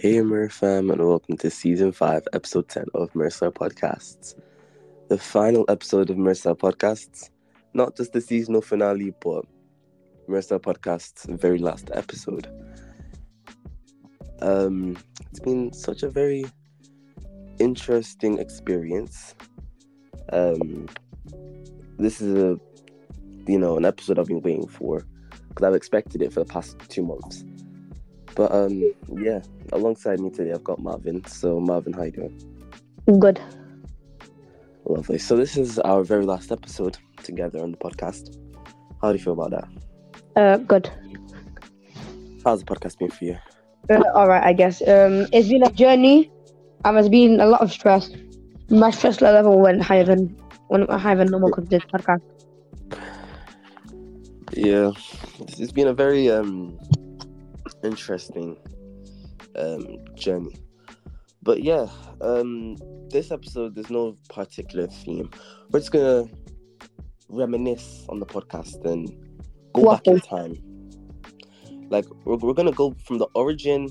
Hey, MiraFam, and welcome to season 5, episode 10 of MiraStar Podcasts. The final episode of MiraStar Podcasts. Not just the seasonal finale, but MiraStar Podcasts' very last episode. Um, it's been such a very interesting experience. Um, this is a, you know, an episode I've been waiting for because I've expected it for the past two months. But um, yeah, alongside me today, I've got Marvin. So Marvin, how you doing? Good. Lovely. So this is our very last episode together on the podcast. How do you feel about that? Uh, good. How's the podcast been for you? Uh, all right, I guess. Um, it's been a journey. Um, there's been a lot of stress. My stress level went higher than went higher than normal because of this podcast. Yeah, it's it's been a very um interesting um journey. But yeah, um this episode there's no particular theme. We're just gonna reminisce on the podcast and go back in time. Like we're, we're gonna go from the origin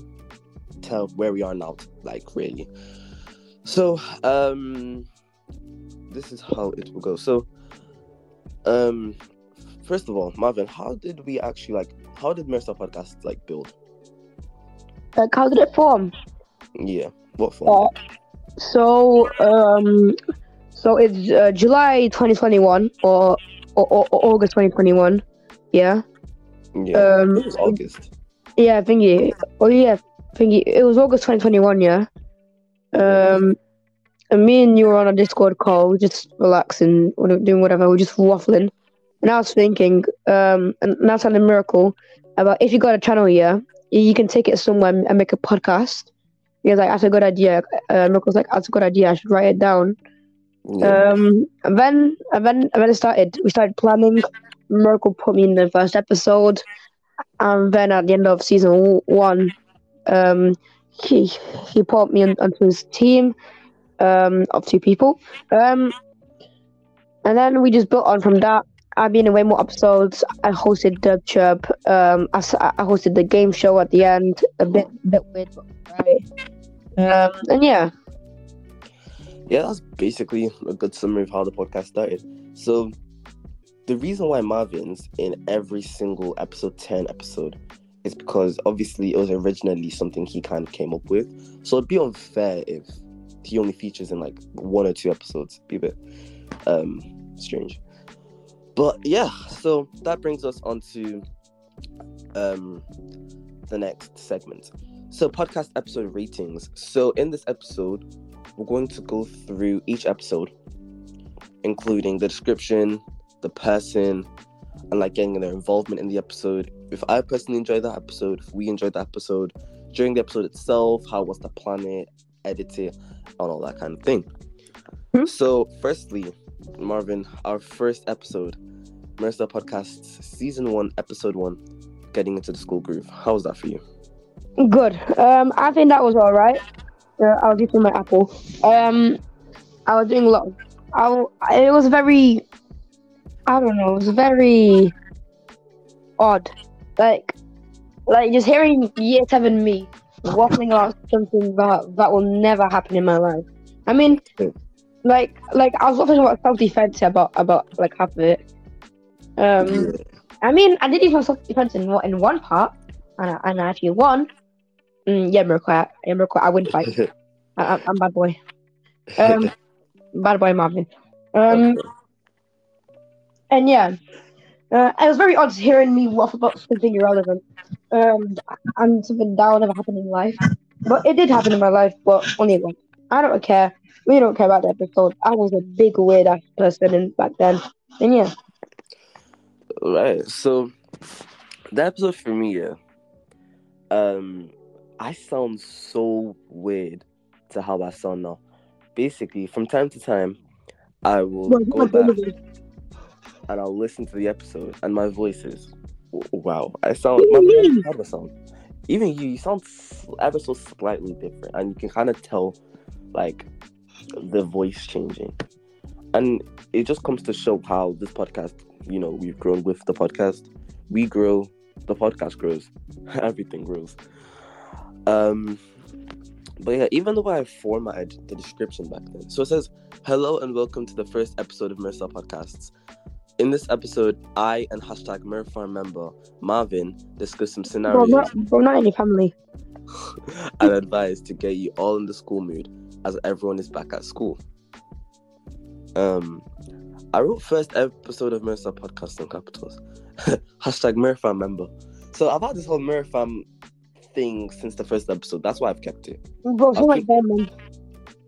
to where we are now, like really. So um this is how it will go. So um first of all, Marvin, how did we actually like how did MiraStar podcast like build? Like, how did it form? Yeah. What form? Uh, so, um, so it's uh, July 2021 or, or, or, or August 2021. Yeah. yeah. um, it was August. Yeah, thingy. Oh yeah, thingy. It was August 2021. Yeah. Um, and me and you were on a Discord call, just relaxing, doing whatever. We are just waffling. And I was thinking, um, and that's on a miracle about if you got a channel here, you can take it somewhere and make a podcast. He was like, that's a good idea. Uh, Miracle's like, that's a good idea. I should write it down. Yeah. Um, and then, and then, and then it started. We started planning. Miracle put me in the first episode, and then at the end of season one, um, he he put me in, onto his team, um, of two people. Um, and then we just built on from that. I've been in way more episodes. I hosted Dub Chirp. Um, I, I hosted the game show at the end. A bit, bit weird, but right. Um, and yeah, Yeah, that's basically a good summary of how the podcast started. So, the reason why Marvin's in every single episode 10 episode is because obviously it was originally something he kind of came up with. So, it'd be unfair if he only features in like one or two episodes. It'd Be a bit um, strange. But yeah, so that brings us on to um, the next segment. So, podcast episode ratings. So, in this episode, we're going to go through each episode, including the description, the person, and like getting their involvement in the episode. If I personally enjoyed that episode, if we enjoyed that episode, during the episode itself, how was the planet, edit it, and all that kind of thing. Hmm. So, firstly, Marvin, our first episode, MiraStar Podcasts, season one, episode one, getting into the school groove. How was that for you? good. Um, I think that was all right. Uh, I was eating my apple. Um, I was doing a lot. Of, I, it was very, I don't know. It was very odd. Like, like just hearing year seven me waffling about something that that will never happen in my life. I mean, like, like I was waffling about self defense about about like half of it. Um, I mean, I did even self defense in one- in one part, and I, and I actually won. Mm, yeah, Miracle. Yeah, Miracle. I win fight. I, I'm bad boy. Um, bad boy Marvin. Um, and yeah, uh, it was very odd hearing me waffle about something irrelevant. Um, and something that will never happen in life. But it did happen in my life, but only once. I don't care. We don't care about the episode. I was a big weird ass person in, back then. And yeah, Right. So the episode for me, yeah. Um, I sound so weird to how I sound now. Basically, from time to time, I will go back and I'll listen to the episode, and my voice is wow. I sound my voice how do I sound? Even you, you sound ever so slightly different, and you can kind of tell like the voice changing, and it just comes to show how this podcast, you know, we've grown with the podcast. We grow, the podcast grows, everything grows. Um, But yeah, even the way I formatted the description back then. So it says, Hello and welcome to the first episode of MiraStar Podcasts. In this episode, I and hashtag MiraFam member Marvin discuss some Bro, scenarios not, bro, not any family. and advice to get you all in the school mood as everyone is back at school. Um, I wrote first episode of MiraStar Podcast on capitals. hashtag MiraFam member. So I've had this whole MiraFam thing since the first episode. That's why I've kept it. Bro, so like that, man.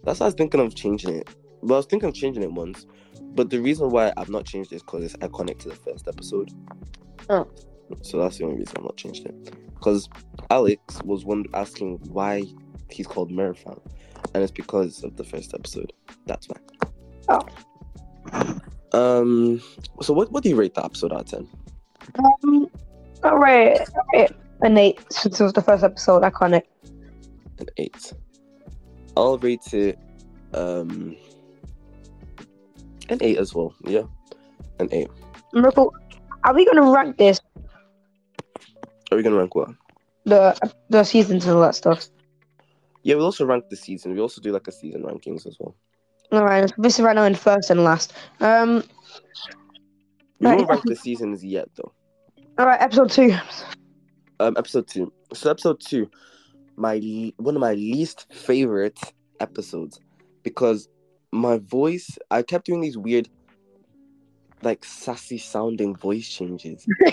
That's why I was thinking of changing it. Well, I was thinking of changing it once, but the reason why I've not changed it is because it's iconic to the first episode. Oh. So that's the only reason I've not changed it. Because Alex was one asking why he's called MiraFam, and it's because of the first episode. That's why. Oh. Um. So what what do you rate the episode out of ten? Um, all right, all right. An eight since it was the first episode. Iconic. An eight. I'll rate it um an eight as well. Yeah, an eight. Miracle. Are we gonna rank this Are we gonna rank what? the the seasons and all that stuff? Yeah, we also rank the season. We also do like a season rankings as well. All right, this is right now in first and last. Um, We Right. won't rank the seasons yet though. all right, episode two. Um, episode two. So episode two, my one of my least favorite episodes because my voice. I kept doing these weird, like sassy sounding voice changes,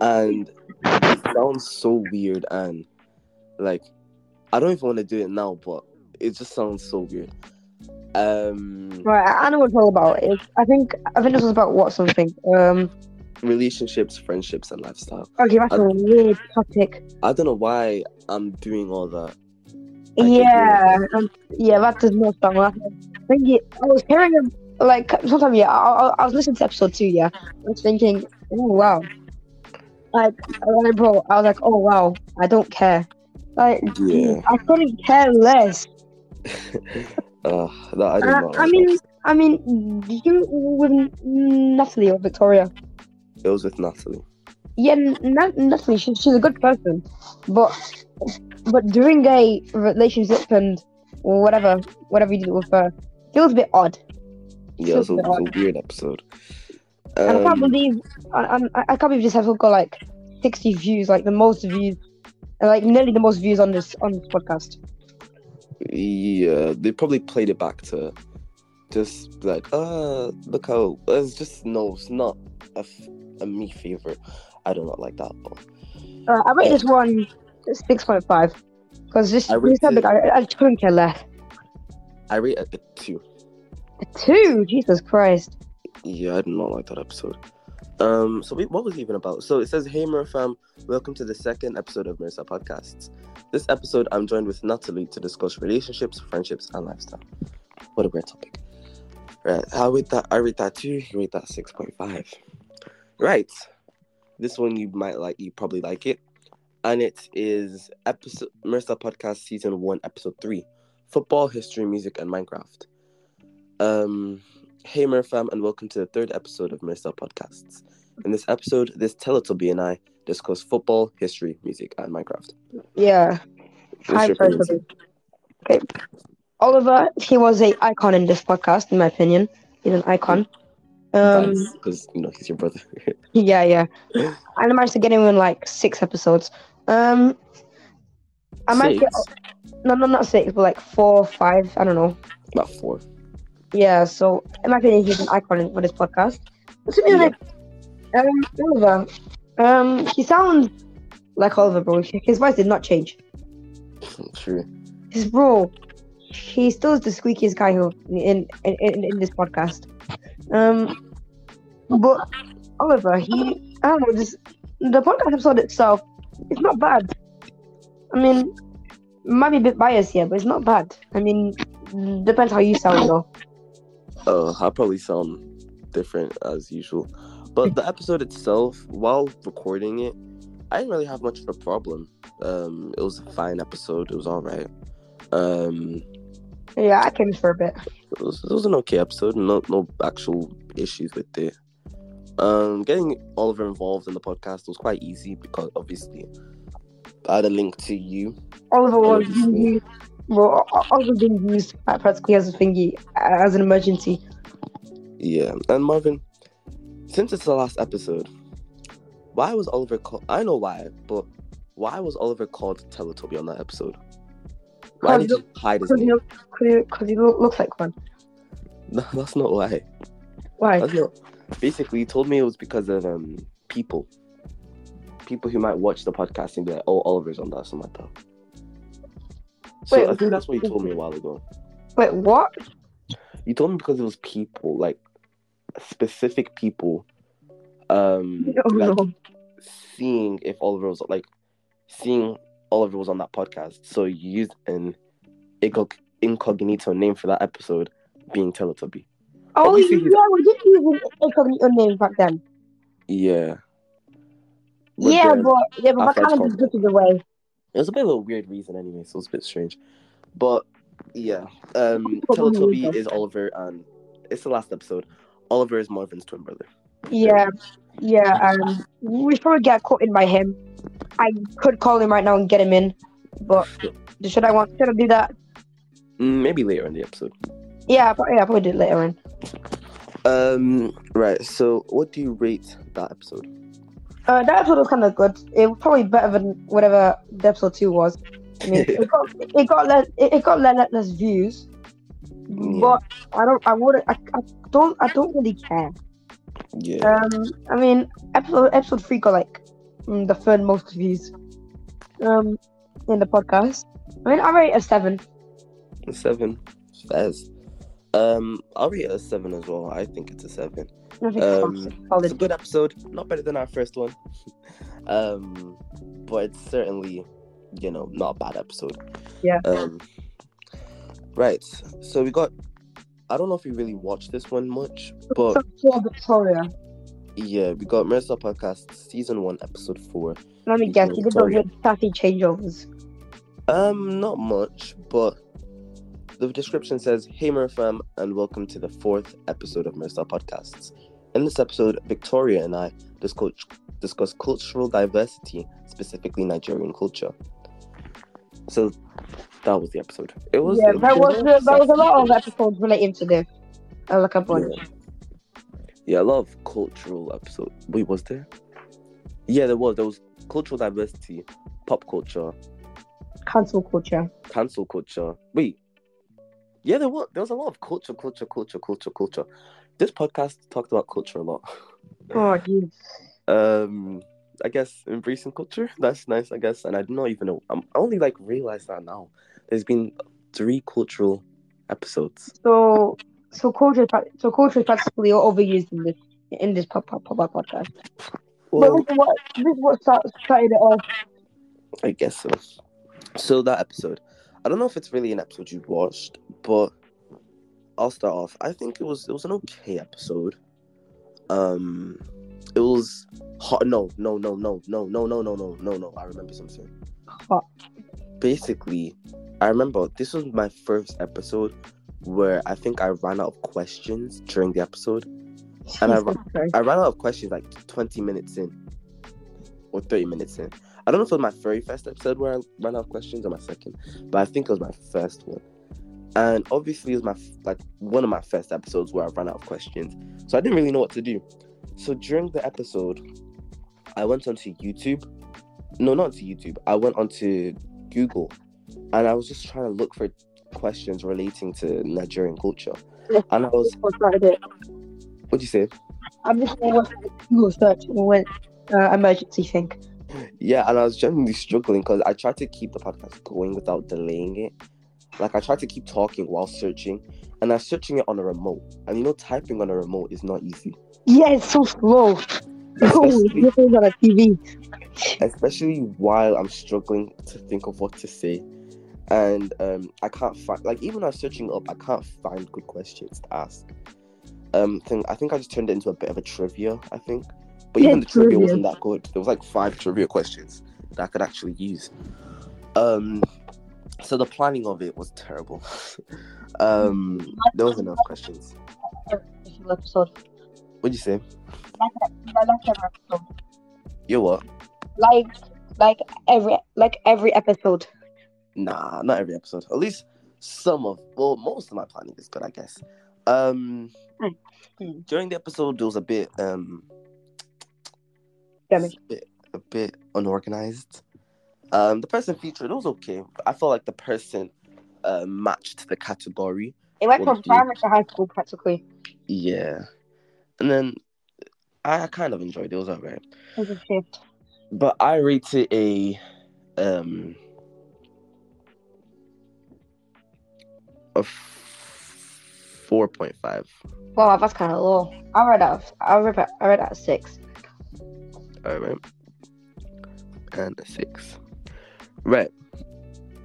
and it sounds so weird and like I don't even want to do it now, but it just sounds so weird. Um, right, I I know what it's all about. It, I think I think this was about what something. Um, relationships, friendships, and lifestyle. okay, that's a weird topic. I don't know why I'm doing all that. I Yeah, um, yeah, that does not sound right. I think it, I was hearing him like sometime. Yeah, I, I, I was listening to episode two. Yeah, I was thinking, oh wow, like, like bro, I was like, oh wow, I don't care. Like, Yeah. I couldn't care less. Uh, that I Uh. I mean, I mean, you with Natalie or Victoria. it was with Natalie. Yeah, N- Natalie, she, she's a good person, but but during a relationship and whatever, whatever you did with her, it was a bit odd. Yeah, it was a, it was a weird episode. And I can't Um, believe I, I, I can't believe this episode got like sixty views, like the most views, uh, like nearly the most views on this on this podcast. yeah, they probably played it back to just like, uh, look how it's just no, it's not a, f- a me favorite. I do not like that. But Uh, I rate this one six point five because this I this topic it- I, I couldn't care less. I rate it a two. A two, Jesus Christ. Yeah, I did not like that episode. Um, so what was even about? So it says, "Hey fam, welcome to the second episode of MiraStar Podcasts. This episode, I'm joined with Natalie to discuss relationships, friendships, and lifestyle. What a great topic! Right, I rate that. I rate that two. You rate that six point five. Right, this one you might like. You probably like it, and it is episode MiraStar Podcast season one, episode three, football, history, music, and Minecraft. Um, Hey MiraFam, and welcome to the third episode of MiraStar Podcasts. In this episode, this Teletubby and I discuss football, history, music, and Minecraft. Yeah. Hi. Teletubby. Okay. Oliver, he was a icon in this podcast, in my opinion. He's an icon. Um, Because you know he's your brother. yeah, yeah. I managed to get him in like six episodes. Um, I might get no, no, not six, but like four, five. I don't know. About four. Yeah. So in my opinion, he's an icon for this podcast. What's his Yeah. name? Um, Oliver. Um, he sounds like Oliver, bro. His voice did not change. True. His bro, he still is the squeakiest guy who in in, in, in this podcast. Um, but Oliver, he I don't know this the podcast episode itself. It's not bad. I mean, might be a bit biased here, but it's not bad. I mean, depends how you sound though. Uh, I probably sound different as usual, but the episode itself, while recording it, I didn't really have much of a problem. Um, it was a fine episode. It was all right. Um, Yeah, I came for a bit. it was, it was an okay episode. No, no actual issues with it. Um, getting Oliver involved in the podcast was quite easy because obviously I had a link to you. Oliver was you, Well, I being used practically as a thingy, uh, as an emergency. Yeah, and Marvin, since it's the last episode, why was Oliver called? I know why, but why was Oliver called Teletubby on that episode? Why did he hide his Because name? look- 'cause he, he looks like one. No, that's not why. Why? That's not. Basically, he told me it was because of um people, people who might watch the podcast and be like, "Oh, Oliver's on that," something like that. So Wait, I think that's what you told me a while ago. Wait, what? You told me because it was people, like specific people, um, Oh, like, no. seeing if Oliver was like seeing Oliver was on that podcast. So you used an incognito name for that episode, being Teletubby. Oh, yeah, we did use an incognito name back then. Yeah. Yeah, but yeah, but I calendar told took it away. It was a bit of a weird reason anyway, so it was a bit strange. But yeah, um, Probably Teletubby is Oliver, and it's the last episode. Oliver is Marvin's twin brother. Yeah, yeah. Um, we probably get caught in by him. I could call him right now and get him in, but should I want? Should I do that? Mm, maybe later in the episode. Yeah, but yeah, I'll probably do it later on. Um, right. So, what do you rate that episode? Uh, that episode was kind of good. It was probably better than whatever the episode two was. I mean, it got it got less it, got less, less views, but I don't I wouldn't I, I don't I don't really care. Yeah. Um, I mean, episode episode three got like mm, the third most views. Um, in the podcast. I mean, I rate a seven. A seven. Fez. Um, I'll rate it a seven as well. I think it's a seven. Um, it's a good episode. Not better than our first one. um, but it's certainly, you know, not a bad episode. Yeah. Um, right. So we got. I don't know if we really watched this one much, but Victoria. yeah, we got MiraStar Podcast season one, episode four. Let me guess, you did weird sassy changeovers. Um, not much, but the description says, "Hey MiraFam, and welcome to the fourth episode of MiraStar Podcasts. In this episode, Victoria and I discuss discuss cultural diversity, specifically Nigerian culture." So that was the episode. It was. yeah, there was a there was a lot of episodes relating to this. Uh, like a bunch. Yeah. yeah, a lot of cultural episode. Wait, was there? Yeah, there was. There was cultural diversity, pop culture, Cancel culture. cancel culture. Wait. Yeah, there was there was a lot of culture, culture, culture, culture, culture. This podcast talked about culture a lot. Oh, jeez. Um, I guess embracing culture. That's nice, I guess. And I do not even know. I'm, I only like realized that now. There's been three cultural episodes. So, so culture, so culture is practically overused in this in this pop pop pop podcast. Well, but this is what this is what started it off. I guess so. So that episode, I don't know if it's really an episode you watched, but I'll start off. I think it was it was an okay episode. Um, it was hot. No, no, no, no, no, no, no, no, no, no, no. I remember something. What? Basically, I remember this was my first episode where I think I ran out of questions during the episode. And I- I ran out of questions like 20 minutes in or 30 minutes in. I don't know if it was my very first episode where I ran out of questions or my second, but I think it was my first one. And obviously, it was my like one of my first episodes where I ran out of questions, so I didn't really know what to do. So during the episode, I went onto YouTube. No, not to YouTube. I went onto Google, and I was just trying to look for questions relating to Nigerian culture. And I was, What started it? what'd you say? I'm just gonna Google search and went uh, emergency thing. Yeah, and I was genuinely struggling because I tried to keep the podcast going without delaying it. Like I tried to keep talking while searching, and I'm searching it on a remote. And you know, typing on a remote is not easy, Yeah, it's so slow. Especially, on a TV. especially while I'm struggling to think of what to say. And um, I can't find like even when I was searching up, I can't find good questions to ask. Um, thing I think I just turned it into a bit of a trivia. I think, but Yeah, even the trivia trivia. wasn't that good. There was like five trivia questions that I could actually use. Um, so the planning of it was terrible. um, there was enough questions. Episode. What'd you say? Like every episode. You what? Like, like every, like every episode. Nah, not every episode. At least some of, well, most of my planning is good, I guess. Um, Hmm. during the episode, there was a bit, um, Damage. a bit, a bit unorganized. Um, the person featured it was okay. But I felt like the person uh, matched the category. It went from primary to high school practically. Yeah, and then I, I kind of enjoyed it. It was alright. It was a shift. But I rate it a um a four point five. Wow, that's kind of low. I read that. I read. I read at six. All right, and a six. Right.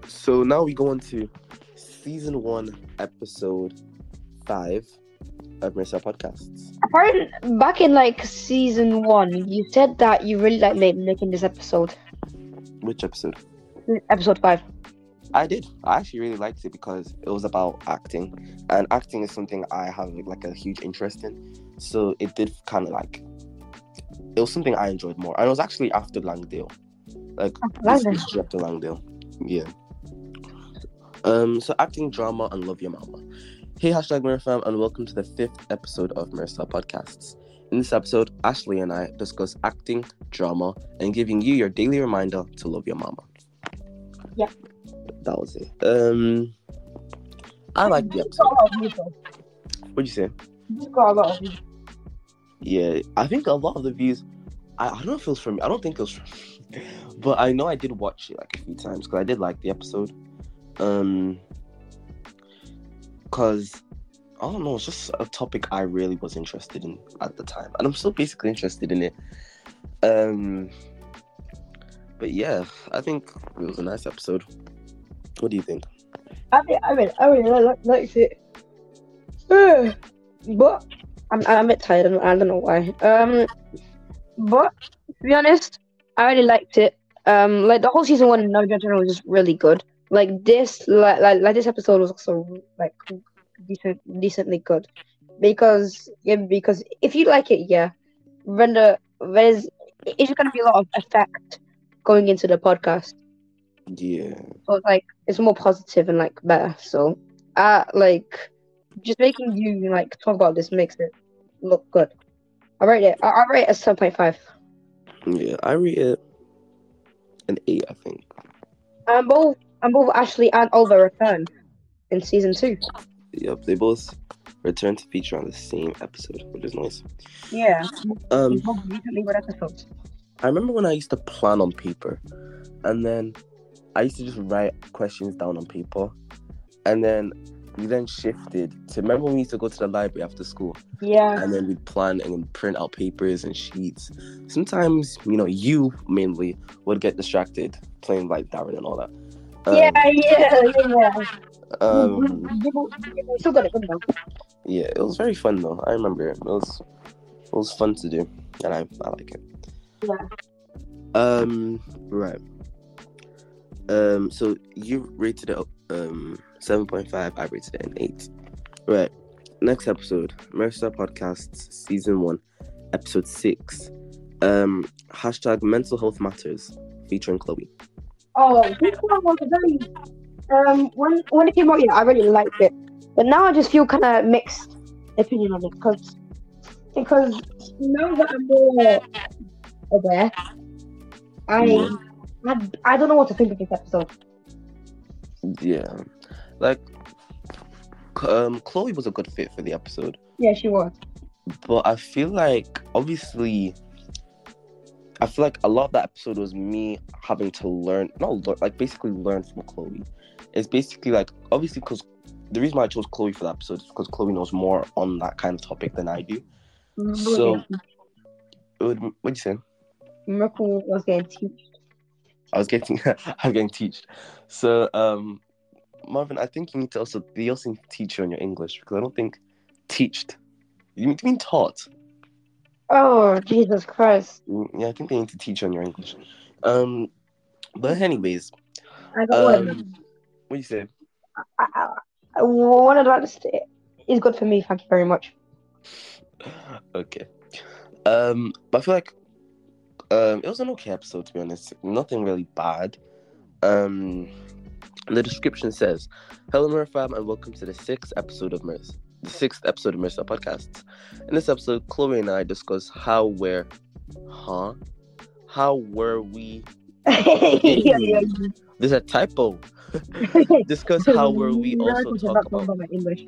So now we go on to season one, episode five of MiraStar Podcasts. Apparently, back in like season one, you said that you really like ma- making this episode. Which episode? Episode five. I did. I actually really liked it because it was about acting, and acting is something I have like a huge interest in. So it did kind of like it was something I enjoyed more, and it was actually after Langdale, like Langdale. after Langdale. Yeah. Um. So acting, drama, and love your mama. Hey, hashtag MiraFam, and welcome to the fifth episode of Mirror Podcasts. In this episode, Ashley and I discuss acting, drama, and giving you your daily reminder to love your mama. Yep. That was it. Um, I like the episode. a lot of views, though. What'd you say? This got a lot of. Yeah, I think a lot of the views. I, I don't know if it was from. I don't think it was from. but I know I did watch it like a few times because I did like the episode. Um, because I don't know, it's just a topic I really was interested in at the time, and I'm still basically interested in it. Um, but yeah, I think it was a nice episode. What do you think? I think I mean I really like liked it. But I'm I'm a bit tired. I don't, I don't know why. Um, but to be honest, I really liked it. Um, like the whole season one in general was just really good. Like this, like like, like this episode was also like decent, decently good. Because yeah, because if you like it, yeah, the there's it's gonna be a lot of effect going into the podcast. Yeah, So it's like it's more positive and like better. So uh like just making you like talk about this makes it look good. I rate it. I, I rate it a seven point five. yeah, I rate it an eight. I think. And both and both Ashley and Oliver return in season two. Yep, they both return to feature on the same episode, which is nice. Yeah, Um, recently good episodes. I remember when I used to plan on paper, and then I used to just write questions down on paper, and then we then shifted to remember when we used to go to the library after school, Yeah, and then we'd plan and print out papers and sheets. Sometimes, you know, you mainly would get distracted playing like Darren and all that. Um, yeah, yeah, yeah. Um, yeah, it was very fun though. I remember it. It was it was fun to do, and I, I like it. Yeah. Um. Right. Um. So you rated it um seven point five. I rated it an eight. Right. Next episode, MiraStar Podcasts, season one, episode six. Um. Hashtag Mental Health Matters, featuring Chloe. Oh, this one was a very um when when it came out, yeah, I really liked it. But now I just feel kind of mixed opinion on it because because now that I'm more aware, I, I I don't know what to think of this episode. Yeah. Like. Um, Chloe was a good fit for the episode. Yeah, she was. but I feel like obviously I feel like a lot of that episode was me having to learn not learn, like basically learn from Chloe. It's basically like obviously because the reason why I chose Chloe for that episode is because Chloe knows more on that kind of topic than I do. So- It would, what'd you say? Miracle was getting teached. I was getting I'm getting teached. So um Marvin, I think you need to also they also need to teach you on your English because I don't think teached. You mean, you mean taught? Oh Jesus Christ! Mm, Yeah, I think they need to teach you on your English. Um, but anyways, I got one. um, what you say? I, I, I, one advice is good for me. Thank you very much. okay. Um, but I feel like um, it was an okay episode to be honest. Nothing really bad. Um, The description says, "Hello, MiraFam, and welcome to the sixth episode of Mirs, the sixth episode of MiraStar Podcasts. In this episode, Chloe and I discuss how, where, huh, how were we? yeah, yeah. There's a typo. discuss how were we also talk about my English.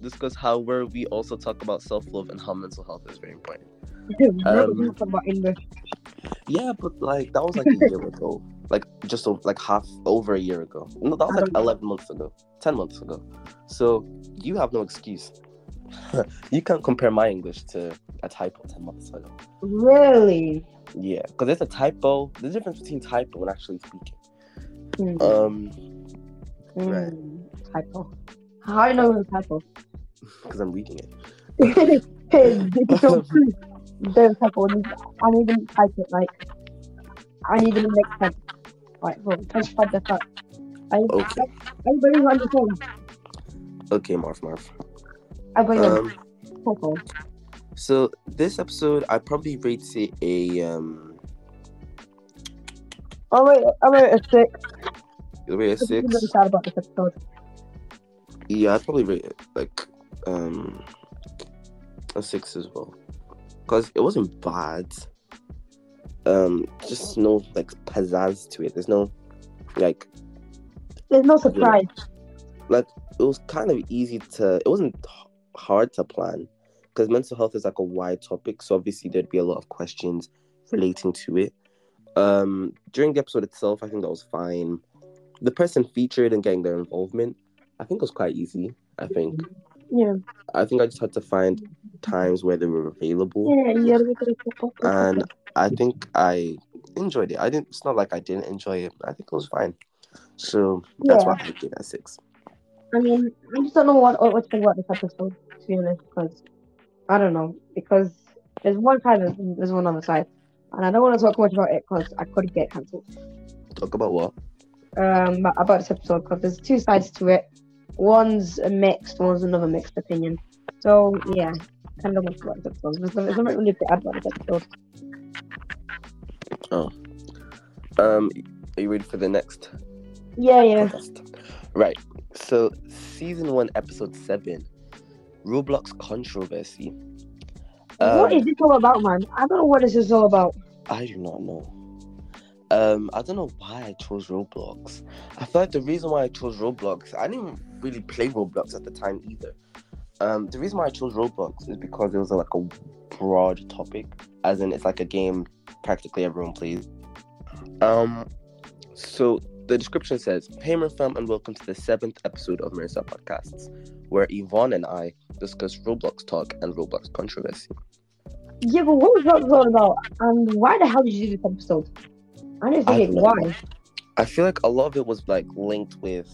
discuss how where we also talk about self love and how mental health is very important. Um, about English. Yeah, but like that was like a year ago, like just like half over a year ago. No, that was like eleven months ago, ten months ago. So you have no excuse. you can't compare my English to a typo ten months ago. Really? Yeah, because there's a typo. The difference between typo and actually speaking. Hmm. Um, right. Hmm. Typo. How do you know it's a typo? because I'm reading it. it's so a typo. I need to type it like. I need to make sense. Right, bro, let's type this up. I, Okay. Everybody who understands. Okay, Marv, Marv. Everybody Um, understands. Typo. so this episode, I probably rate it a um, Oh wait, oh wait, a six. you rate a I'm really sad about this episode. Yeah, I'd probably rate it like um a six as well, because it wasn't bad. Um, just no like pizzazz to it. There's no like There's no surprise. like it was kind of easy to. It wasn't hard to plan because mental health is like a wide topic. So obviously there'd be a lot of questions relating to it. Um, during the episode itself, I think that was fine. The person featured and getting their involvement, I think was quite easy. I think. Yeah. I think I just had to find times where they were available, Yeah, you gotta make it a and I think I enjoyed it. I didn't. It's not like I didn't enjoy it. I think it was fine. So that's Yeah. why I give it a six. I mean, I just don't know what what to think about this episode, to be honest, because I don't know. Because there's one side and there's one other side, and I don't want to talk much about it because I could get cancelled. Talk about what? Um, about this episode because there's two sides to it. One's a mixed, one's another mixed opinion. So yeah, kind of about this episode. There's, there's nothing really to add about this episode. Um, are you ready for the next Yeah, yeah. podcast? Right. So, season one, episode seven, Roblox controversy. what Um, is this all about, man? I don't know what this is all about. I do not know. Um, I don't know why I chose Roblox. I feel like the reason why I chose Roblox, I didn't really play Roblox at the time either. Um, the reason why I chose Roblox is because it was like a broad topic, as in it's like a game practically everyone plays. Um, so the description says, "Hey, fam, and welcome to the seventh episode of MiraStar Podcasts, where Yvonne and I discuss Roblox talk and Roblox controversy." Yeah, but what was that all about? And why the hell did you do this episode? I didn't I think don't why. I feel like a lot of it was like linked with,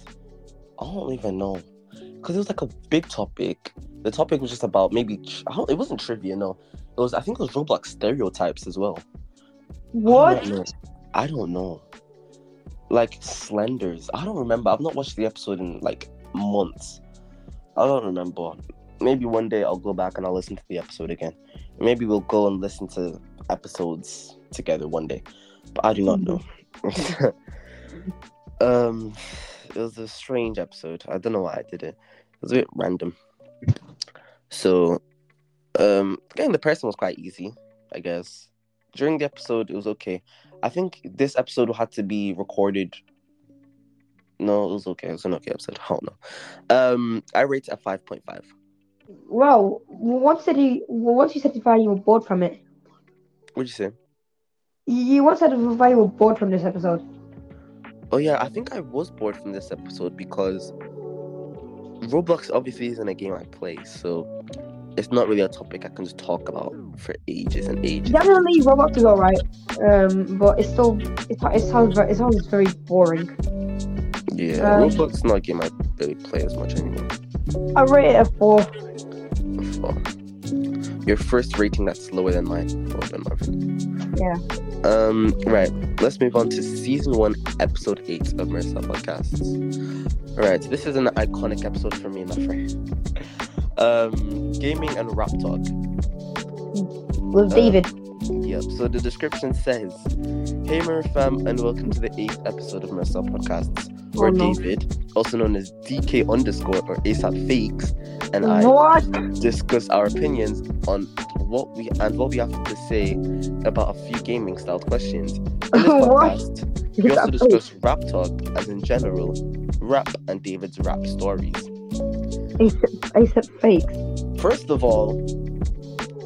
I don't even know, because it was like a big topic. The topic was just about maybe I don't, it wasn't trivia. No, it was I think it was Roblox stereotypes as well. I What? don't know. I don't know. Like Slenders. I don't remember. I've not watched the episode in like months. I don't remember. Maybe one day I'll go back and I'll listen to the episode again. Maybe we'll go and listen to episodes together one day. I do not know. um it was a strange episode. I don't know why I did it. It was a bit random. So um getting the person was quite easy, I guess during the episode it was okay i think this episode had to be recorded no it was okay it was an okay episode i don't know um i rate it at 5.5 Wow! once said you once you said you were bored from it. what'd you say You once said why you were bored from this episode. oh yeah i think i was bored from this episode because roblox obviously isn't a game i play so it's not really a topic i can just talk about for ages and ages Definitely Roblox is alright. Um, but it's still it, it sounds very, it sounds very boring. yeah Um, roblox is not a game i really play as much anymore I rate it a four. Four. Your first rating that's lower than mine. Well done, Marvin. Yeah. Um. Right. Let's move on to season one, episode eight of MiraStar Podcasts. All right. This is an iconic episode for me, my friend. Um, gaming and rap talk. With Uh, David. Yep. So the description says, "Hey, Mirror fam, and welcome to the eighth episode of Marissa Podcasts, underscore Oh, no. David, also known as DK underscore or ASAP Fakes, and I What? discuss our opinions on what we and what we have to say about a few gaming style questions. In this What? podcast, we also discuss rap talk as in general, rap and David's rap stories. ASAP, ASAP fakes. First of all,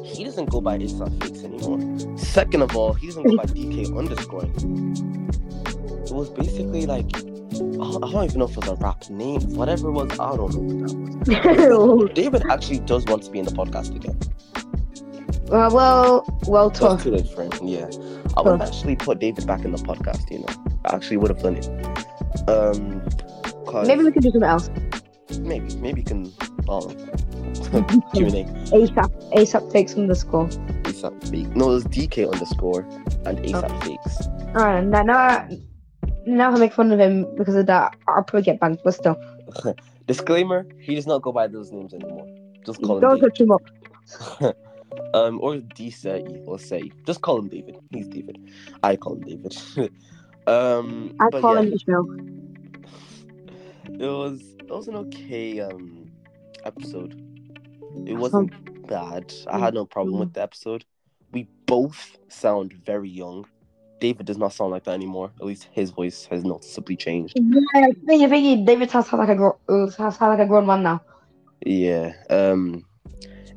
he doesn't go by ASAP Fakes anymore. Second of all, he doesn't go by DK underscore. It was basically like I don't even know if it was a rap name, whatever it was. I don't know what that was. David actually does want to be in the podcast again. well, well, well That's tough. too late for him. Yeah, I would have actually put David back in the podcast. You know, I actually would have done it. Um, Maybe we could do something else. maybe, maybe you can. Um, Q and A. ASAP, ASAP fakes underscore. ASAP fake. No, was DK underscore and ASAP fakes. Alright, now, now, now I make fun of him because of that, I'll probably get banned, but still. Disclaimer: He does not go by those names anymore. Just call him Don't David. touch him up. um, or Disa or say. Just call him David. He's David. I call him David. um, I call yeah. him Ishmael. it was it was an okay um episode. It wasn't bad. I had no problem with the episode. We both sound very young. David does not sound like that anymore. At least his voice has noticeably changed. Yeah, thingy, thingy, David sounds like a gro- uh, sounds like a grown man now. Yeah. Um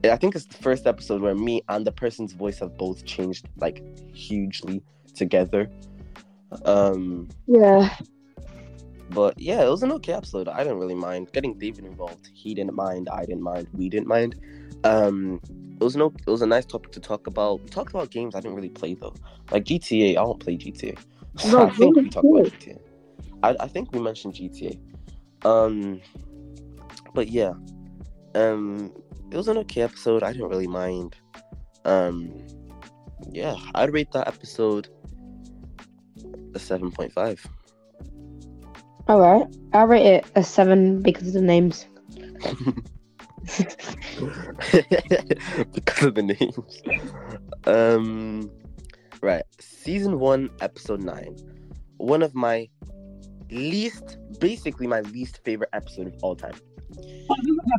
I think it's the first episode where me and the person's voice have both changed like hugely together. Um Yeah. But yeah, it was an okay episode. I didn't really mind getting David involved. He didn't mind. I didn't mind. We didn't mind. Um, it was no. It was a nice topic to talk about. We talked about games I didn't really play though, like GTA. I don't play GTA. No, I think we talked about. GTA. I, I think we mentioned GTA. Um, but yeah, um, it was an okay episode. I didn't really mind. Um, yeah, I'd rate that episode a seven point five. Alright. I'll rate it a seven because of the names. because of the names. Um, right. Season one, episode nine. One of my least, basically my least favorite episode of all time.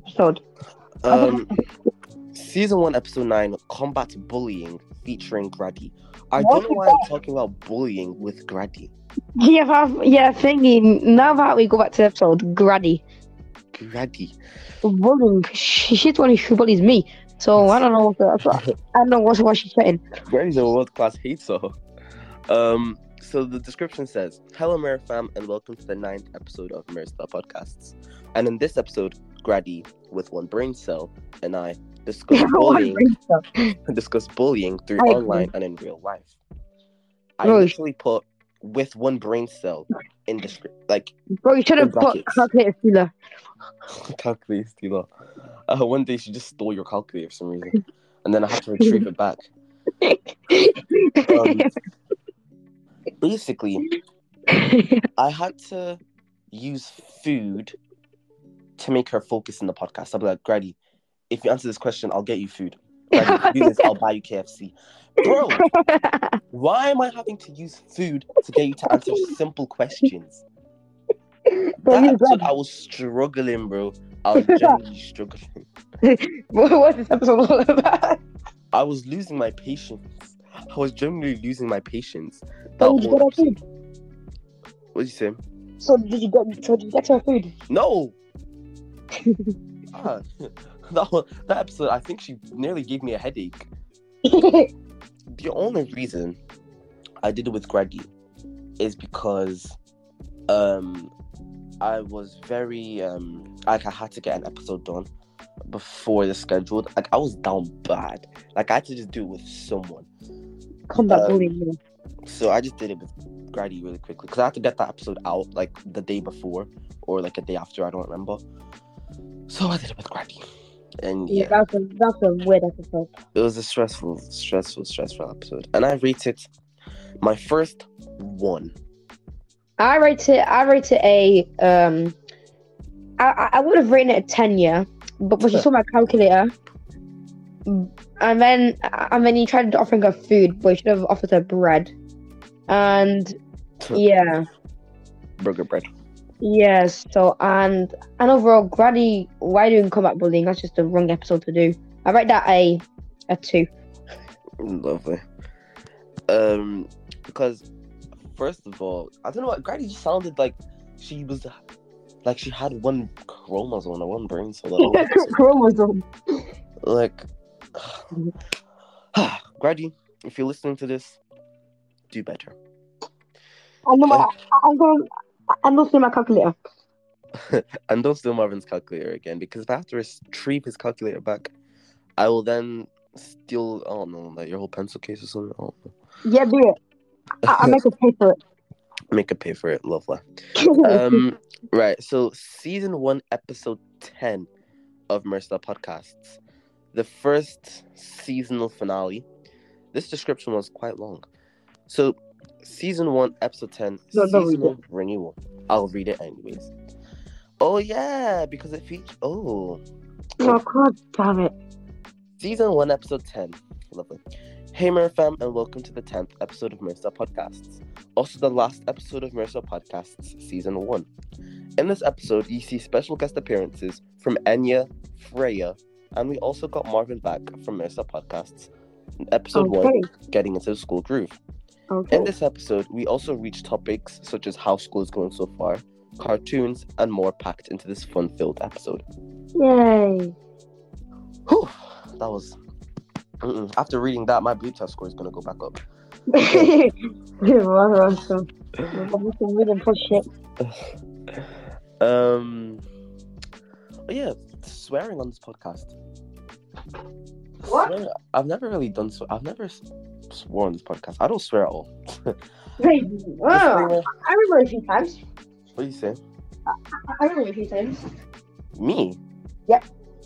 Episode. Um, season one, episode nine, combat bullying featuring Grady. I What don't know why I'm talking about bullying with Grady. Yeah, yeah, thingy. Now that we go back to the episode, Grady. Grady. Bullying. She, she's one who bullies me. So I don't know what the, I don't know what, what she's saying. Grady's a world class hater. Um, so the description says, "Hello, MiraFam, and welcome to the ninth episode of MiraStar Podcasts. And in this episode, Grady, with one brain cell, and I discuss bullying, discuss bullying through I agree. online and in real life. I Bro, literally put with one brain cell in the script, like Bro, you should have put calculator stealer. calculator stealer. Uh, one day she just stole your calculator for some reason, and then I had to retrieve it back. Um, basically, I had to use food to make her focus in the podcast. I'll be like, Grady, if you answer this question, I'll get you food. Grady, if you do this, I'll buy you KFC. Bro, why am I having to use food to get you to answer simple questions? That you. I was struggling, bro. I was genuinely struggling. What- What's this episode all about? I was losing my patience. I was genuinely losing my patience. That So did you get our food? What did you say? So did you get? So did you get our food? No. ah, that one, that episode, I think she nearly gave me a headache. The only reason I did it with Grady is because um I was very um like I had to get an episode done before the scheduled. Like I was down bad. Like I had to just do it with someone. Combat Um, bullying. So I just did it with Grady really quickly because I had to get that episode out like the day before or like a day after. I don't remember. So I did it with Grady, and Yeah, yeah, that's a that's a weird episode. it was a stressful, stressful, stressful episode. And I rated my first one. I rate it. I rate it a um. I I- would have rated it a ten, yeah, but but she saw my calculator, and then and then he tried offering her food, but he should have offered her bread, and yeah, Burger bread. Yes. So and and overall, Grady, why doing combat bullying? That's just the wrong episode to do. I write that a a two. Lovely. Um, because first of all, I don't know what Grady just sounded like. She was like she had one chromosome or one brain cell. Chromosome. like, Grady, if you're listening to this, do better. I'm gonna, I'm going. Not seeing my calculator. and don't steal Marvin's calculator again, because if I have to retrieve his calculator back, I will then steal. I don't know, like your whole pencil case or something. I don't. Yeah, do it. I, I make a pay for it. Make a pay for it, lovely. Um, right. So, season one, episode ten of MiraStar Podcasts, the first seasonal finale. This description was quite long. So, season one, episode ten, No, seasonal renewal. I'll read it anyways. Oh yeah, because it features. Oh, oh god damn it! season one, episode ten. Lovely. Hey MiraFam, and welcome to the tenth episode of MiraStar Podcasts. Also, the last episode of MiraStar Podcasts, season one. In this episode, you see special guest appearances from Enya, Freya, and we also got Marvin back from MiraStar Podcasts. Episode one, getting into the school groove. Okay. In this episode, we also reach topics such as how school is going so far, cartoons, and more packed into this fun-filled episode. Yay! Whew, that was. Mm-mm. After reading that, my blue test score is gonna go back up. What awesome. I'm just reading for shit. um. oh yeah, swearing on this podcast. What? I've never really done so. I've never swore on this podcast. I don't swear at all. Wait, oh, I remember a few times. What do you say? I remember a few times. Me? Yep.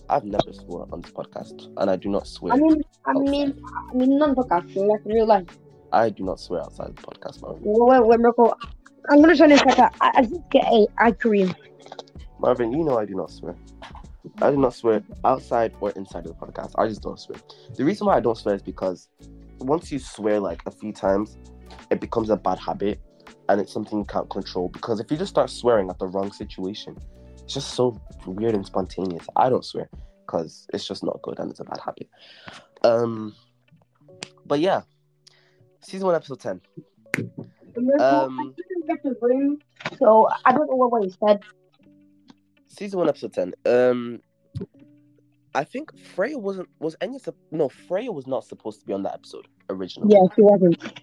I've never sworn on this podcast, and I do not swear. I mean, I mean, I mean, non podcast, like real life. I do not swear outside the podcast, Marvin. Wait, wait, Mirko. I'm gonna try this like I, I just get a eye cream. Marvin, you know I do not swear. I do not swear outside or inside of the podcast. I just don't swear. The reason why I don't swear is because once you swear like a few times, it becomes a bad habit and it's something you can't control. Because if you just start swearing at the wrong situation, it's just so weird and spontaneous. I don't swear because it's just not good and it's a bad habit. Um, but yeah, season one, episode ten. Um, so I don't know what, what he said. season one, episode ten. Um, I think Freya wasn't was Enya. No, Freya was not supposed to be on that episode originally. Yeah, he wasn't.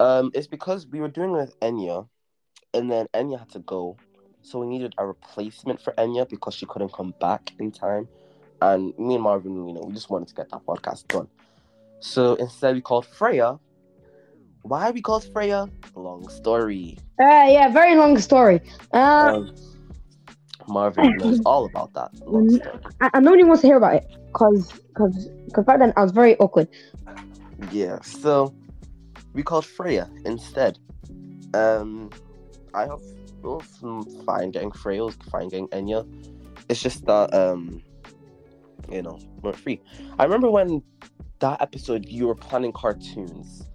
Um, it's because we were doing it with Enya, and then Enya had to go, so we needed a replacement for Enya because she couldn't come back in time. And me and Marvin, you know, we just wanted to get that podcast done. So instead, we called Freya. Why we called Freya? Long story. Uh, yeah, very long story. Uh, Um, Marvin knows all about that. Mm. I, I nobody wants to hear about it, cause, cause, cause back then I was very awkward. Yeah, so we called Freya instead. Um, I have well, mm, fine getting Freya, fine getting Enya. It's just that um, you know, we're free. I remember when that episode you were planning cartoons.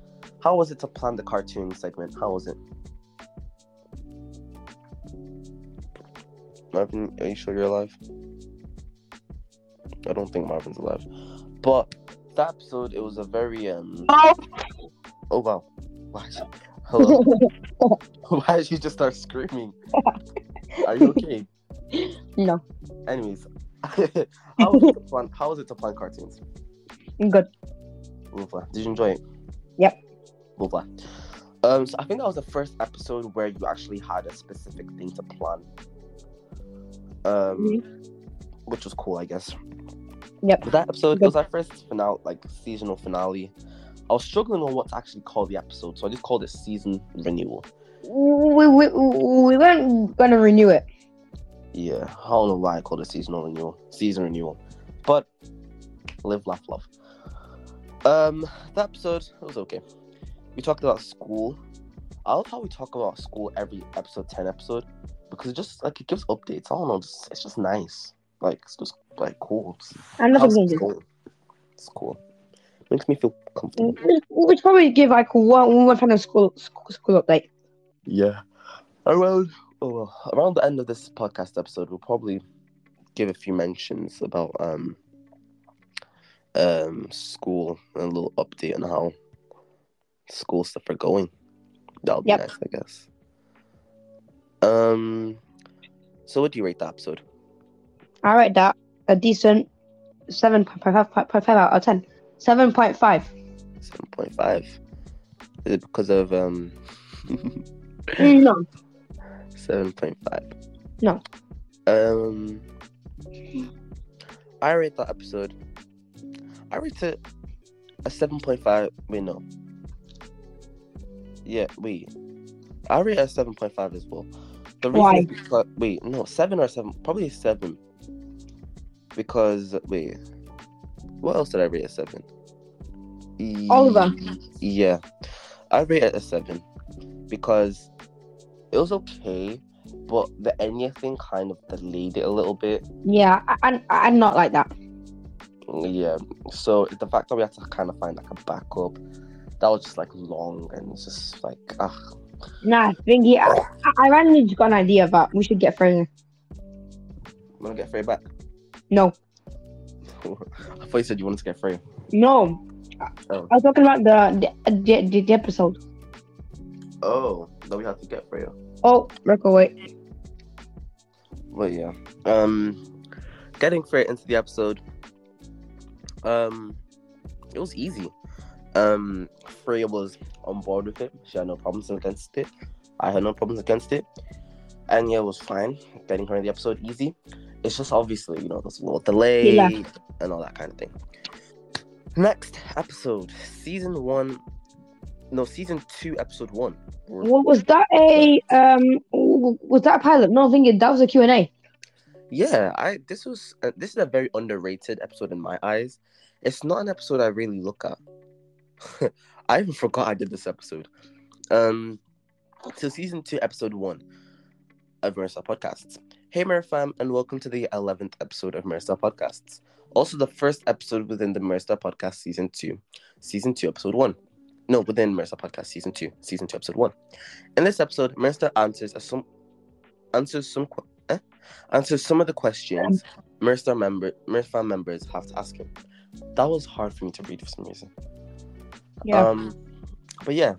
How was it to plan the cartoon segment? How was it? Marvin, are you sure you're alive? I don't think Marvin's alive. But that episode, it was a very um. Oh, Oh wow! Why? Is hello? Why did you just start screaming? Are you okay? no, Anyways, how was it to plan? How was it to plan cartoons? good. Lovely. Did you enjoy it? Yep. Lovely. Um, so I think that was the first episode where you actually had a specific thing to plan. Um, which was cool, I guess. Yep. But that episode, it was our first finale, like seasonal finale. I was struggling on what to actually call the episode, so I just called it season renewal. We, we, we weren't gonna renew it. Yeah, I don't know why I called it seasonal renewal, season renewal, but live, laugh, love. Um, that episode it was okay. We talked about school. I love how we talk about school every episode, ten episode, because it just like it gives updates. I don't know, just, it's just nice. Like it's just like cool. It's, And how's nothing it changes. going? It's cool. Makes me feel comfortable. We should probably give like one one final school school, school update. Yeah. Around Oh, well, around the end of this podcast episode, we'll probably give a few mentions about um um school and a little update on how school stuff are going. That'll be Yep. nice, I guess. Um, so what do you rate the episode? I rate that a decent seven point five out of ten. Seven point five. Seven point five. Is it because of um No. seven point five? No. Um, I rate that episode. I rate it a seven point five. Wait, no. Yeah, wait. I rate it a seven point five as well. The reason Why? because wait, no, seven or seven, probably seven. Because wait, what else did I rate a seven? Oliver. Yeah, I rate it a seven because it was okay, but the Enya thing kind of delayed it a little bit. Yeah, I, I, I'm not like that. Yeah, so the fact that we had to kind of find like a backup, that was just like long and it's just like ah. Nah, thingy. I, I- randomly just got an idea that we should get Fraser. I'm gonna get Frey back. No, I thought you said you wanted to get Frey. no. Oh. I was talking about the the, the, the, episode. Oh, then we have to get Freya. Oh, record wait. Well, yeah, um, getting Freya into the episode, um, it was easy. Um, Freya was on board with it. She had no problems against it. I had no problems against it. Enya was fine getting her in the episode easy. It's just obviously, you know, there's a little delay Yeah. and all that kind of thing. Next episode, season one, no, season two, episode one. What was that a um? Was that a pilot? No, I think that was a Q and A. Yeah, I this was uh, this is a very underrated episode in my eyes. It's not an episode I really look at. I even forgot I did this episode. Um, so season two, episode one of MiraStar Podcasts. Hey, Fam, and welcome to the eleventh episode of MiraStar Podcasts. Also, the first episode within the MiraStar Podcast season two, season two, episode one. No, within MiraStar Podcast season two, season two, episode one. In this episode, MiraStar answers some answers some eh? answers some of the questions MiraStar member MiraStar members have to ask him. That was hard for me to read for some reason. Yeah. Um, but yeah,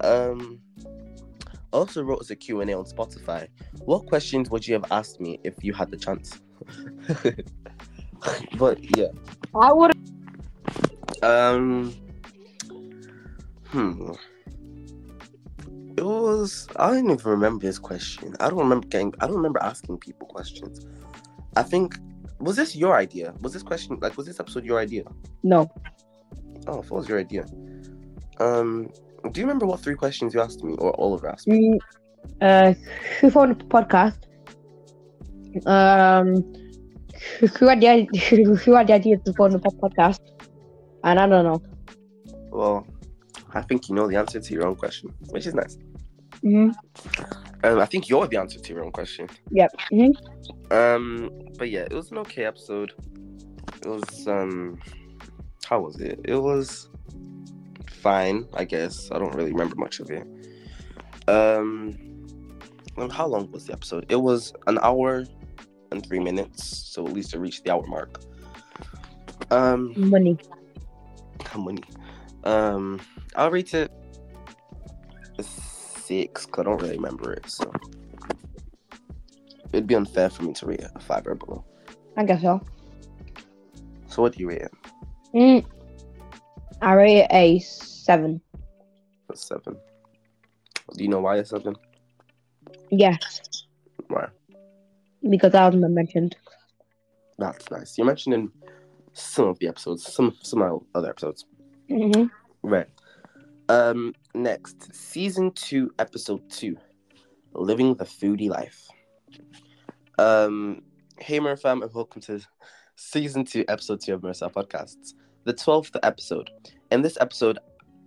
um, I also wrote as a Q and A on Spotify. What questions would you have asked me if you had the chance? but yeah, I would. um, hmm. It was. I don't even remember this question. I don't remember getting. I don't remember asking people questions. I think. Was this your idea? Was this question like? Was this episode your idea? No. Oh, if it was your idea. Um, do you remember what three questions you asked me or Oliver asked me? Mm, uh, who found the podcast? Um, who, had the idea, who had the idea to phone the podcast? And I don't know. Well, I think you know the answer to your own question, which is nice. hmm Um, I think you're the answer to your own question. Yep. hmm Um, but yeah, it was an okay episode. It was um, how was it? It was fine, I guess. I don't really remember much of it. Um, well, how long was the episode? It was an hour and three minutes, so at least it reached the hour mark. Um, Money. money. Um, I'll rate it six because I don't really remember it, so it'd be unfair for me to rate it a five or below. I guess so. So what do you rate it? Mm, I rate it a seven. A seven. Do you know why a seven? Yes, Why? because I wasn't mentioned. That's nice. You mentioned in some of the episodes, some some other episodes. hmm Right. Um. Next, season two, episode two, living the foodie life. Um. Hey, Fam, and welcome to season two, episode two of MiraStar Podcasts, the twelfth episode. In this episode,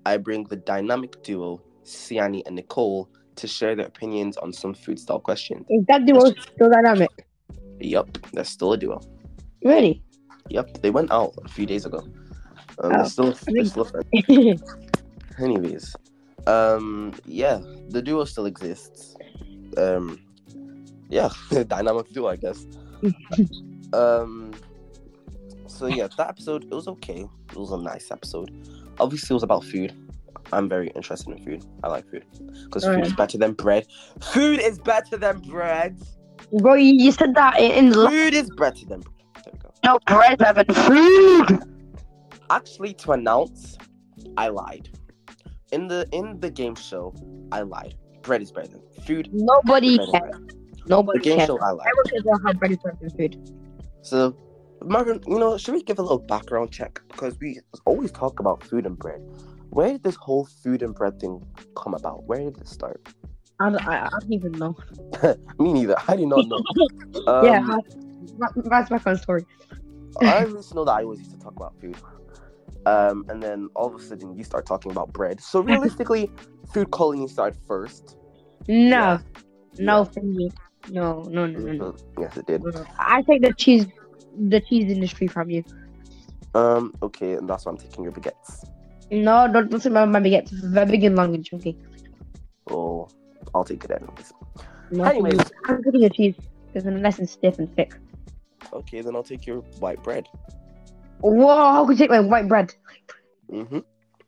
I bring the dynamic duo Siani and Nicole to share their opinions on some food style questions. Is that duo still dynamic? Yup, they're still a duo. Really? Yep, they went out a few days ago. Um, Oh, they're still, they're still friends. Anyways, um, yeah, the duo still exists. Um, yeah, dynamic duo, I guess. um, so yeah, that episode it was okay. It was a nice episode. Obviously, it was about food. I'm very interested in food. I like food because food is better than bread. Food is better than bread. Bro, you, said that in, the Food is better than bread. There we go. no bread, Evan. Food. Actually, to announce, I lied. In the in the game show, I lied. Bread is better than food. Nobody better than bread. Nobody The game cares. show, I lied. About how bread is better than food. So, Marvin, you know, should we give a little background check because we always talk about food and bread. Where did this whole food and bread thing come about? Where did it start? I don't, I, I don't even know. Me neither. I do not know. Um, yeah, that's, my fun story. I just know that I always used to talk about food. Um, and then all of a sudden you start talking about bread. So realistically, food calling started first. No, Yeah. no, thingy. No, no, no, no, no. Mhm. Yes, it did. I take the cheese, the cheese industry from you. Um, okay, and that's why I'm taking your baguettes. No, don't listen to my baguettes. Very big and long and chunky. Oh, I'll take it anyways. No, Anyways. I'm taking your cheese because unless it's nice and stiff and thick. Okay, then I'll take your white bread. Whoa, how could you take my white bread? Mm-hmm.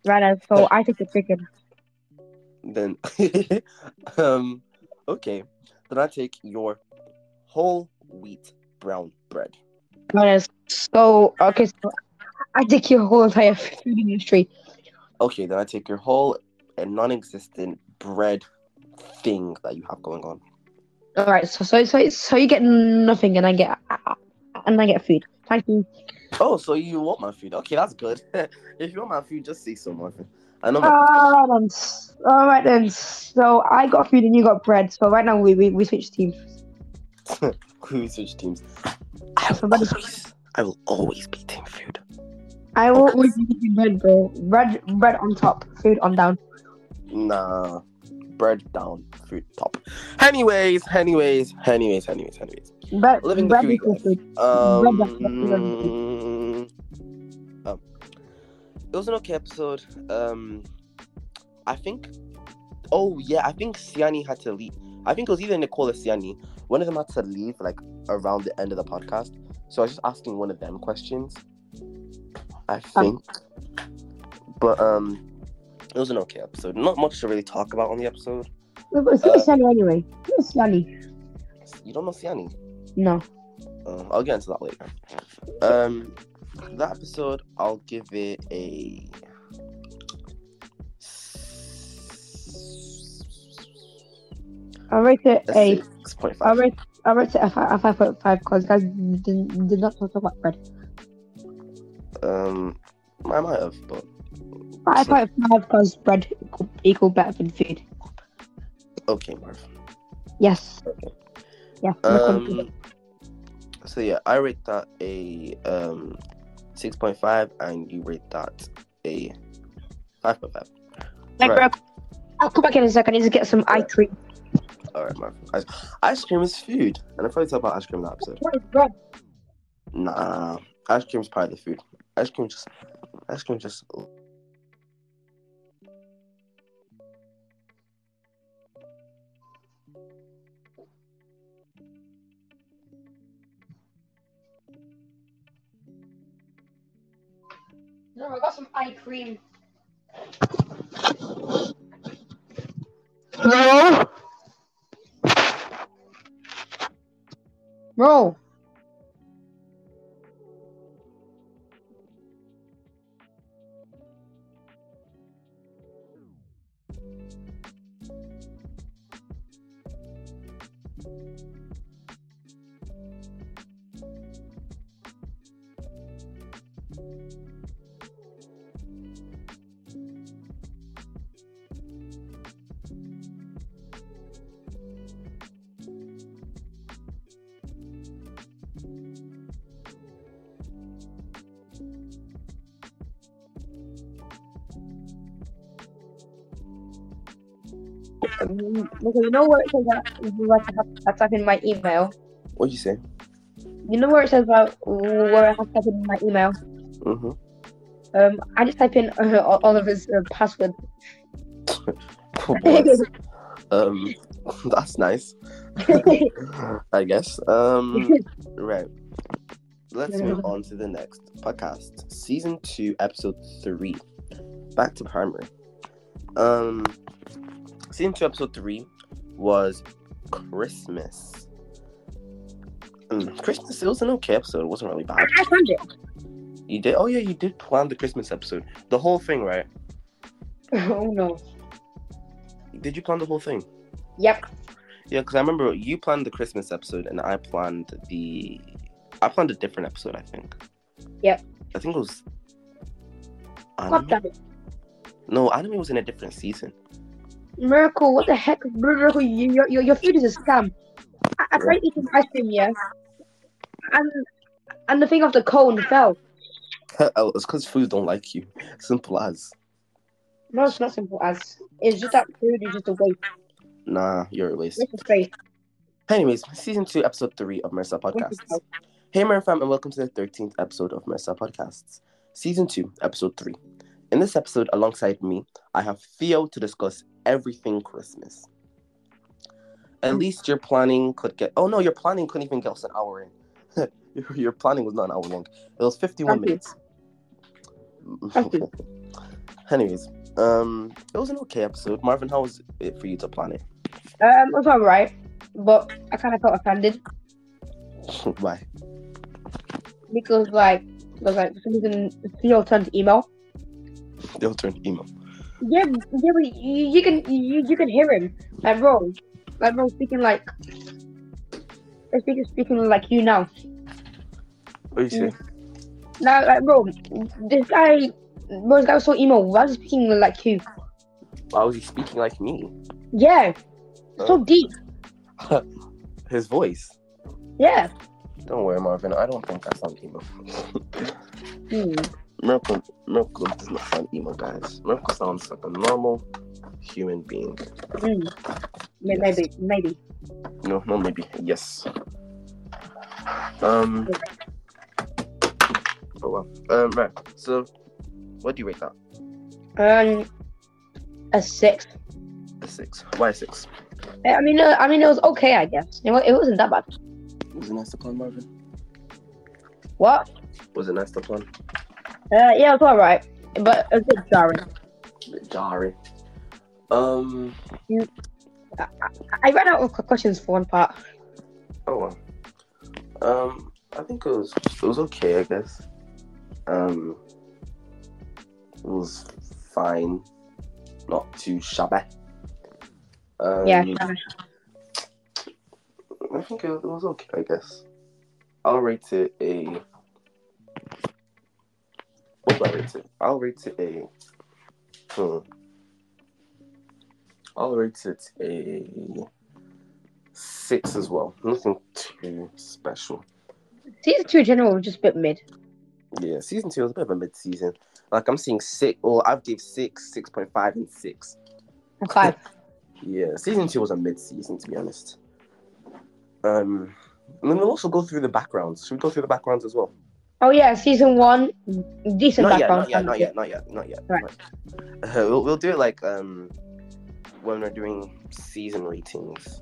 Right, uh, so I take the chicken. Then, um, okay, then I take your whole wheat brown bread. Uh, so okay, so I take your whole entire food industry. Okay, then I take your whole and non-existent bread thing that you have going on. All right, so so so so you get nothing, and I get and I get food. Thank you. Oh, so you want my food? Okay, that's good. if you want my food, just say so, Marvin. I know right then. All right then. So I got food and you got bread. So right now we we, we switch teams. who switch teams. I will Somebody- always, I will always be team food. I will always be eating bread, bro. Bread bread on top, food on down. Nah, bread down, food top. Anyways, anyways, anyways, anyways, anyways. Bread, Living the food life. food. Um, Bread down, um, it was an okay episode. Um, I think. Oh yeah, I think Siani had to leave. I think it was either Nicole or Siani. One of them had to leave like around the end of the podcast. So I was just asking one of them questions. I think. but um, it was an okay episode. Not much to really talk about on the episode. Who is Uh, Yanni anyway? Who's Yanni? You don't know Siani. No. Uh, I'll get into that later. Um, that episode, I'll give it a. I rate it a six I rate I rate it a five, a five point five because guys did, did not talk about bread. Um, I might have, but Five point five because bread equal, equal better than food. okay, Marv. Yes. Okay. Yeah. Um, so yeah, I rate that a um six point five, and you rate that a five point five. Like, right. bro, I'll come back in a second. I need to get some eye cream. All right, Marv. Ice, ice cream is food, and I probably talk about ice cream in that episode. What is bread? Nah, ice cream's part of the food. Ice cream just, ice cream just. No, I got some eye cream. Bro. Bro. Okay, you know where it says that I have to type in my email? What'd you say? You know where it says about where I have to type in my email? Mm-hmm. Um, I just type in uh, Oliver's uh, password. what? um, That's nice. I guess. Um, right. Let's move on to the next podcast. Season two, episode three. Back to primary. Um, season two, episode three was Christmas. Mm, Christmas. It was an okay episode. It wasn't really bad. I found it. You did? Oh yeah, you did plan the Christmas episode. The whole thing, right? Oh no. Did you plan the whole thing? Yep. Yeah, because I remember you planned the Christmas episode and I planned the. I planned a different episode, I think. Yep. I think it was. Anime? No, anime was in a different season. Miracle, what the heck? Miracle, you, your, your, your food is a scam. I, I tried eating ice cream, yeah. And and the thing of the cone fell. oh, it's because food don't like you. Simple as. No, it's not simple as. It's just that food is just a waste. Nah, you're a waste. Waste of space. Anyways, season two, episode three of MiraStar Podcasts. Hey, MiraFam, and welcome to the 13th episode of MiraStar Podcasts, season two, episode three. In this episode, alongside me, I have Theo to discuss everything Christmas. At Mm. least your planning could get. Oh no, your planning couldn't even get us an hour in. Your- planning was not an hour long. It was 51 Thank minutes. Anyways, um, it was an okay episode. Marvin, how was it for you to plan it? Um, it was alright, but I kind of felt offended Why? because, like, was like for some reason Theo turned email. They'll turn email. Yeah, yeah, but you, you can you, you can hear him, like bro, like bro speaking like, speaking speaking like you now. What do you say? Now, like bro, this guy, bro, this guy was so emo. Why was he speaking like you? Why was he speaking like me? Yeah, so Oh. deep. His voice. Yeah. Don't worry, Marvin. I don't think I sound emo. Miracle, Miracle does not sound emo, guys. Miracle sounds like a normal human being. Hmm. Yes. Maybe, maybe. No, no, maybe yes. Um. Oh well. Um. Right. So, what do you rate that? Um, a six. A six. Why a six? I mean, uh, I mean, it was okay, I guess. It, wa- it wasn't that bad. Was it nice to plan, Marvin? What? Was it nice to plan? Uh, yeah, it was alright, but a bit jarring. A bit jarring. Um. I, I ran out of questions for one part. Oh well. Um, I think it was it was okay, I guess. Um, it was fine, not too shabby. Um, Yeah, I think it, it was okay, I guess. I'll rate it a. What do I rate it? I'll rate it a. Hmm. I'll rate it a six as well. Nothing too special. season two in general was just a bit mid. Yeah, season two was a bit of a mid-season. Like I'm seeing six, or I've gave six, six point five, and six. And five. Yeah, season two was a mid-season to be honest. Um, and then we'll also go through the backgrounds. Should we go through the backgrounds as well? Oh yeah, season one, decent Not yet, background. not yet, not yet, not yet, not yet. Right. Uh, we'll, we'll do it like um when we're doing season ratings,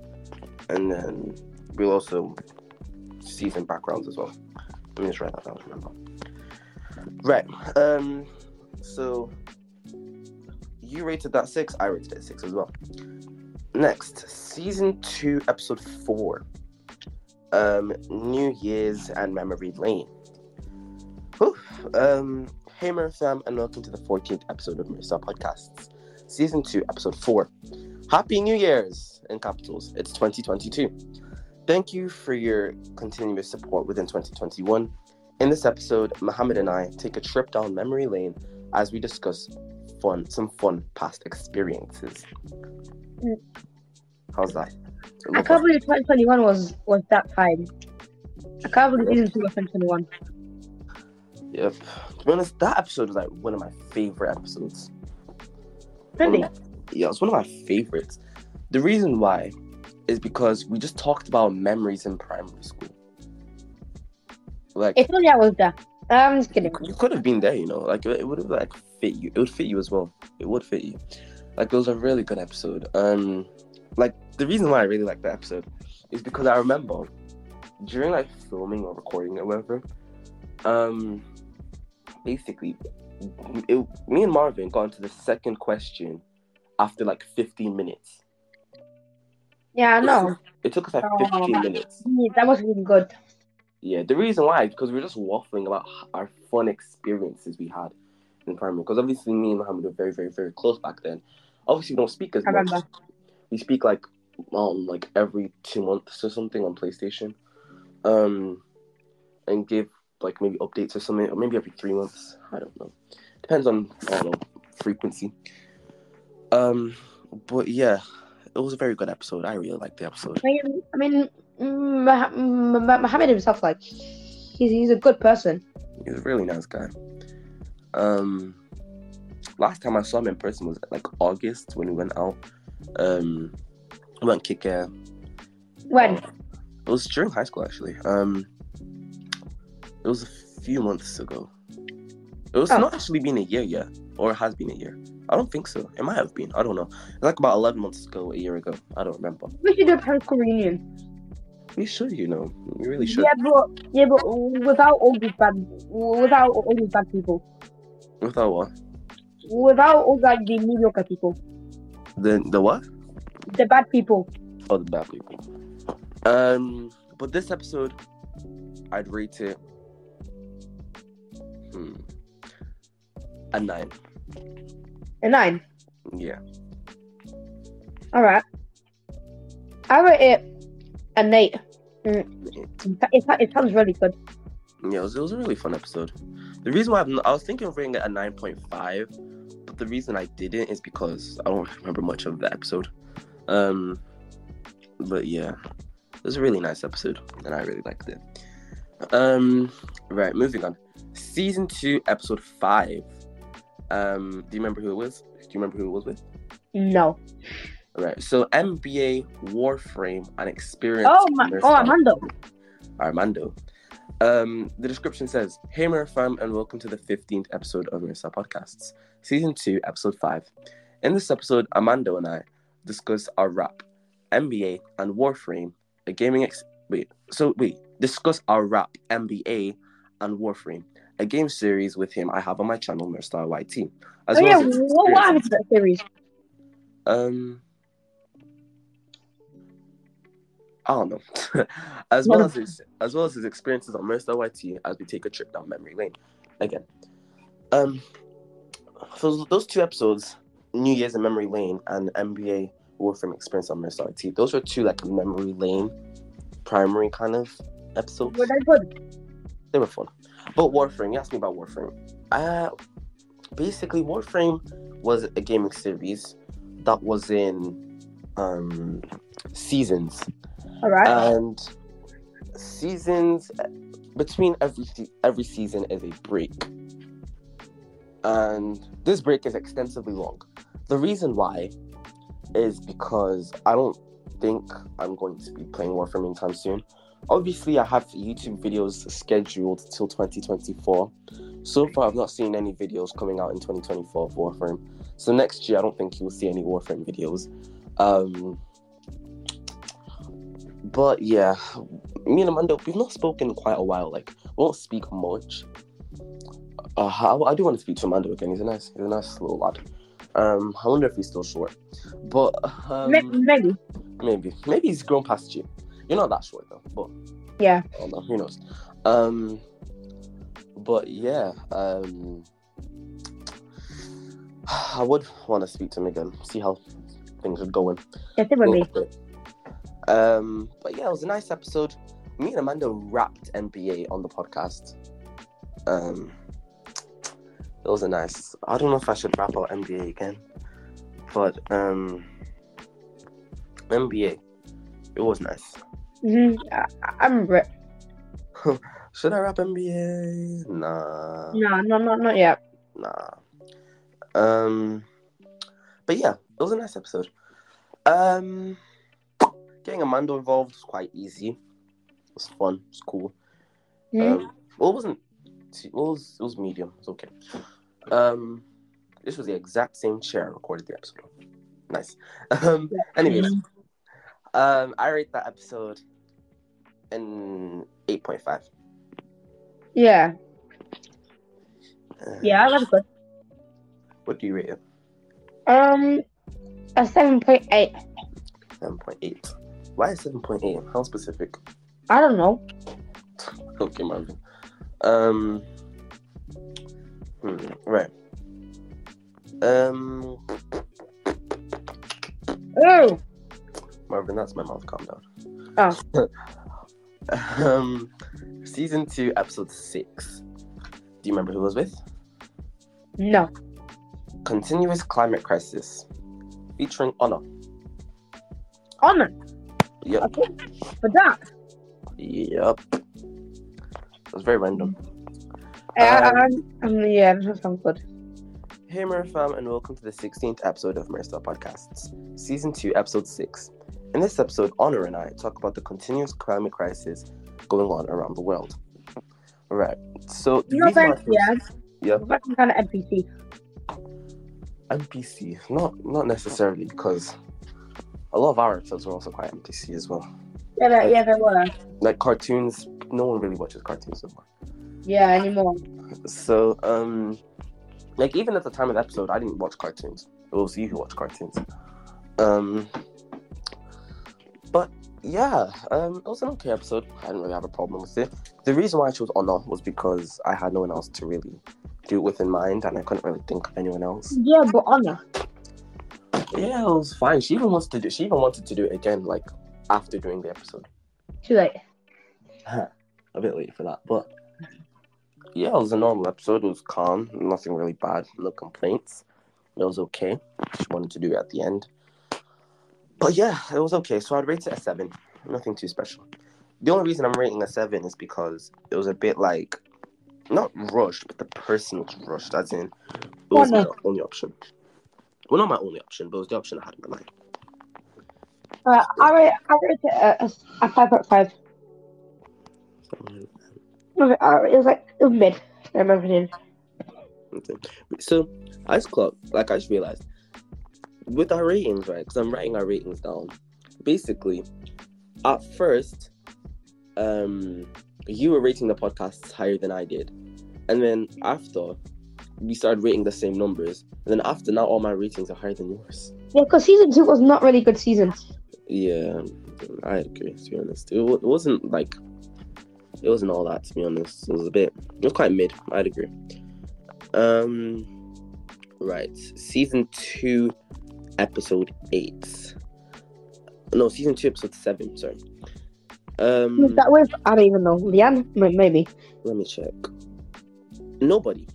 and then we'll also season backgrounds as well. Let me just write that down. Remember. Right. Um. So you rated that six. I rated it six as well. Next, season two, episode four. Um, New Year's and Memory Lane. Um, hey, Fam, and welcome to the 14th episode of MiraStar Podcasts, Season 2, Episode 4. Happy New Year's in capitals. It's 2022. Thank you for your continuous support within 2021. In this episode, Mohammed and I take a trip down memory lane as we discuss fun, some fun past experiences. Mm. How's that? I can't believe 2021 was was that time. I can't believe two was 2021. Yep. To be honest, that episode was like one of my favorite episodes. Really? My- yeah, it's one of my favorites. The reason why is because we just talked about memories in primary school. Like If only I was there. I'm just kidding. you could have been there, you know. Like it, it would have like fit you. It would fit you as well. It would fit you. Like it was a really good episode. Um, like the reason why I really like that episode is because I remember during like filming or recording or whatever, um, basically, it, me and Marvin got into the second question after like 15 minutes. Yeah, I know. It took us like Oh, 15 that- minutes. That was really good. Yeah, the reason why is because we were just waffling about our fun experiences we had in primary. Because obviously, me and Mohammed were very, very, very close back then. Obviously, we don't speak as I much. remember. We speak like um like every two months or something on PlayStation, um, and give like maybe updates or something, or maybe every three months. I don't know. Depends on I don't know frequency. Um, but yeah, it was a very good episode. I really liked the episode. I mean, I mean mm, Mohammed himself, like, he's, he's a good person. He's a really nice guy. Um, last time I saw him in person was like August when we went out. Um, we went kick air. When? It was during high school actually. Um, it was a few months ago. It was Oh. not actually been a year yet, or it has been a year. I don't think so. It might have been. I don't know. It's like about eleven months ago, a year ago. I don't remember. We should do a high school reunion. We should, you know. We really should. Yeah, but yeah, but without all these bad, without all these bad people, Without what? without all like the mediocre people, The the what? the bad people. Oh, the bad people. Um, but this episode, I'd rate it. Hmm. A nine. A nine. Yeah. All right. I rate it an eight. Mm. It, it sounds really good. Yeah, it was, it was a really fun episode. The reason why I'm, I was thinking of rating it a 9.5, but the reason I didn't is because I don't remember much of the episode. Um, but yeah, it was a really nice episode, and I really liked it. Um, right, moving on. Season two, episode five. Um, do you remember who it was? Do you remember who it was with? No. All right. so NBA Warframe, and Experience. Oh my. Oh, Armando. Armando. Um, the description says, Hey MiraFam, and welcome to the 15th episode of MiraStar Podcasts, Season 2, Episode 5. In this episode, Armando and I discuss our rap, NBA, and Warframe, a gaming ex- wait, so wait, discuss our rap, NBA, and Warframe, a game series with him I have on my channel, MiraStar YT. As Oh well yeah. as What, what happened to that series? Um, I don't know. as well as his, as well as his experiences on MiraStar YT as we take a trip down memory lane again. Um, so those two episodes, New Year's and Memory Lane, and NBA Warframe Experience on MiraStar YT, those were two like memory lane, primary kind of episodes. Were they good? They were fun. But Warframe, you asked me about Warframe. Uh, basically, Warframe was a gaming series that was in um, seasons. All right. And seasons, between every, every season is a break. And this break is extensively long. The reason why is because I don't think I'm going to be playing Warframe anytime soon. Obviously, I have YouTube videos scheduled till 2024. So far, I've not seen any videos coming out in 2024 of Warframe. So next year, I don't think you will see any Warframe videos. Um, but yeah, me and Amanda, we've not spoken in quite a while. Like, we won't speak much. Uh, I, I do want to speak to Amanda again. He's a nice, he's a nice little lad. Um, I wonder if he's still short. But um, Maybe. maybe, maybe he's grown past you. You're not that short though. But Yeah. I don't know. Who knows? Um, but yeah, um, I would want to speak to him again, see how things are going. Yeah, same with me. Um, but yeah, it was a nice episode. Me and Amanda rapped NBA on the podcast. Um, it was a nice. I don't know if I should rap out NBA again, but um, NBA, it was nice. Hmm I, I remember it. Should I rap NBA? Nah, No, no, no, not yet. nah. Um, but yeah, it was a nice episode. Um, getting Amanda involved was quite easy. It was fun. It was cool. Mhm. Um, well, it wasn't. it was, it was medium. It's okay. Um, this was the exact same chair I recorded the episode. on. Nice. Um, anyways, Um, I rate that episode an eight point five. Yeah. Uh, Yeah, that's good. What do you rate it? Um, a seven point eight. Seven point eight. Why seven point eight? How specific? I don't know. Okay, Marvin. Um. hmm, right. Um, Oh, Marvin, that's my mouth. Calm down. Oh. um, season two, episode six. Do you remember who it was with? no. Continuous climate crisis, featuring Honor. Honor. Yep. Okay. For that. Yep. It was very random. Uh, Um, um, um, yeah, that sounds good. Hey, MiraFam, and welcome to the 16th episode of MiraStar Podcasts, Season 2, Episode 6. In this episode, Honor and I talk about the continuous climate crisis going on around the world. Alright, so the You know, reason why I thanks, chose- yeah. Fucking kind of NPC. NPC, not not necessarily because a lot of our episodes were also quite NPC as well. Yeah, that, yeah, they were. Like cartoons, no one really watches cartoons anymore. Yeah, anymore. So, um, like even at the time of the episode, I didn't watch cartoons. It was you who watched cartoons. Um, but yeah, um, it was an okay episode. I didn't really have a problem with it. The reason why I chose Honor was because I had no one else to really do it with in mind, and I couldn't really think of anyone else. Yeah, but Honor. Yeah, it was fine. She even wants to do. She even wanted to do it again, like after doing the episode. Too late. a bit late for that, but yeah, it was a normal episode. It was calm, nothing really bad, no complaints. It was okay. She wanted to do it at the end, but yeah, it was okay. So I'd rate it a seven. Nothing too special. The only reason I'm rating a seven is because it was a bit like not rushed, but the person was rushed. As in, it was Why my only option. Well, not my only option, but it was the option I had in my mind. Uh, I rate, I rate it a, a, a five point five. Okay, uh, it was like it was mid. I remember it. Okay. So I just clocked, like I just realized with our ratings, right? Because I'm writing our ratings down. Basically, at first, um, you were rating the podcasts higher than I did, and then after, we started rating the same numbers, and then after now, all my ratings are higher than yours. Yeah, because season two was not really good season. Yeah, I agree. To be honest, it, wa- it wasn't like it wasn't all that. To be honest, it was a bit. It was quite mid. I'd agree. Um, right. Season two, episode eight. No, season two, episode seven. Sorry. Um, Who's that with? I don't even know. Leanne? Maybe. let me check. Nobody.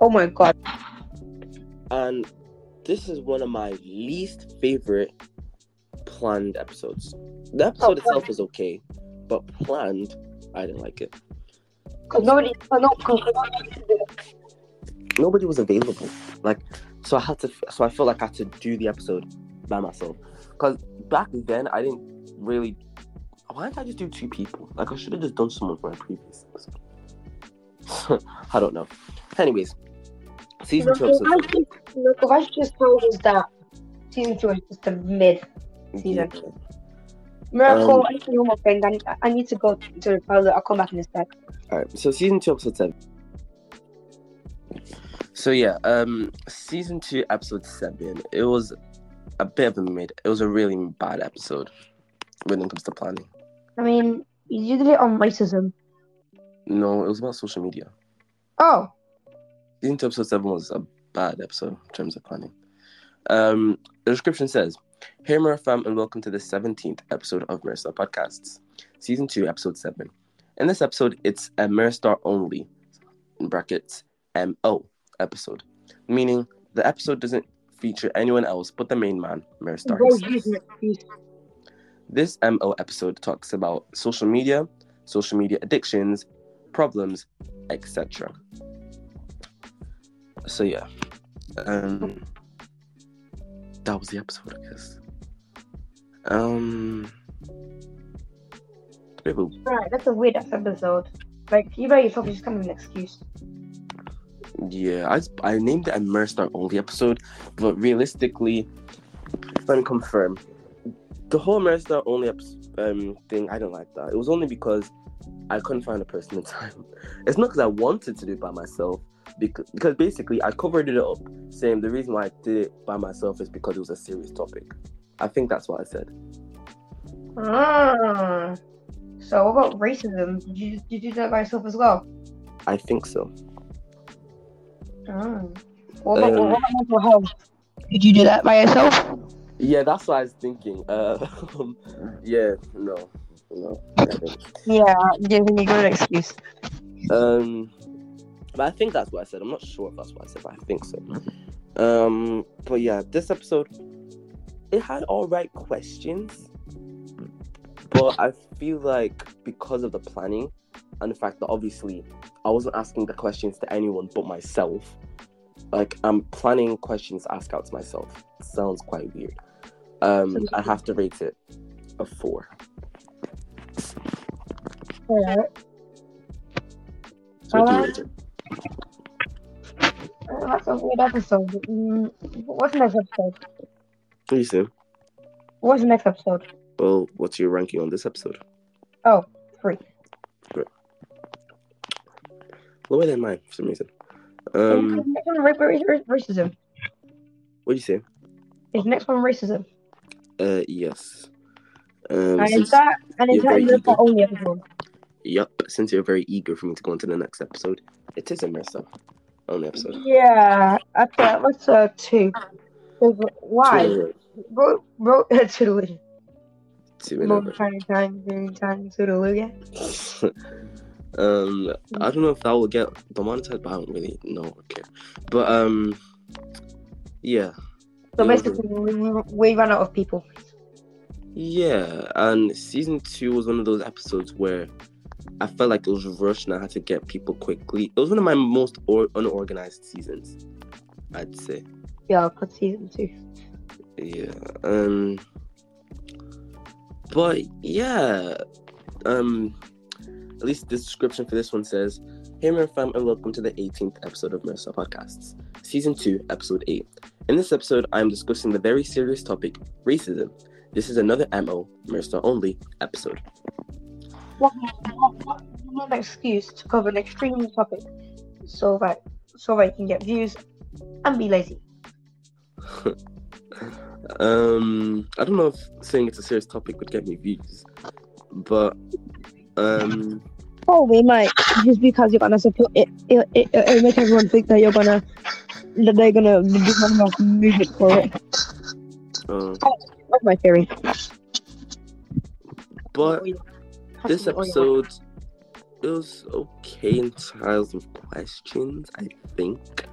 Oh my god. And this is one of my least favorite planned episodes. The episode Oh, itself was okay, but planned, I didn't like it. Because nobody. No, cause Nobody was available. Like, so I had to. So I felt like I had to do the episode by myself. Because back then, I didn't really. Why didn't I just do two people? Like, I should have just done someone for my previous episode. I don't know. Anyways, season two, episode. Look, I just, look, if I just told us that season two is just a mid. season. Yeah. Miracle, Um, I need one more thing. I need, I need to go to the toilet. I'll come back in a sec. All right, so season two, episode seven. So yeah, um, season two, episode seven. It was a bit of a mid. It was a really bad episode when it comes to planning. I mean, you did it on racism. No, it was about social media. Oh, Season two, episode seven was a bad episode in terms of planning. Um, the description says, "Hey, MiraFam, and welcome to the seventeenth episode of MiraStar Podcasts, season two, episode seven. In this episode, it's a MiraStar only, in brackets MO episode, meaning the episode doesn't feature anyone else but the main man, MiraStar. bro, himself. use an excuse. This MO episode talks about social media, social media addictions, problems, etc. So yeah, um, that was the episode, I guess. Um, bit of a- Right, that's a weird episode. Like, you by yourself, just kind of an excuse. Yeah, I I named it a Star only episode, but realistically, let me confirm. the whole Ameristar only um thing, I don't like that. It was only because I couldn't find a person in time. It's not because I wanted to do it by myself, because, because basically I covered it up saying the reason why I did it by myself is because it was a serious topic. I think that's what I said. Ah. So what about racism? Did you, did you do that by yourself as well? I think so. Ah. What about, Um, what about mental health? Did you do that by yourself? Yeah, that's what I was thinking. Uh, yeah, no, no. Yeah, giving you got excuse? Um, but I think that's what I said. I'm not sure if that's what I said, but I think so. Um, but yeah, this episode it had all right questions, but I feel like because of the planning and the fact that obviously I wasn't asking the questions to anyone but myself. Like I'm planning questions to ask out to myself. sounds quite weird. Um, I have to rate it a four. Alright. So what Uh, rate it? Uh, That's a weird episode. Mm, what's the next episode? What do? What's the next episode? Well, what's your ranking on this episode? Oh, three. Lower than mine for some reason. Um, next one ra- ra- ra- racism? what do you say? Is next one racism? Uh, yes. Um, And since, is that and is you're that eager. only episode? yup, since you're very eager for me to go into the next episode, it is a MiraStar only episode. Yeah, that's uh, that's uh two. Why? Bro, bro, toodaloo. two in a row. tiny, tiny, tiny, tiny, toodaloo, yeah. um, I don't know if that will get demonetized, but I don't really know Okay. But um, yeah. So It was a- basically, we, we ran out of people. Yeah, and season two was one of those episodes where I felt like it was rushed and I had to get people quickly. It was one of my most or- unorganized seasons, I'd say. Yeah, cut season two. Yeah. Um. But yeah, um, at least the description for this one says, "Hey, my fam, and welcome to the 18th episode of MiraStar Podcasts, season two, episode eight. In this episode, I am discussing the very serious topic, racism. This is another MO MiraStar only episode." What, what an excuse to cover an extreme topic, so that so that you can get views and be lazy. um, I don't know if saying it's a serious topic would get me views, but um, Probably might just because you're gonna support it. It it it'll make everyone think that you're gonna that they're gonna do one more movement for it. uh, That's my theory. but this to be oil. episode it was okay in terms of questions, I think.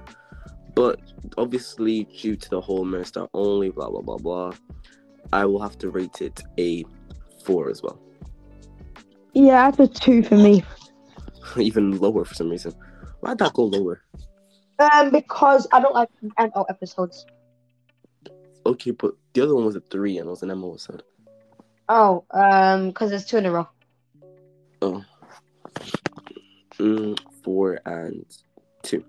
But obviously, due to the whole MiraStar only, blah blah blah blah, I will have to rate it a four as well, Yeah, that's a two for me. even lower for some reason. Why'd that go lower? Um, because I don't like MO episodes. Okay, but the other one was a three and it was an MO episode. Oh, um, because there's two in a row. Oh, mm, four and two.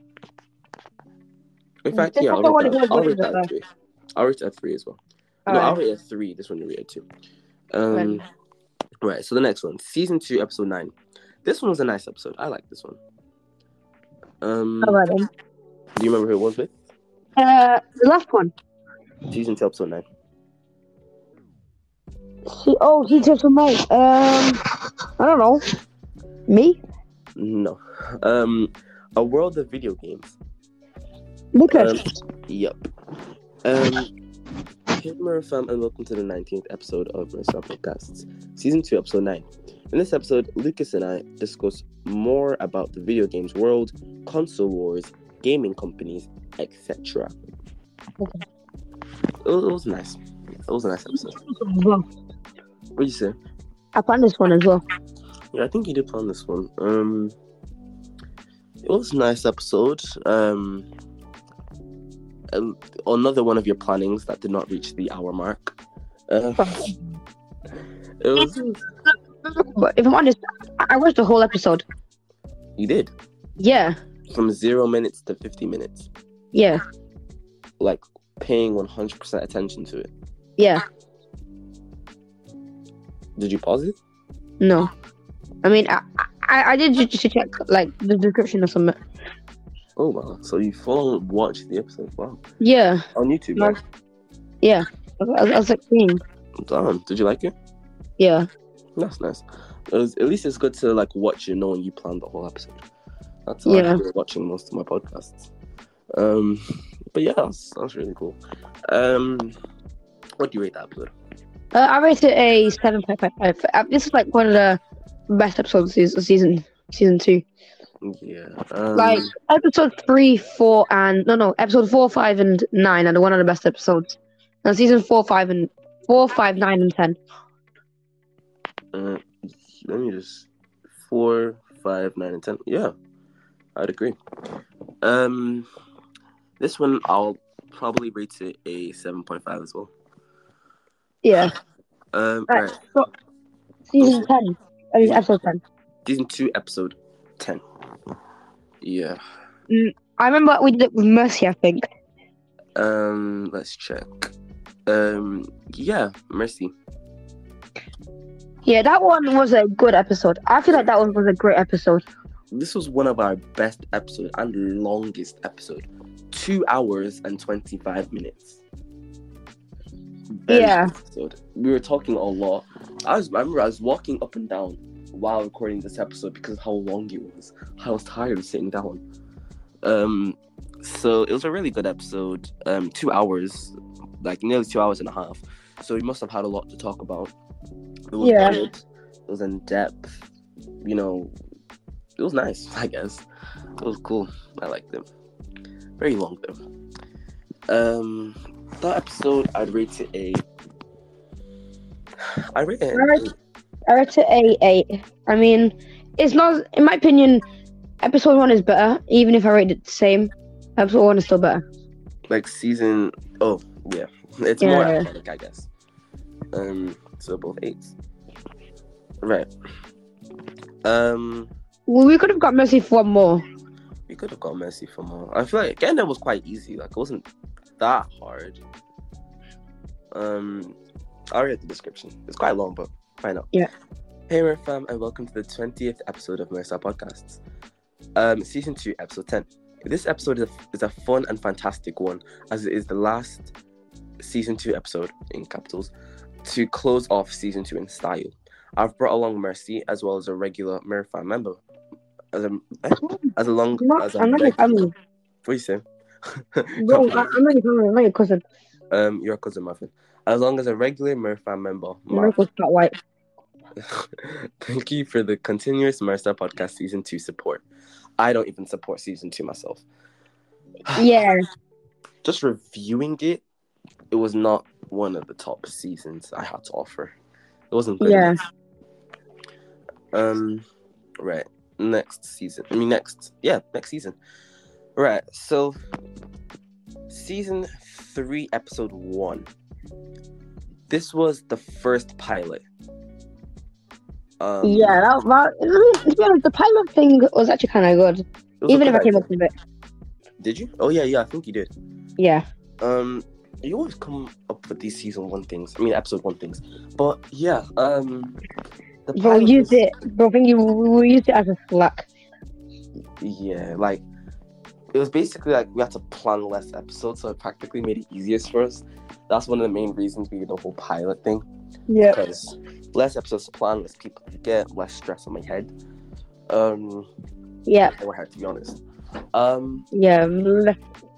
In fact, This yeah, I'll rate that, I'll rate that three. I'll rate that three as well. no, Alright. I'll rate a three. This one you rate a two. Um, right. So the next one, season two, episode nine. This one was a nice episode. I like this one. Um, Alright then. do you remember who it was with? Uh, the last one. Season two, episode nine. Oh, he some mate. Um, I don't know. Me? No. Um, a world of video games. Lucas. Um, yep. Um, hey, MiraFam, and welcome to the 19th episode of MiraStar Podcasts, season 2, episode 9. In this episode, Lucas and I discuss more about the video games world, console wars, gaming companies, etc. Okay. It, was- nice. It was a nice episode. Well, What do you say? I planned this one as well. Yeah, I think you did plan this one. Um, it was a nice episode. Um, another one of your plannings that did not reach the hour mark. Uh, it was. But if I'm honest, I I watched the whole episode. You did Yeah, from zero minutes to fifty minutes, yeah, like paying one hundred percent attention to it. yeah. Did you pause it? No. I mean, I, I, I did just to check like the description or something. Oh wow! So you full on watched the episode? Wow. Yeah, On YouTube. Right? yeah. I was, I was, I was like, hmm, Damn. Did you like it? yeah, That's nice. It was, at least it's good to like watch it knowing you planned the whole episode. That's how Yeah. I feel watching most of my podcasts. Um, but yeah, that's, that's really cool. Um, what do you rate that episode? uh, I rated it a seven point five five. Uh, This is like one of the best episodes of season season two. Yeah. Um, Like episode three, four, and no, no, episode four, five, and nine are the one of the best episodes. And season four, five, and four, five, nine, and ten. uh, let me just four, five, nine, and ten. Yeah, I'd agree. Um, this one I'll probably rate it a seven point five as well. Yeah, Um, Right. right. season ten. I mean, episode ten. Season two, episode ten. Yeah. I remember we did it with Mercy. I think. Um, let's check. Um, yeah, Mercy. Yeah, that one was a good episode. I feel like that one was a great episode. This was one of our best episodes and longest episode. Two hours and twenty five minutes. Very Yeah. Episode. We were talking a lot. I was I remember I was walking up and down while recording this episode because of how long it was. I was tired of sitting down. Um, so it was a really good episode. Um, two hours, like nearly two hours and a half. So we must have had a lot to talk about. It was Yeah. good. It was in depth. You know, it was nice. I guess it was cool. I liked it. Very long though. Um, that episode I'd rate it a. I rate it. I rated it a eight. I mean, it's not, in my opinion, episode one is better. Even if I rate it the same, episode one is still better. like season oh yeah it's more Yeah. athletic i guess um so both eights right um Well, we could have got Mercy for more. we could have got Mercy for more i feel like again that was quite easy like it wasn't that hard um i'll read the description it's quite long but find out Yeah. hey MiraFam and welcome to the 20th episode of MiraStar podcasts um season 2 episode 10 this episode is a, is a fun and fantastic one as it is the last season 2 episode in capitals to close off season 2 in style i've brought along mercy as well as a regular MiraFam member as a as a long I'm not, as a I'm not your family. what you say Bro, I- I'm not your family. I'm not your cousin. um your cousin Muffin as long as a regular MiraFam member uncle's not white. Thank you for the continuous MiraStar podcast season two support. I don't even support season two myself. Yeah, Just reviewing it, it was not one of the top seasons I had to offer. It wasn't good. yeah. Um, right. Next season. I mean, next. Yeah, next season. Right. So, season three, episode one. This was the first pilot. Um, Yeah, that, that, to be honest, the pilot thing was actually kind of good. it was a Even if I came idea. up with it. Did you? Oh yeah, yeah. I think you did. Yeah. Um, you always come up with these season one things. I mean, episode one things. But yeah, um, the Bro, used was- it. Bro, I think you we used it as a slack. Yeah, like it was basically like we had to plan less episodes, so it practically made it easiest for us. That's one of the main reasons we did the whole pilot thing Yeah. because less episodes to plan, less people to get, less stress on my head. Um, Yeah. were to be honest. Um, Yeah.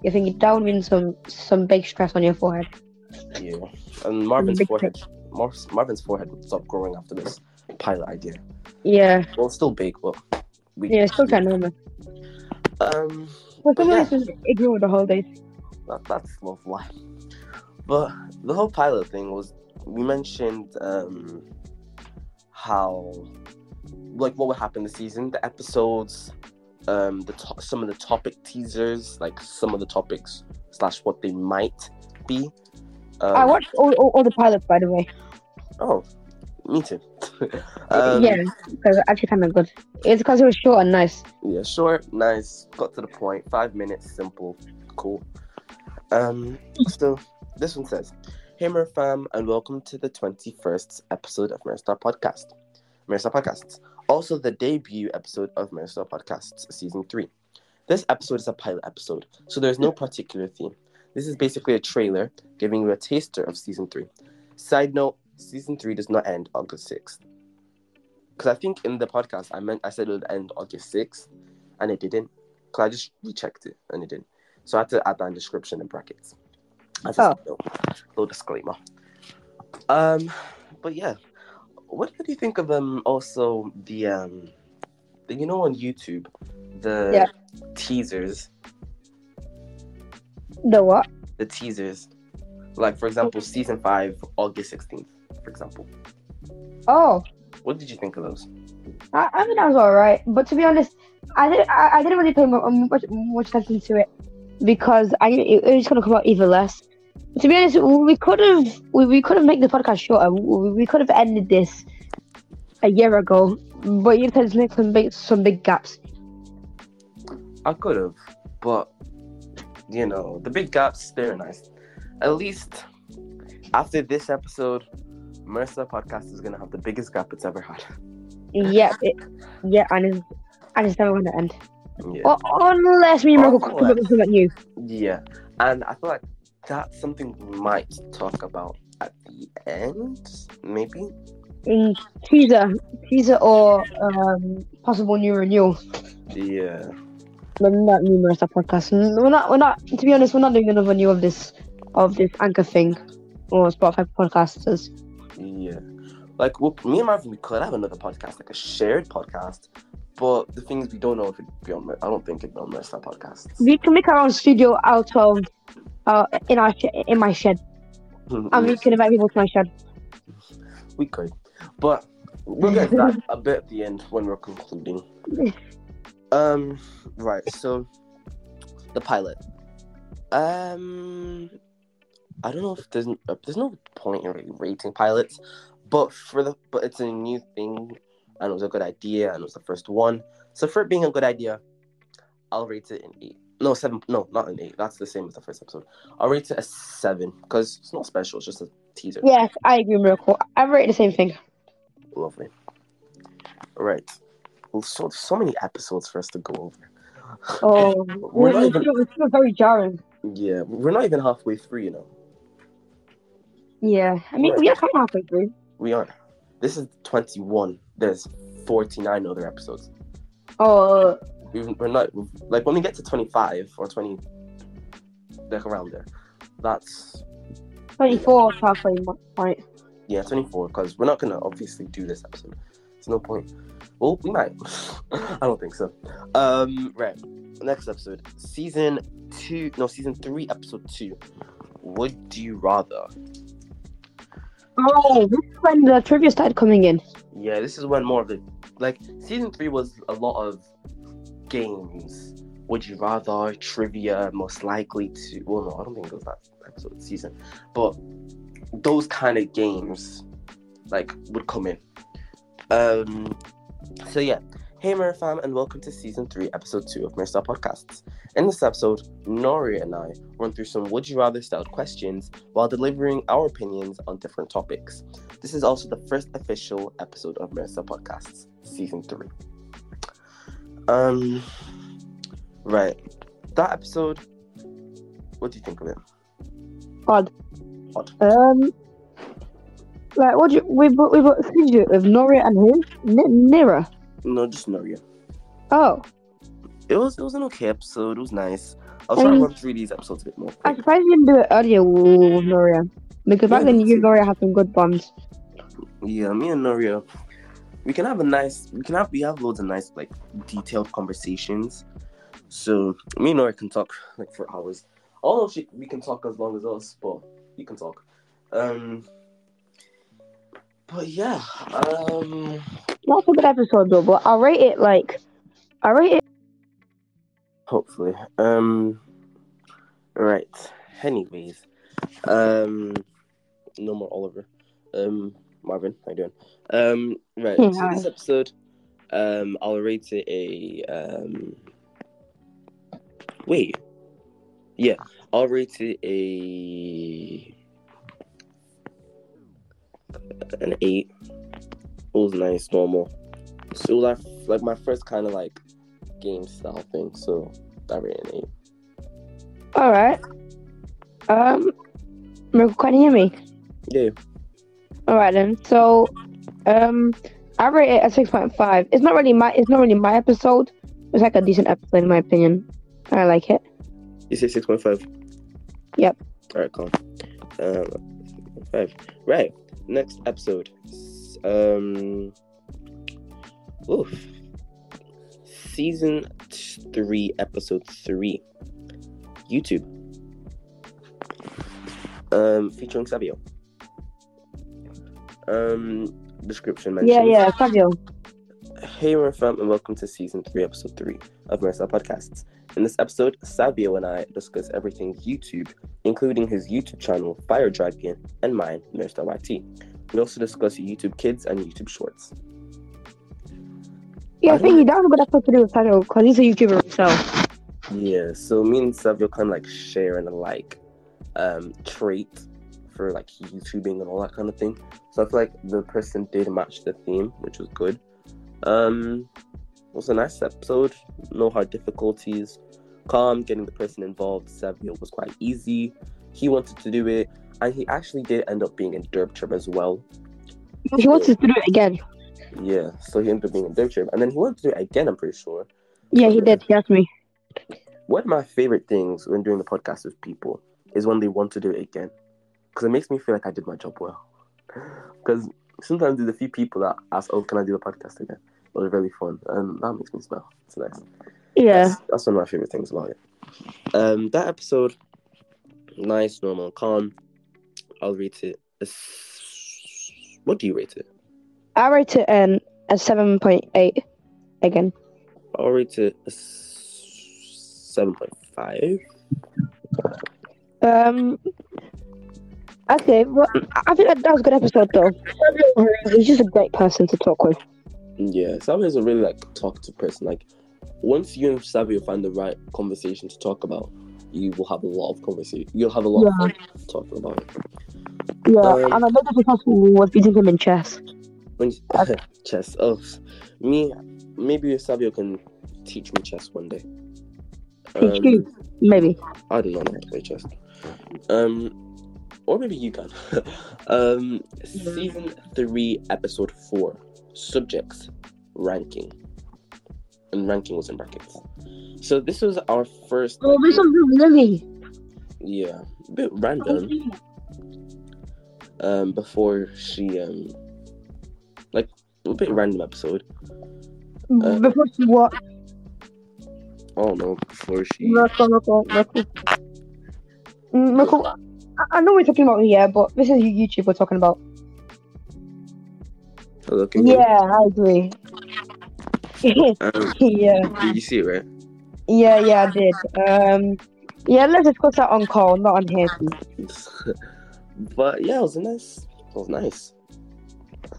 I think that would mean some some big stress on your forehead. yeah, and Marvin's forehead, Mar- Marvin's forehead would stop growing after this pilot idea. Yeah. Well, it's still big, but we Yeah, still kind of normal. Um, But But someone yeah. just ignore the holidays. that, that's love life. But the whole pilot thing was we mentioned um how like what would happen this season, the episodes, um the to- some of the topic teasers, like some of the topics slash what they might be. Um, I watched all, all, all the pilots, by the way. Oh, me too. um, yeah, because actually kind of good. It's because it was short and nice. Yeah, short, nice, got to the point, five minutes, simple, cool. Um, so this one says, Hey, MiraFam, and welcome to the 21st episode of MiraStar Podcast. MiraStar Podcasts, also the debut episode of MiraStar Podcasts Season 3. This episode is a pilot episode, so there's no particular theme. This is basically a trailer giving you a taster of Season 3. Side note, Season 3 does not end August 6th. Because I think in the podcast, I meant I said it would end August 6th, and it didn't. Because I just rechecked it, and it didn't. So I had to add that in description in brackets. That's Oh. a little disclaimer. Um, but yeah, what, do you think of um also the um, the, you know on YouTube, the Yeah. teasers, The what? the teasers, like for example, season five, August sixteenth, for example. Oh, What did you think of those? I, I think that was alright. But to be honest, I didn't. I, I didn't really pay mu- much much attention to it because I it, it was gonna come out even less. But to be honest, we could have we, we could have made the podcast shorter. We, we could have ended this a year ago, but you to make some big some big gaps. I could have, but you know, the big gaps, they're nice. At least after this episode, MiraStar Podcast is gonna have the biggest gap it's ever had. Yeah, it, yeah, and it's and it's never gonna end. Yeah. Unless me and Marco come up with something new. Yeah. And I feel like that's something we might talk about at the end, maybe. Mm, teaser, teaser, or um, possible new renewal. Yeah. But not numerous podcasts. Mm, We're not. We're not. To be honest, we're not doing another new of this of this anchor thing or Spotify podcasters. Yeah. Like well, me and Marvin, we could have another podcast, like a shared podcast. But the thing is, we don't know if it'd be on. I don't think it'd be on MiraStar Podcasts. We can make our own studio out of uh in our sh- in my shed, and we can invite people to my shed. We could, but we'll get that a bit at the end when we're concluding. Um, right. So, the pilot. Um, I don't know if there's uh, there's no point in rating pilots, but for the but it's a new thing and it was a good idea and it was the first one. So for it being a good idea, I'll rate it an eight. No seven. No, not an eight. That's the same as the first episode. I'll rate it a seven because it's not special. It's just a teaser. Yes, I agree, Miracle. I rate the same thing. Lovely. Right. Well, so so many episodes for us to go over. Oh, We're not it's even- still, it's still very jarring. Yeah, we're not even halfway through. You know, Yeah, I mean, we are kind of halfway through. we are. This is twenty-one. There's forty-nine other episodes. Oh, We we're not like when we get to twenty-five or twenty, like around there. That's 24 halfway point. yeah, twenty-four. Because we're not gonna obviously do this episode. There's no point. Well, we might. I don't think so. Um, right. Next episode, season two. No, season three, episode two. Would you rather? Oh, this is when the trivia started coming in. Yeah, this is when more of the like season three was a lot of games. Would you rather trivia? Most likely to. Well, no, I don't think it was that episode season, but those kind of games like would come in. Um. So yeah, hey MiraFam, and welcome to season three, episode two of Mirror Podcasts. In this episode, Nori and I run through some would you rather styled questions while delivering our opinions on different topics. This is also the first official episode of MiraStar Podcasts, season three. Um, right, that episode. What do you think of it? Odd. Odd. Um, like what do you, we got, we got Fidget with Noria and who? N- Nira. No, just Noria. Oh, It was it was an okay episode. It was nice. I was trying to run through these episodes a bit more. I'm surprised you didn't do it earlier with Noria. Because back Yeah, then you and. Noria had some good bonds. Yeah, me and Noria, we can have a nice. We can have we have loads of nice like detailed conversations. So me and Noria can talk like for hours. Know she, we can talk as long as us, but you can talk. Um, but yeah, um, That's a good episode though, but I'll rate it like, I'll rate it. hopefully. Um, right. Anyways, um, no more Oliver. Um, Marvin, how you doing? Um, right. Yeah, so this episode, um, I'll rate it a um. Wait. Yeah, I'll rate it a an eight. It was nice, normal. So it was like, like my first kind of like game style thing. So I rate an eight. All right. Um, Miracle, can you hear me? Yeah. All right then. So, um, I rate it at six point five. It's not really my. It's not really my episode. It's like a decent episode in my opinion. I like it. You say six point five. Yep. All right, calm. Um, five. Right. Next episode. Um. Oof. Season three, episode three. YouTube. Um, featuring Savio. Um, description mentions. Yeah, yeah, Savio. Hey, we're fam, and welcome to season three, episode three of MiraStar Podcasts. In this episode, Savio and I discuss everything YouTube, including his YouTube channel, Fire Dragon, and mine, MiraStar YT. We also discuss YouTube Kids and YouTube Shorts. Yeah, I think that was a good episode to do with because he's a YouTuber himself. Yeah, so me and Savio kind of like share an alike um, trait for like YouTubing and all that kind of thing. So I feel like the person did match the theme, which was good. Um, it was a nice episode, no hard difficulties, calm, getting the person involved. Savio was quite easy. He wanted to do it, and he actually did end up being in Trip as well. He wants us to do it again. Yeah, so he ended up being in Trip, and then he wanted to do it again. I'm pretty sure. Yeah, he did. He asked me. One of my favorite things when doing the podcast with people is when they want to do it again, because it makes me feel like I did my job well. Because sometimes there's a few people that ask, "Oh, can I do the podcast again?" It was really fun, and that makes me smile. It's nice. Yeah. That's, that's one of my favorite things about it. Um, that episode, nice, normal, calm. I'll rate it. s- What do you rate it? I rate it um, a 7.8 again. I'll rate it a seven point five. Um. Okay, well, I- think that, that was a good episode though. He's just a great person to talk with. Yeah, Savio is a really like talkative person. Like once you and Savio find the right conversation to talk about, you will have a lot of conversation. You'll have a lot of fun talking about it. Yeah, Um, and I know the person who was beating him in chess. When chess, oh, me, maybe Savio can teach me chess one day. Teach Um, you, maybe. I do not know how to play chess. Um, or maybe you can. um, season three, episode four, subjects, ranking, and ranking was in brackets. So this was our first. Oh, this was really. Yeah, a bit random. Um, before she um, like a bit random episode. Uh, Before she what? I don't know before she. Merkel, Merkel, Merkel. Mm, Merkel, I, know we're talking about here, but this is YouTube we're talking about. Hello, can you Yeah, I agree. Um, yeah, you see it right? Yeah, yeah, I did. Um, yeah, let's discuss that on call, not on here. but yeah, it was nice. It was nice.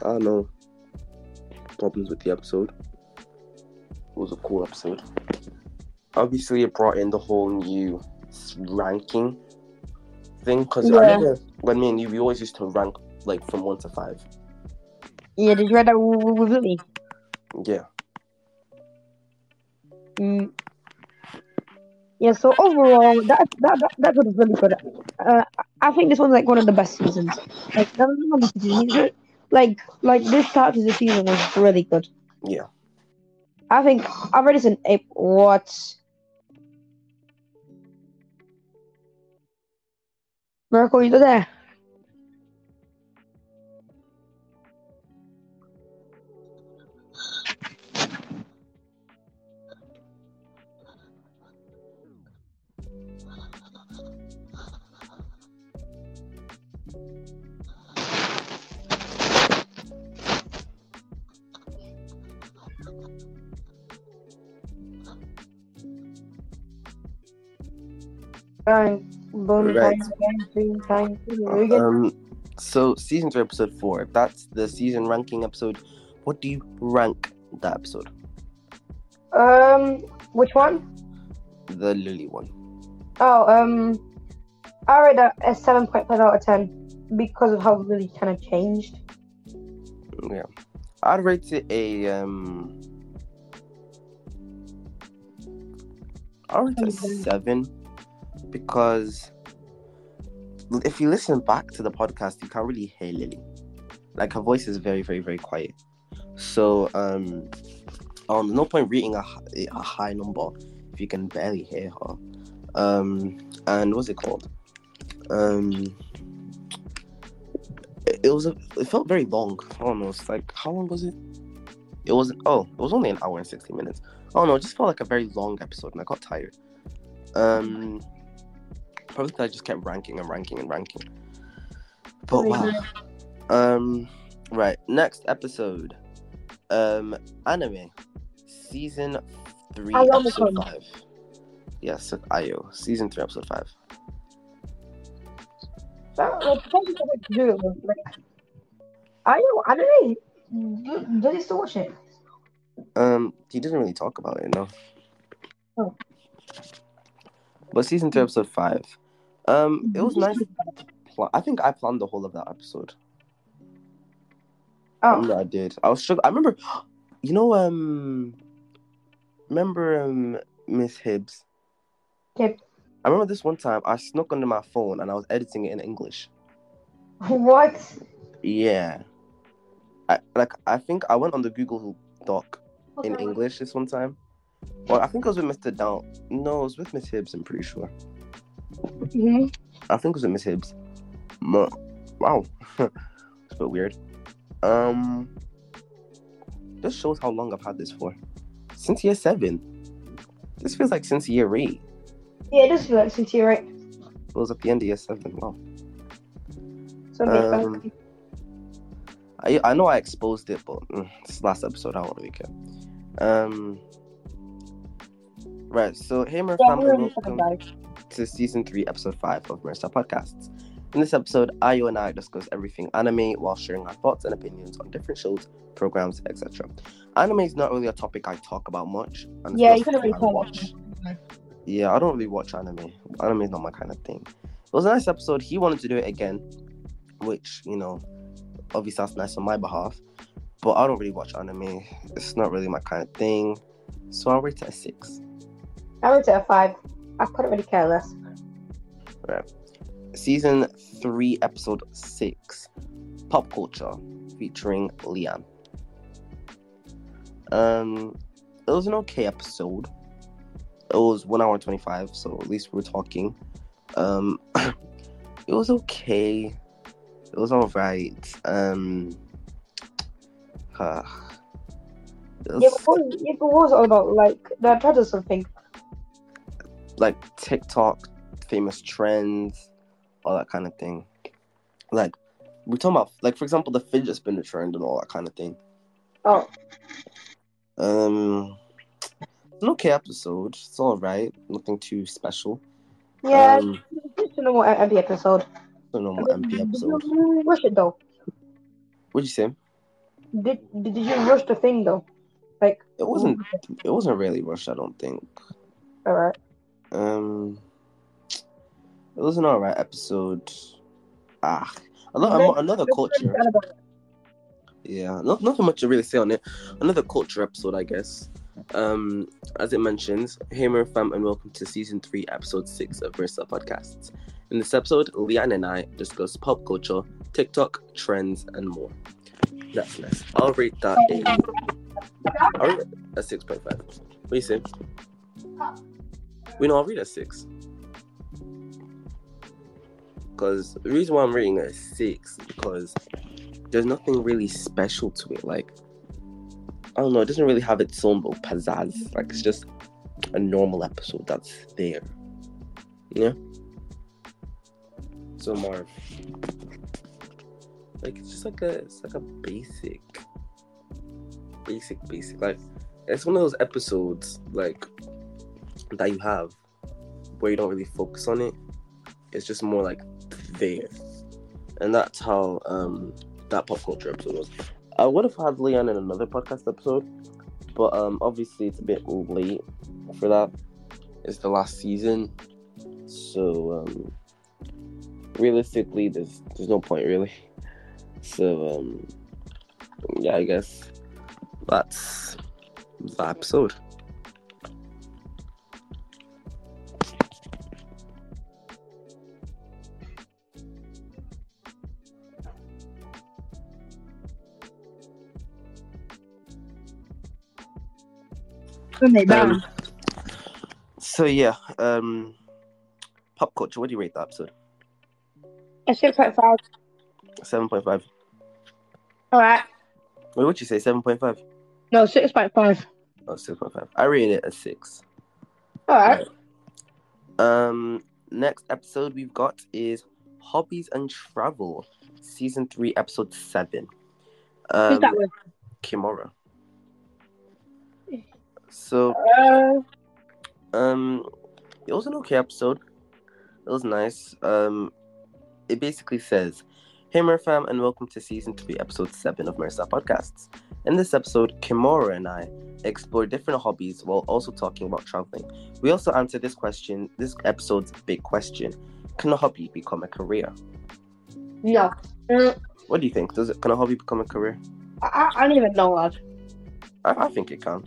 I don't know problems with the episode. It was a cool episode. Obviously, it brought in the whole new ranking thing because I Yeah. when me and you we always used to rank like from one to five. Yeah, did you read that with Yeah. Mm. Yeah, so overall, that that that, that was really good. Uh, I think this one's like one of the best seasons. Like, that of the seasons. Like, like this start to the season was really good. Yeah. I think I've already seen eight. What? Miracle, you there? Time, bone Right. time, time, time. Um. So season three, episode four. That's the season ranking episode. What do you rank that episode? Um, which one? The Lily one. Oh, um, I rate that a seven point five out of ten. because of how really kind of changed. Yeah, I'd rate it a um. I'd rate it a seven because if you listen back to the podcast, you can't really hear Lily. Like her voice is very, very, very quiet. So um, um, no point reading a, a high number if you can barely hear her. Um, and what's it called? Um, it, it was a, it felt very long. I don't know. It's like how long was it? It wasn't. Oh, it was only an hour and sixty minutes. Oh no, it just felt like a very long episode, and I got tired. Um, probably 'cause I just kept ranking and ranking and ranking. But wow. Um, right. Next episode. Um, anime, season three, episode five. Yes, Ayo, season three, episode five. That, like, probably something to do with like. I don't know. Do, do they still watch it? Um, he didn't really talk about it, no. Oh. But season two, episode five. Um, it was nice. Pla- I think I planned the whole of that episode. I Oh, remember I did. I was struggling. I remember, you know, um, remember um Miss Hibbs. Yep. I remember this one time I snuck under my phone and I was editing it in English. what? Yeah. I like. I think I went on the Google Doc in English this one time. Well, I think it was with Mr. Down. No, it was with Miss Hibbs. I'm pretty sure. hmm I think it was with Miss Hibbs. Mo- Wow, it's a bit weird. Um, this shows how long I've had this for. Since year seven. This feels like since year eight. Yeah, it does feel like since you're right. It was at the end of year seven. Wow. So Um. I I know I exposed it, but mm, this last episode I don't really care. Um. Right, so hey, my Yeah, family, welcome to season three, episode five of Mercer Podcasts. In this episode, Ayo and I discuss everything anime while sharing our thoughts and opinions on different shows, programs, etc. Anime is not really a topic I talk about much. And Yeah, you couldn't really watch. that. Yeah, I don't really watch anime. Anime is not my kind of thing. It was a nice episode. He wanted to do it again, which, you know, obviously that's nice on my behalf. But I don't really watch anime. It's not really my kind of thing. So I'll rate it a six. I went to a five. I couldn't really care less. Right. Season three, episode six. Pop culture featuring Leanne. Um it was an okay episode. It was one hour and twenty five, so at least we're talking. Um it was okay. It was alright. Um uh, it was Yeah, but what, yeah, but what was it all about? Like, tried to something. Like TikTok, famous trends, all that kind of thing. Like we're talking about, like for example, the fidget spinner trend and all that kind of thing. Oh, Um, it's an okay episode. It's all right. Nothing too special. yeah, Um, just a normal empty episode. it's a normal MP Did episode. you rush it though? What'd you say? Did, did you rush the thing though? Like, It wasn't. It wasn't really rushed. I don't think. alright. Um, it was an alright episode. Ah, another, another culture. Yeah, not nothing much to really say on it. Another culture episode, I guess. Um, as it mentions, hey MiraFam, and welcome to season three, episode six of MiraStar Podcasts. In this episode, Leanne and I discuss pop culture, TikTok, trends, and more. That's nice. I'll rate that a, I'll rate a six point five. What do you say? We know I'll rate a six. Because the reason why I'm rating it a six because there's nothing really special to it. Like, I don't know, it doesn't really have its own little pizzazz. Like, it's just a normal episode that's there. Yeah? So, Marv. Like, it's just like a, it's like a basic, basic, basic. Like, it's one of those episodes, like, that you have where you don't really focus on it. It's just more like there. And that's how, um, that pop culture episode was. I would have had Leon in another podcast episode, but um, obviously it's a bit late for that. It's the last season, so um, realistically, there's there's no point really. So um, yeah, I guess that's the episode. When they down. Um, so yeah, um, pop culture. What do you rate that episode? A six point five. Seven point five. All right. Wait, what'd you say? Seven point five? No, six point five. Oh, 6.5. I rated it a six. All right. Um, next episode we've got is Hobbies and Travel, season three, episode seven. Who's Um, that with? Kimura. So, um, it was an okay episode. It was nice. Um, it basically says, "Hey, MiraFam, and welcome to season three, episode seven of MiraStar Podcasts. In this episode, Kimura and I explore different hobbies while also talking about traveling. We also answer this question, this episode's big question: Can a hobby become a career? no. Mm, What do you think? Does it? Can a hobby become a career? I, I don't even know, lad. I, I think it can.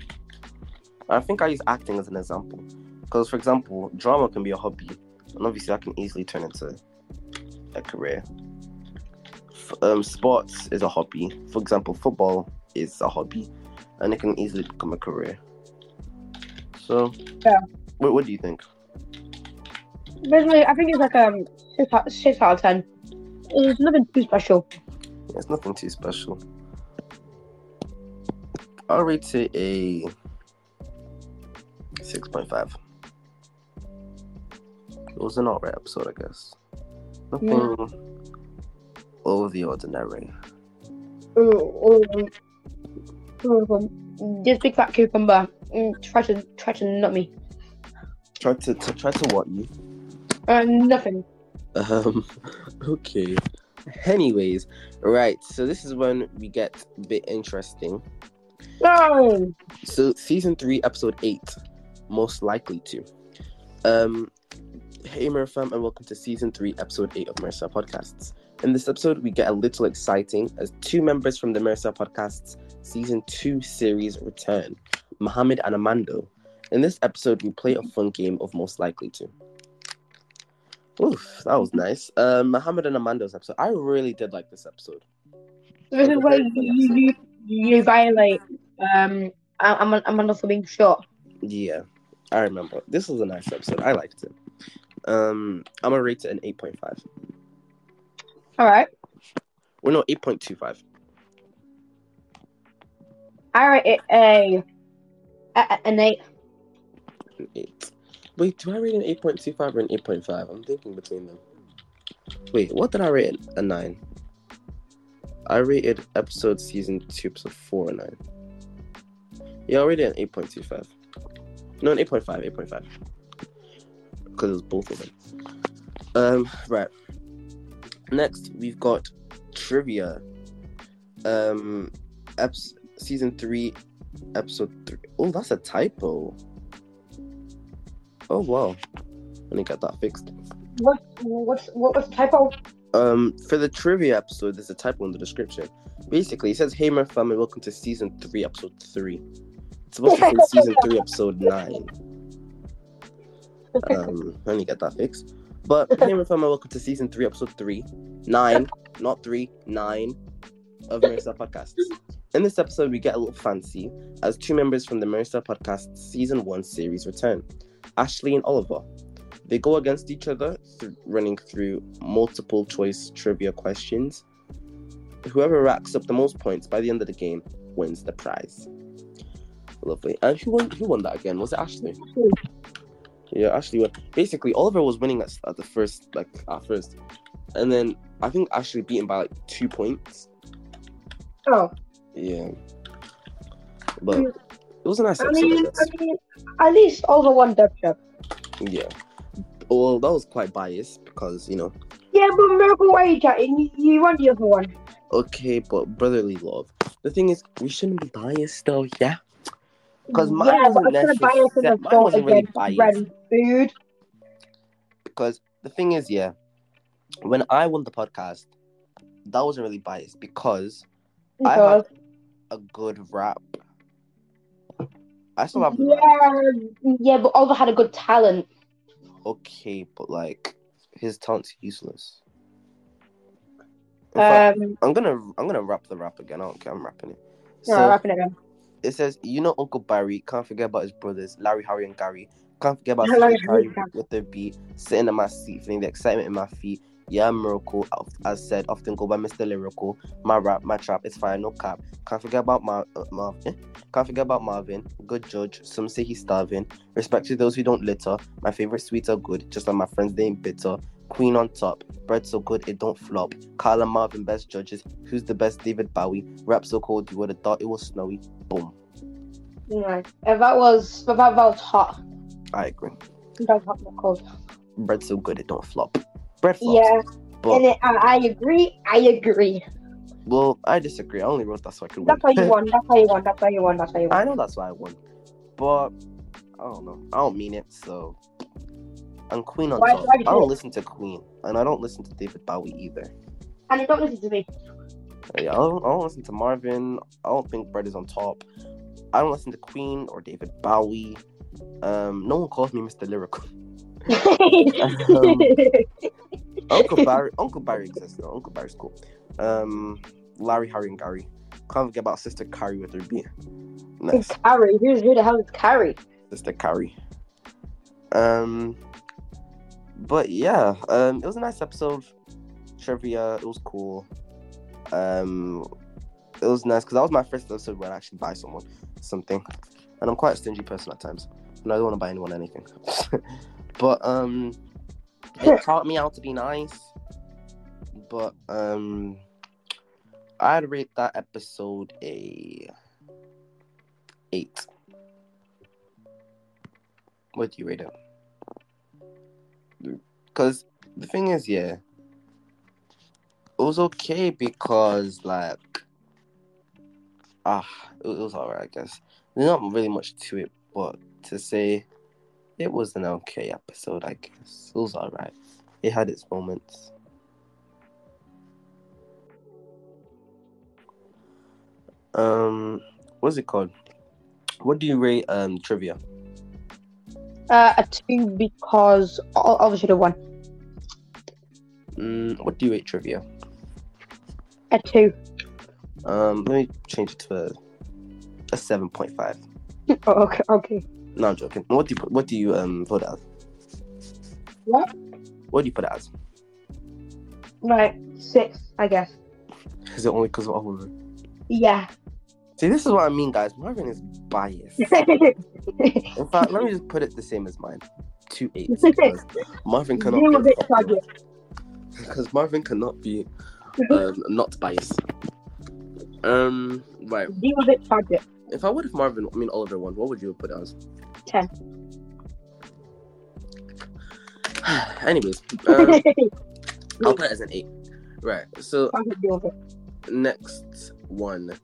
I think I use acting as an example. Because, for example, drama can be a hobby, and obviously that can easily turn into a career. Um, sports is a hobby. For example, football is a hobby, and it can easily become a career. So, Yeah. What, what do you think? Basically, I think it's like um six out, six out of ten. It's nothing too special. It's nothing too special. I'll rate it a 6.5. It was an alright episode, I guess. Nothing Yeah. over the ordinary. Ooh, ooh, ooh, This big fat cucumber mm, try to try to nut me. Try to, to try to what you? Uh, nothing. Um okay. Anyways, right, so this is when we get a bit interesting. No. So season three, episode eight, most likely to. Um, hey MiraFam, and welcome to season three, episode eight of MiraStar Podcasts. In this episode, we get a little exciting as two members from the MiraStar Podcasts season two series return, Mohammed and Amando. In this episode, we play a fun game of most likely to. Oof, that was nice. Um, Mohammed and Amando's episode. I really did like this episode. This is where you you, you violate um I'm I'm I'm for being short. Yeah, I remember. This was a nice episode. I liked it. Um, I'm gonna rate it an 8.5. All right. Well, no, 8.25. I rate it a, a an eight. An 8. Wait, do I rate an 8.25 or an 8.5? I'm thinking between them. Wait, what did I rate? A 9. I rated episode season 2, episode 4 a 9. Yeah, I rated an 8.25. No, an 8.5, 8.5. Because it was both of them. Um, right. Next, we've got trivia. Um, eps- season 3, episode 3. Oh, that's a typo. Oh, wow. Let me get that fixed. What what's what was typo? Um, for the trivia episode, there's a typo in the description. Basically, it says, "Hey, my family, welcome to season three, episode three. It's supposed to be season three, episode nine. Um, let me get that fixed. But my family, welcome to season three, episode three, nine, not three, nine of MiraStar Podcasts. In this episode, we get a little fancy as two members from the MiraStar Podcast season one series return, Ashley and Oliver. They go against each other, th- running through multiple choice trivia questions. Whoever racks up the most points by the end of the game wins the prize. Lovely. And who won? Who won that again? Was it Ashley? Yeah, Ashley won. Basically, Oliver was winning at, at the first, like at first, and then I think Ashley beat him by like two points. Oh, Yeah, but hmm. it was a nice I episode. Mean. I mean, at least Oliver won dub job. Yeah. Well, that was quite biased because you know. Yeah, but Miracle Way chatting, you won the other one. Okay, but brotherly love. The thing is, we shouldn't be biased though. Yeah. 'Cause mine yeah, wasn't but I'm gonna buy it necessar- for the mine wasn't really biased. food. because the thing is, yeah, when I won the podcast, that wasn't really biased because I Because have a good rap. I still have yeah, yeah, but Oliver had a good talent. okay, but like his talent's useless. Fact, Um, I'm gonna I'm gonna rap the rap again. I don't care. I'm rapping it. no, So rapping again. It says, you know Uncle Barry. Can't forget about his brothers, Larry, Harry, and Gary. Can't forget about Larry, Harry, with their beat, sitting in my seat, feeling the excitement in my feet. Yeah, miracle. As said, often go by Mr. Lyrical. My rap, my trap, it's fire, no cap. Can't forget about Mar- uh, Marvin. Can't forget about Marvin. Good judge. Some say he's starving. Respect to those who don't litter. My favorite sweets are good, just like my friends, they ain't bitter. Queen on top. Bread so good it don't flop. Carl and Marvin, best judges. Who's the best? David Bowie. Rap so cold you would have thought it was snowy. Boom. Right. If that was, if that, was hot. I agree. That was hot, not cold. Bread so good it don't flop. Bread flops. Yeah, But and it, I, I agree. I agree. well, I disagree. I only wrote that so I could win. That's how you won. That's how you won. That's how you won. That's how you won. I know that's why I won. But I don't know. I don't mean it, so and Queen on Why- top. why did I don't listen to Queen. And I don't listen to David Bowie either. And you don't listen to me. Yeah, I don't, I don't listen to Marvin. I don't think Bread is on top. I don't listen to Queen or David Bowie. Um, no one calls me Mr. Lyrical. Uncle Barry, Uncle Barry exists though. Uncle Barry's cool. Um, Larry, Harry, and Gary. Can't forget about Sister Carrie with her beer. Nice, Carrie. Who's who the hell is Carrie? Sister Carrie. Um, but yeah, um, it was a nice episode. Trivia, it was cool. Um, it was nice because that was my first episode where I actually buy someone something, and I'm quite a stingy person at times, and I don't want to buy anyone anything. but um, it taught me how to be nice. But um, I'd rate that episode a eight. What do you rate it? Because the thing is, yeah, was okay because like ah, it, it was alright, I guess. There's not really much to it, but to say it was an okay episode, I guess. It was alright. It had its moments. Um, what's it called? What do you rate um trivia? Uh, a two because should have won. Mm, what do you rate trivia? A two. Um, let me change it to a, a seven point five. Oh, okay. Okay. No, I'm joking. What do you put, what do you um vote as? What? What do you put it as? Right. Six, I guess. Is it only because of Oliver? Yeah. See, this is what I mean, guys. Marvin is biased. In fact, let me just put it the same as mine. Two eights. Marvin cannot be because Marvin cannot be um, not biased. Um, right. Deal with it, target. If I would have Marvin, I mean Oliver won, what would you put as? Ten. Anyways, um, I'll put it as an eight. Right. So Target, deal with it. next one,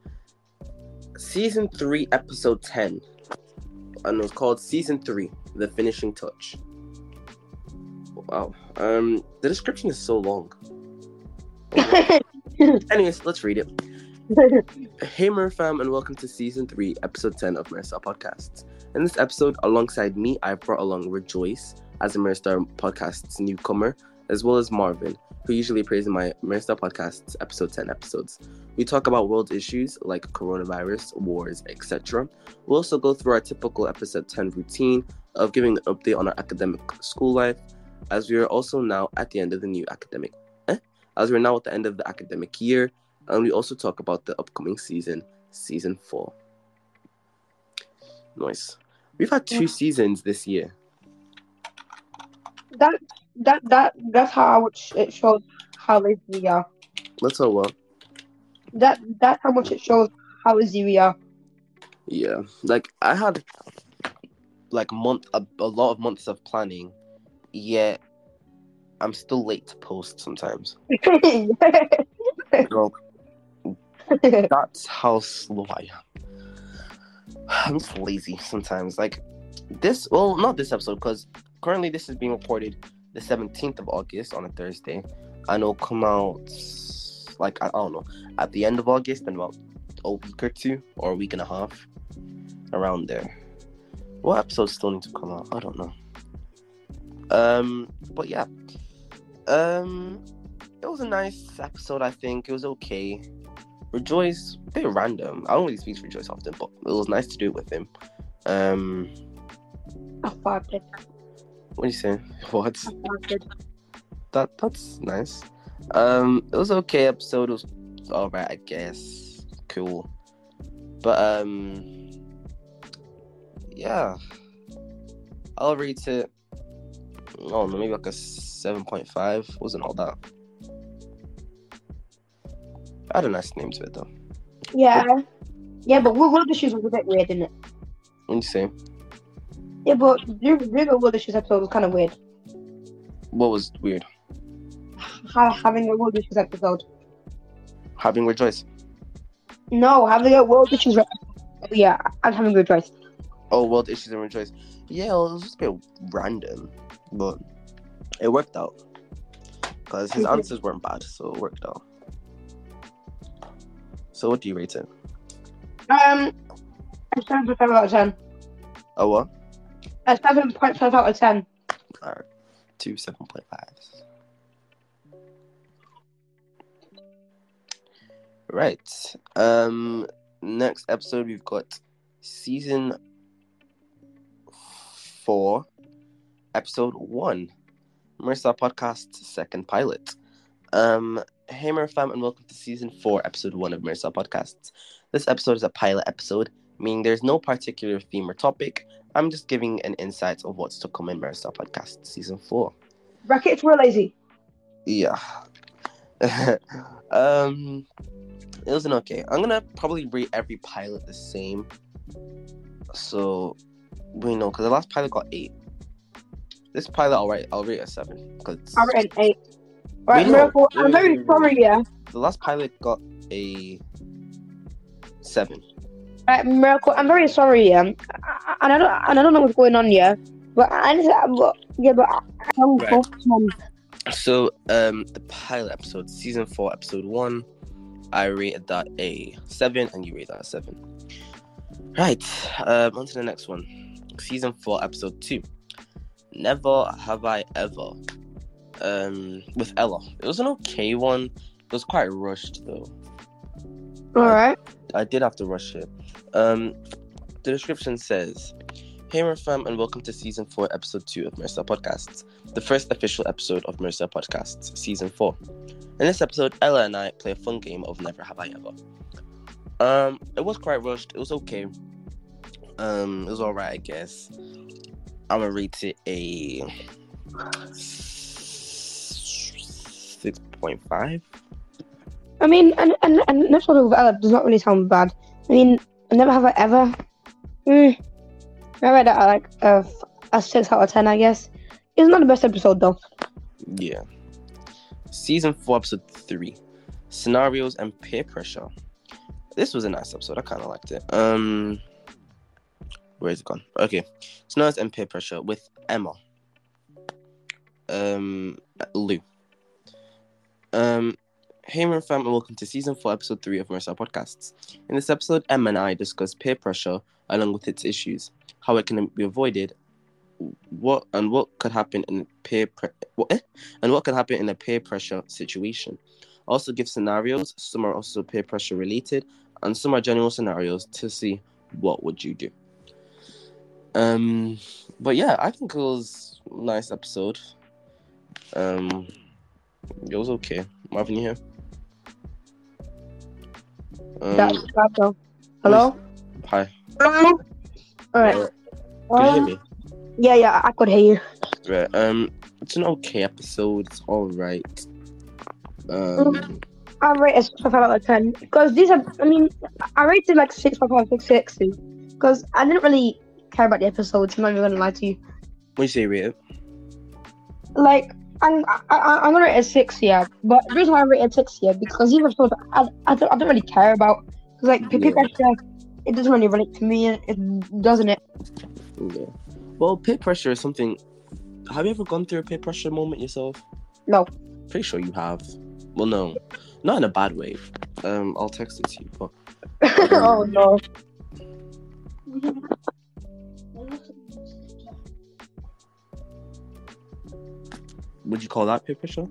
season three, episode ten, and it was called season three, the finishing touch. Wow. Um, the description is so long. Anyways, let's read it. Hey Fam, and welcome to season 3, episode 10 of MiraStar Podcasts. In this episode, alongside me, I've brought along Rejoice as a MiraStar Podcasts newcomer, as well as Marvin, who usually appears in my MiraStar Podcasts episode 10 episodes. We talk about world issues like coronavirus, wars, etc. We'll also go through our typical episode 10 routine of giving an update on our academic school life, as we are also now at the end of the new academic. As we're now at the end of the academic year, and we also talk about the upcoming season, season four. Nice. We've had two seasons this year. that that that that's how much it shows how lazy we are. That's how well. That that's how much it shows how lazy we are. Yeah. Like I had like month a, a lot of months of planning, yet I'm still late to post sometimes. Girl, that's how slow I am. I'm just lazy sometimes. Like this, well, not this episode, because currently this is being recorded the 17th of August on a Thursday. and it'll come out like I don't know at the end of August in about a week or two or a week and a half around there. What episodes still need to come out? I don't know. Um, but yeah, um, it was a nice episode. I think it was okay. Rejoice, a bit random. I don't really speak to Rejoice often, but it was nice to do it with him. Um, I farted. what do you say? What? That that's nice. Um, it was okay episode. It was alright, I guess. Cool, but um, yeah, I'll rate it. Oh, maybe like a seven point five. Wasn't all that. I had a nice name to it though. Yeah. Yeah, but Will the Shoes was a bit weird, didn't it? What do you say? Yeah, but the Shoes episode was kind of weird. What was weird? Having a Will the Shoes episode. Having rejoice. No, having a Will the Shoes. Re- oh, yeah, I'm having choice. Oh, world issues and rejoice. Yeah, it was just a bit random, but it worked out because his answers weren't bad, so it worked out. So, what do you rate it? Um, a seven point five out of ten. Oh, what? A seven point five out of ten. Alright, two seven point fives. Right. Um. Next episode, we've got season four, episode one, MiraStar Podcast's second pilot. Um. Hey, MiraFam, and welcome to season four, episode one of MiraStar Podcasts. This episode is a pilot episode, meaning there's no particular theme or topic. I'm just giving an insight of what's to come in MiraStar Podcast season four. Brackets were lazy. Yeah. um, it wasn't okay. I'm gonna probably rate every pilot the same. So, we know because the last pilot got eight. This pilot, I'll rate. I'll rate a seven because I rate an eight. Right, We know. Miracle. I'm very wait, wait, sorry, yeah. the last pilot got a seven. Right, Miracle. I'm very sorry, yeah. I- I- And I don't, and I don't know what's going on, yeah. But I just, but, yeah, but I don't Right. focus on. So, um, the pilot episode, season four, episode one, I rated that a seven, and you rate that a seven. Right, um, on to the next one, season four, episode two. Never have I ever, um, with Ella. It was an okay one. It was quite rushed though. All right. I did have to rush it. Um, the description says, "Hey, my fam, and welcome to season four, episode two of MiraStar Podcasts, the first official episode of MiraStar Podcasts, season four. In this episode, Ella and I play a fun game of Never Have I Ever. Um, it was quite rushed. It was okay. Um, it was alright, I guess. I'm gonna rate it a six point five. I mean, and and and next one with does not really sound bad. I mean, never have I ever. Mm, I read that at like a six out of ten, I guess. It's not the best episode though. Yeah. Season 4, episode 3 Scenarios and Peer Pressure. This was a nice episode. I kind of liked it. Um, Where is it gone? Okay. Scenarios and Peer Pressure with Emma. Um, Lou. Um, Hey, my fam, and welcome to season 4, episode 3 of MiraStar Podcasts. In this episode, Emma and I discuss peer pressure along with its issues, how it can be avoided, what and what could happen in peer pre- what, eh? and what can happen in a peer pressure situation. Also give scenarios, some are also peer pressure related, and some are general scenarios to see what would you do. Um but yeah, I think it was a nice episode. Um it was okay. Marvin, you here? Um, That's bad. Hello. hi. Hello. All right. Uh, Can you hear me? yeah, yeah, I could hear you. Right. Um, it's an okay episode. It's all right. Um, I rate it five out of ten because these are. I mean, I rated like six point five, six six because I didn't really care about the episodes. I'm not even gonna lie to you. what you say, rate? Like, I'm I, I, I'm gonna rate it six, yeah. But the reason why I rated six, yeah, because these episodes I, I, don't, I don't really care about. Cause like peer Yeah. pressure, it doesn't really relate to me, it doesn't it? Yeah. Well, peer pressure is something. Have you ever gone through a peer pressure moment yourself? No. pretty sure you have. Well, no, not in a bad way. Um, I'll text it to you. But oh no. Would you call that peer pressure?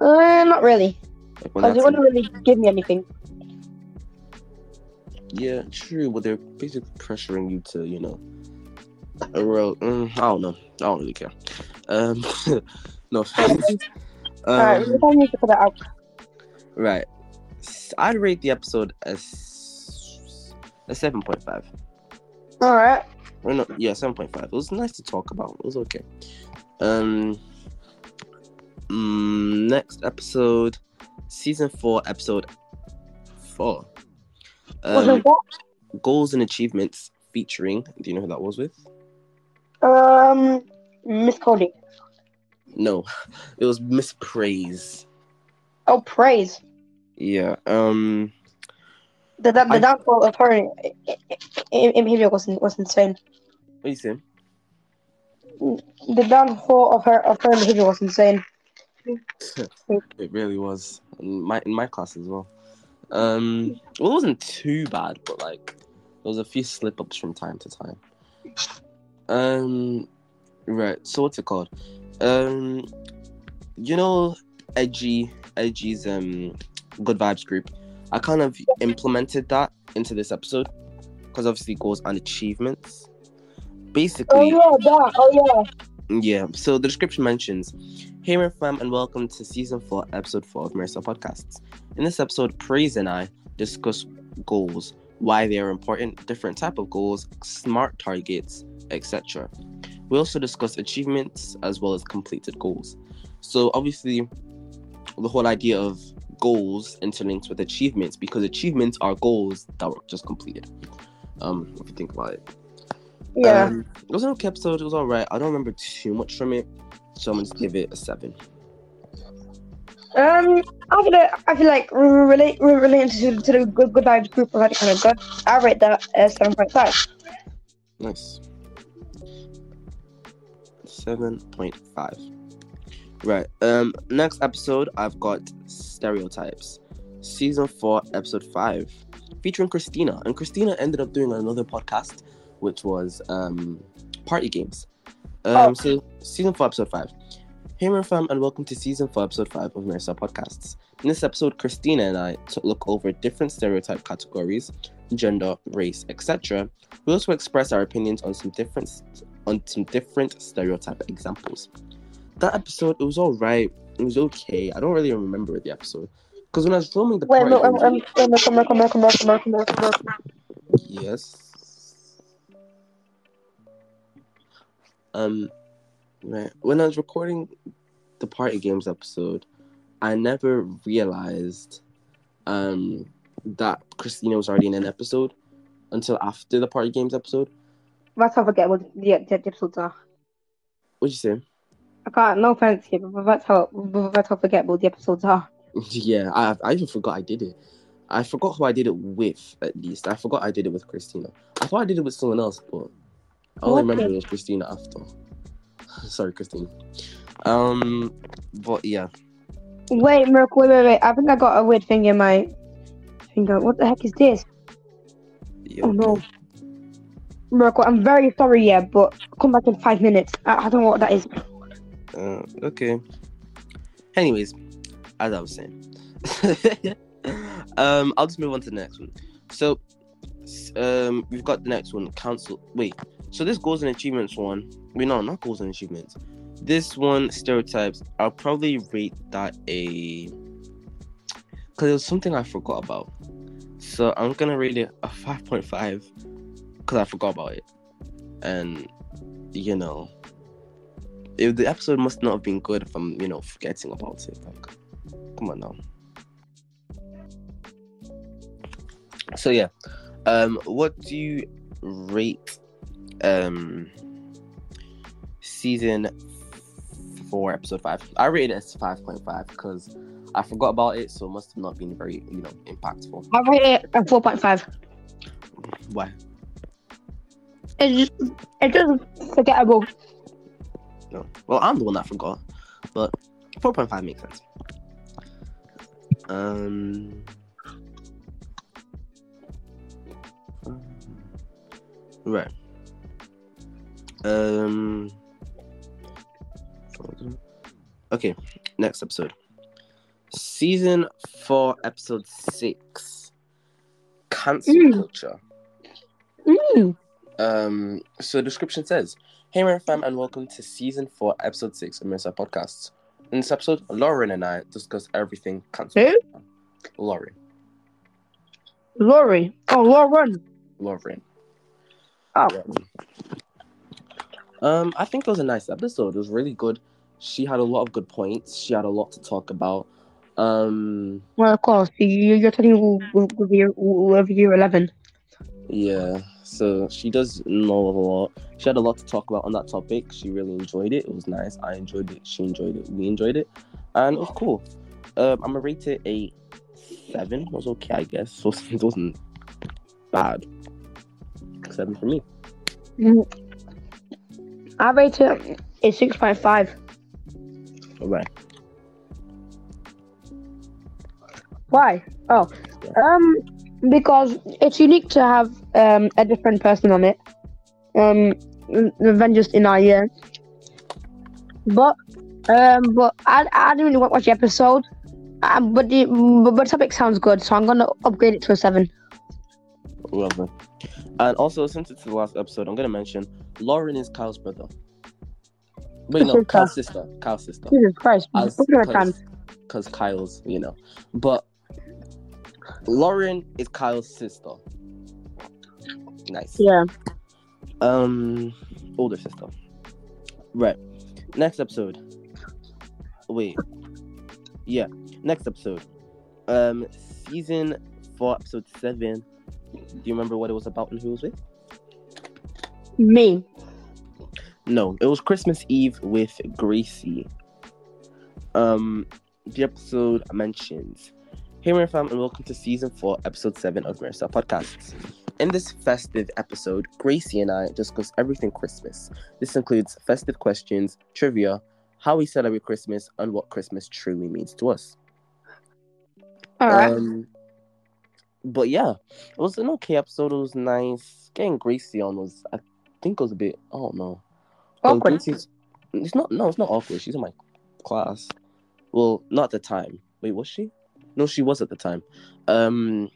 Uh, not really. Like Because they wouldn't really give me anything. yeah, true. But they're basically pressuring you to, you know, real. Mm, I don't know. I don't really care. Um, no offense. Alright, Um, can use it out. right. I'd rate the episode as a seven point five. Alright. Or no, yeah, seven point five. It was nice to talk about. It was okay. Um. Mm, next episode, season four, episode four. Um, goals and achievements featuring. Do you know who that was with? Um, Miss Cody. No, it was Miss Praise. Oh, praise. Yeah. Um. The the, the I- downfall of her in, in, in behavior was was insane. What are you saying? The downfall of her of her behavior was insane. it really was. In my in my class as well. Um. Well, it wasn't too bad, but like there was a few slip ups from time to time. Um. Right. So what's it called? Um. You know, edgy, edgy's um, good vibes group. I kind of implemented that into this episode because obviously goals and achievements. Basically. Oh yeah, that. Oh yeah. Yeah, so the description mentions Hey, my fam, and welcome to season 4, episode 4 of MiraStar Podcasts. In this episode, Praise and I discuss goals, why they are important, different type of goals, smart targets, etc. We also discuss achievements as well as completed goals. So, obviously, the whole idea of goals interlinks with achievements because achievements are goals that were just completed. Um, if you think about it. Yeah. Um, it was an okay episode. It was alright. I don't remember too much from it, so I'm gonna give it a seven. Um, I feel like I feel like re- relate re- relating to, to the good good vibes group already kind of good. I rate that as seven point five. Nice. Seven point five. Right. Um. Next episode, I've got stereotypes, season four, episode five, featuring Christina. And Christina ended up doing another podcast, which was um, party games. Um. Oh. So season four, episode five. Hey, my fam, and welcome to season four, episode five of MiraStar Podcasts. In this episode, Christina and I look over different stereotype categories, gender, race, etc. We also express our opinions on some different on some different stereotype examples. That episode, it was alright. It was okay. I don't really remember the episode because when I was filming the Wait, no, um, um, um, come Um, right. When I was recording the party games episode, I never realized um that Christina was already in an episode until after the party games episode. That's how I forget what the, the, episodes are. What'd you say? I can't. No offense here, but that's how that's how forgettable the episodes are. yeah, I I even forgot I did it. I forgot who I did it with. At least I forgot I did it with Christina. I thought I did it with someone else, but I only remember it was Christina after. Sorry, Christine. Um, but yeah. Wait, Miracle, wait, wait, wait. I think I got a weird thing in my finger. What the heck is this? yeah Oh no. Miracle, I'm very sorry, yeah, but come back in five minutes. I, I don't know what that is. Uh, okay. Anyways, as I was saying, um, I'll just move on to the next one. So, um, we've got the next one. Council. Wait. So this goals and achievements one. Wait, no, not goals and achievements. This one stereotypes. I'll probably rate that a. Cause it was something I forgot about. So I'm gonna rate it a five point five. Cause I forgot about it, and you know if the episode must not have been good if I'm, you know, forgetting about it. Like, come on now. So yeah, um, what do you rate um season four, episode five? I rated it as five point five because I forgot about it, so it must have not been very, you know, impactful. I rate it at four point five. Why? It's just it's just forgettable. No. Well, I'm the one that forgot, but four point five makes sense. Um. Right. Um. Okay, next episode. Season four, episode six. Cancel Mm. culture. Mm. Um, so the description says, Hey my fam and welcome to season four, episode six of Mirror Podcasts. In this episode, Lauren and I discuss everything cancel. Who? culture. Lauren. Laurie. Oh, Lauren. Lauren. Oh. Lauren. Um, I think it was a nice episode. It was really good. She had a lot of good points. She had a lot to talk about. Um, Well, of course. You, you're talking with, with, year, with year 11. yeah. So she does know a lot. She had a lot to talk about on that topic. She really enjoyed it. It was nice. I enjoyed it. She enjoyed it. We enjoyed it, and it was cool. Um, I'm gonna rate it a seven. It was okay, I guess. So it wasn't bad. Seven for me. Mm. I rate it a 6.5. All right. Why? Oh, um, because it's unique to have um a different person on it, um, than just in our year. But um, but I I didn't really watch the episode, um, but the but, the topic sounds good, so I'm gonna upgrade it to a seven. Lovely. And also, since it's the last episode, I'm gonna mention Lauren is Kyle's brother. Wait, no. Kyle's sister. Kyle's sister. Jesus Christ! As Look at my hands. because Kyle's, you know, but Lauren is Kyle's sister. Nice. Yeah. Um, older sister. Right. Next episode. Wait. Yeah. Next episode. Um, season four, episode seven. Do you remember what it was about and who was with? Me. No, it was Christmas Eve with Gracie. Um, the episode mentions, Hey, my fam, and welcome to season four, episode seven of MiraStar Podcasts. In this festive episode, Gracie and I discuss everything Christmas. This includes festive questions, trivia, how we celebrate Christmas, and what Christmas truly means to us. All right. Um, but yeah, it was an okay episode. It was nice. Getting Gracie on was, I think, it was a bit. I don't know. Awkward. Gracie's- It's not. No, it's not awkward. She's in my class. Well, not at the time. Wait, was she? No, she was at the time. Um,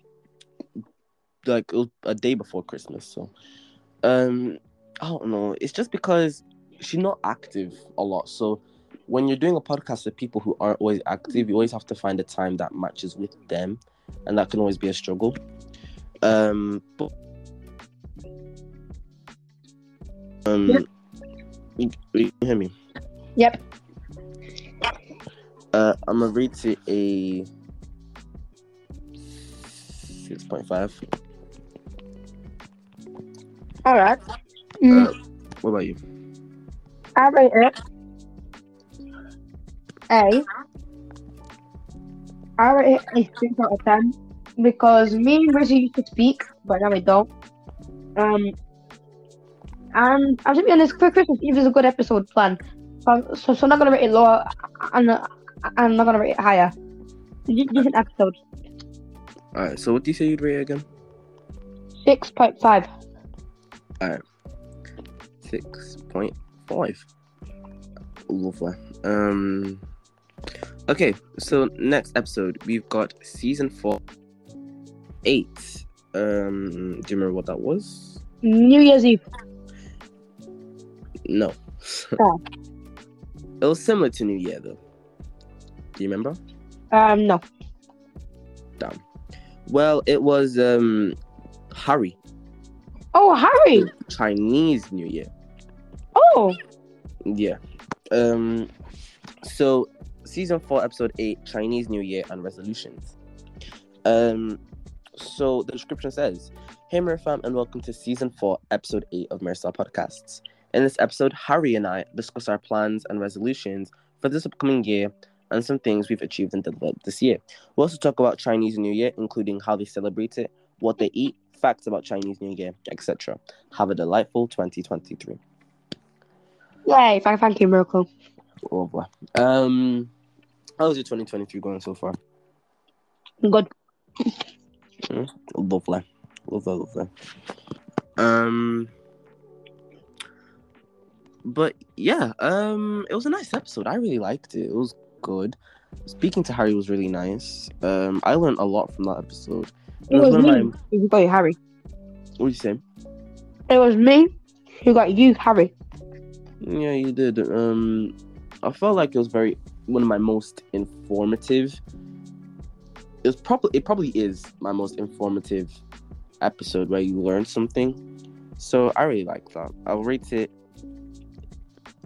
like it was a day before Christmas. So, um, I don't know. It's just because she's not active a lot. So, when you're doing a podcast with people who aren't always active, you always have to find a time that matches with them, and that can always be a struggle. Um, but um, Yep. you, you hear me? Yep. Uh, I'm gonna rate it a six point five. All right. Mm, Uh, what about you? I rate it a. I rate it a six out of ten because me and Gracie used to speak, but now we don't. Um, and I'm to be honest, for Christmas Eve is a good episode plan. So, so, so I'm not gonna rate it lower, and I'm not gonna rate it higher. De- Decent episode, All right. So what do you say you'd rate again? Six point five. All right. Six point five. Lovely. Um. Okay. So next episode we've got season four, eight. Um. Do you remember what that was? New Year's Eve. No. Oh. it was similar to New Year though. Do you remember? Um, no. Damn. Well, it was um Harry Oh, Harry. Chinese New Year. Oh, Yeah. Um. So, season four, episode eight, Chinese New Year and resolutions. Um. So the description says, "Hey, MiraFam, and welcome to season four, episode eight of Mirror Podcasts. In this episode, Harry and I discuss our plans and resolutions for this upcoming year and some things we've achieved and developed this year. We also talk about Chinese New Year, including how they celebrate it, what they eat, facts about Chinese New Year, etc. Have a delightful 2023." yay! Thank, thank you, Miracle. Um, how is your 2023 going so far? Good. Lovely. Lovely, lovely. Um but yeah, um it was a nice episode. I really liked it. It was good. Speaking to Harry was really nice. Um I learned a lot from that episode. It It was was one me my who got you, Harry. what did you say? It was me who got you, Harry. Yeah, you did. Um, I felt like it was very one of my most informative. It was probably it probably is my most informative episode where you learn something. So I really like that. I'll rate it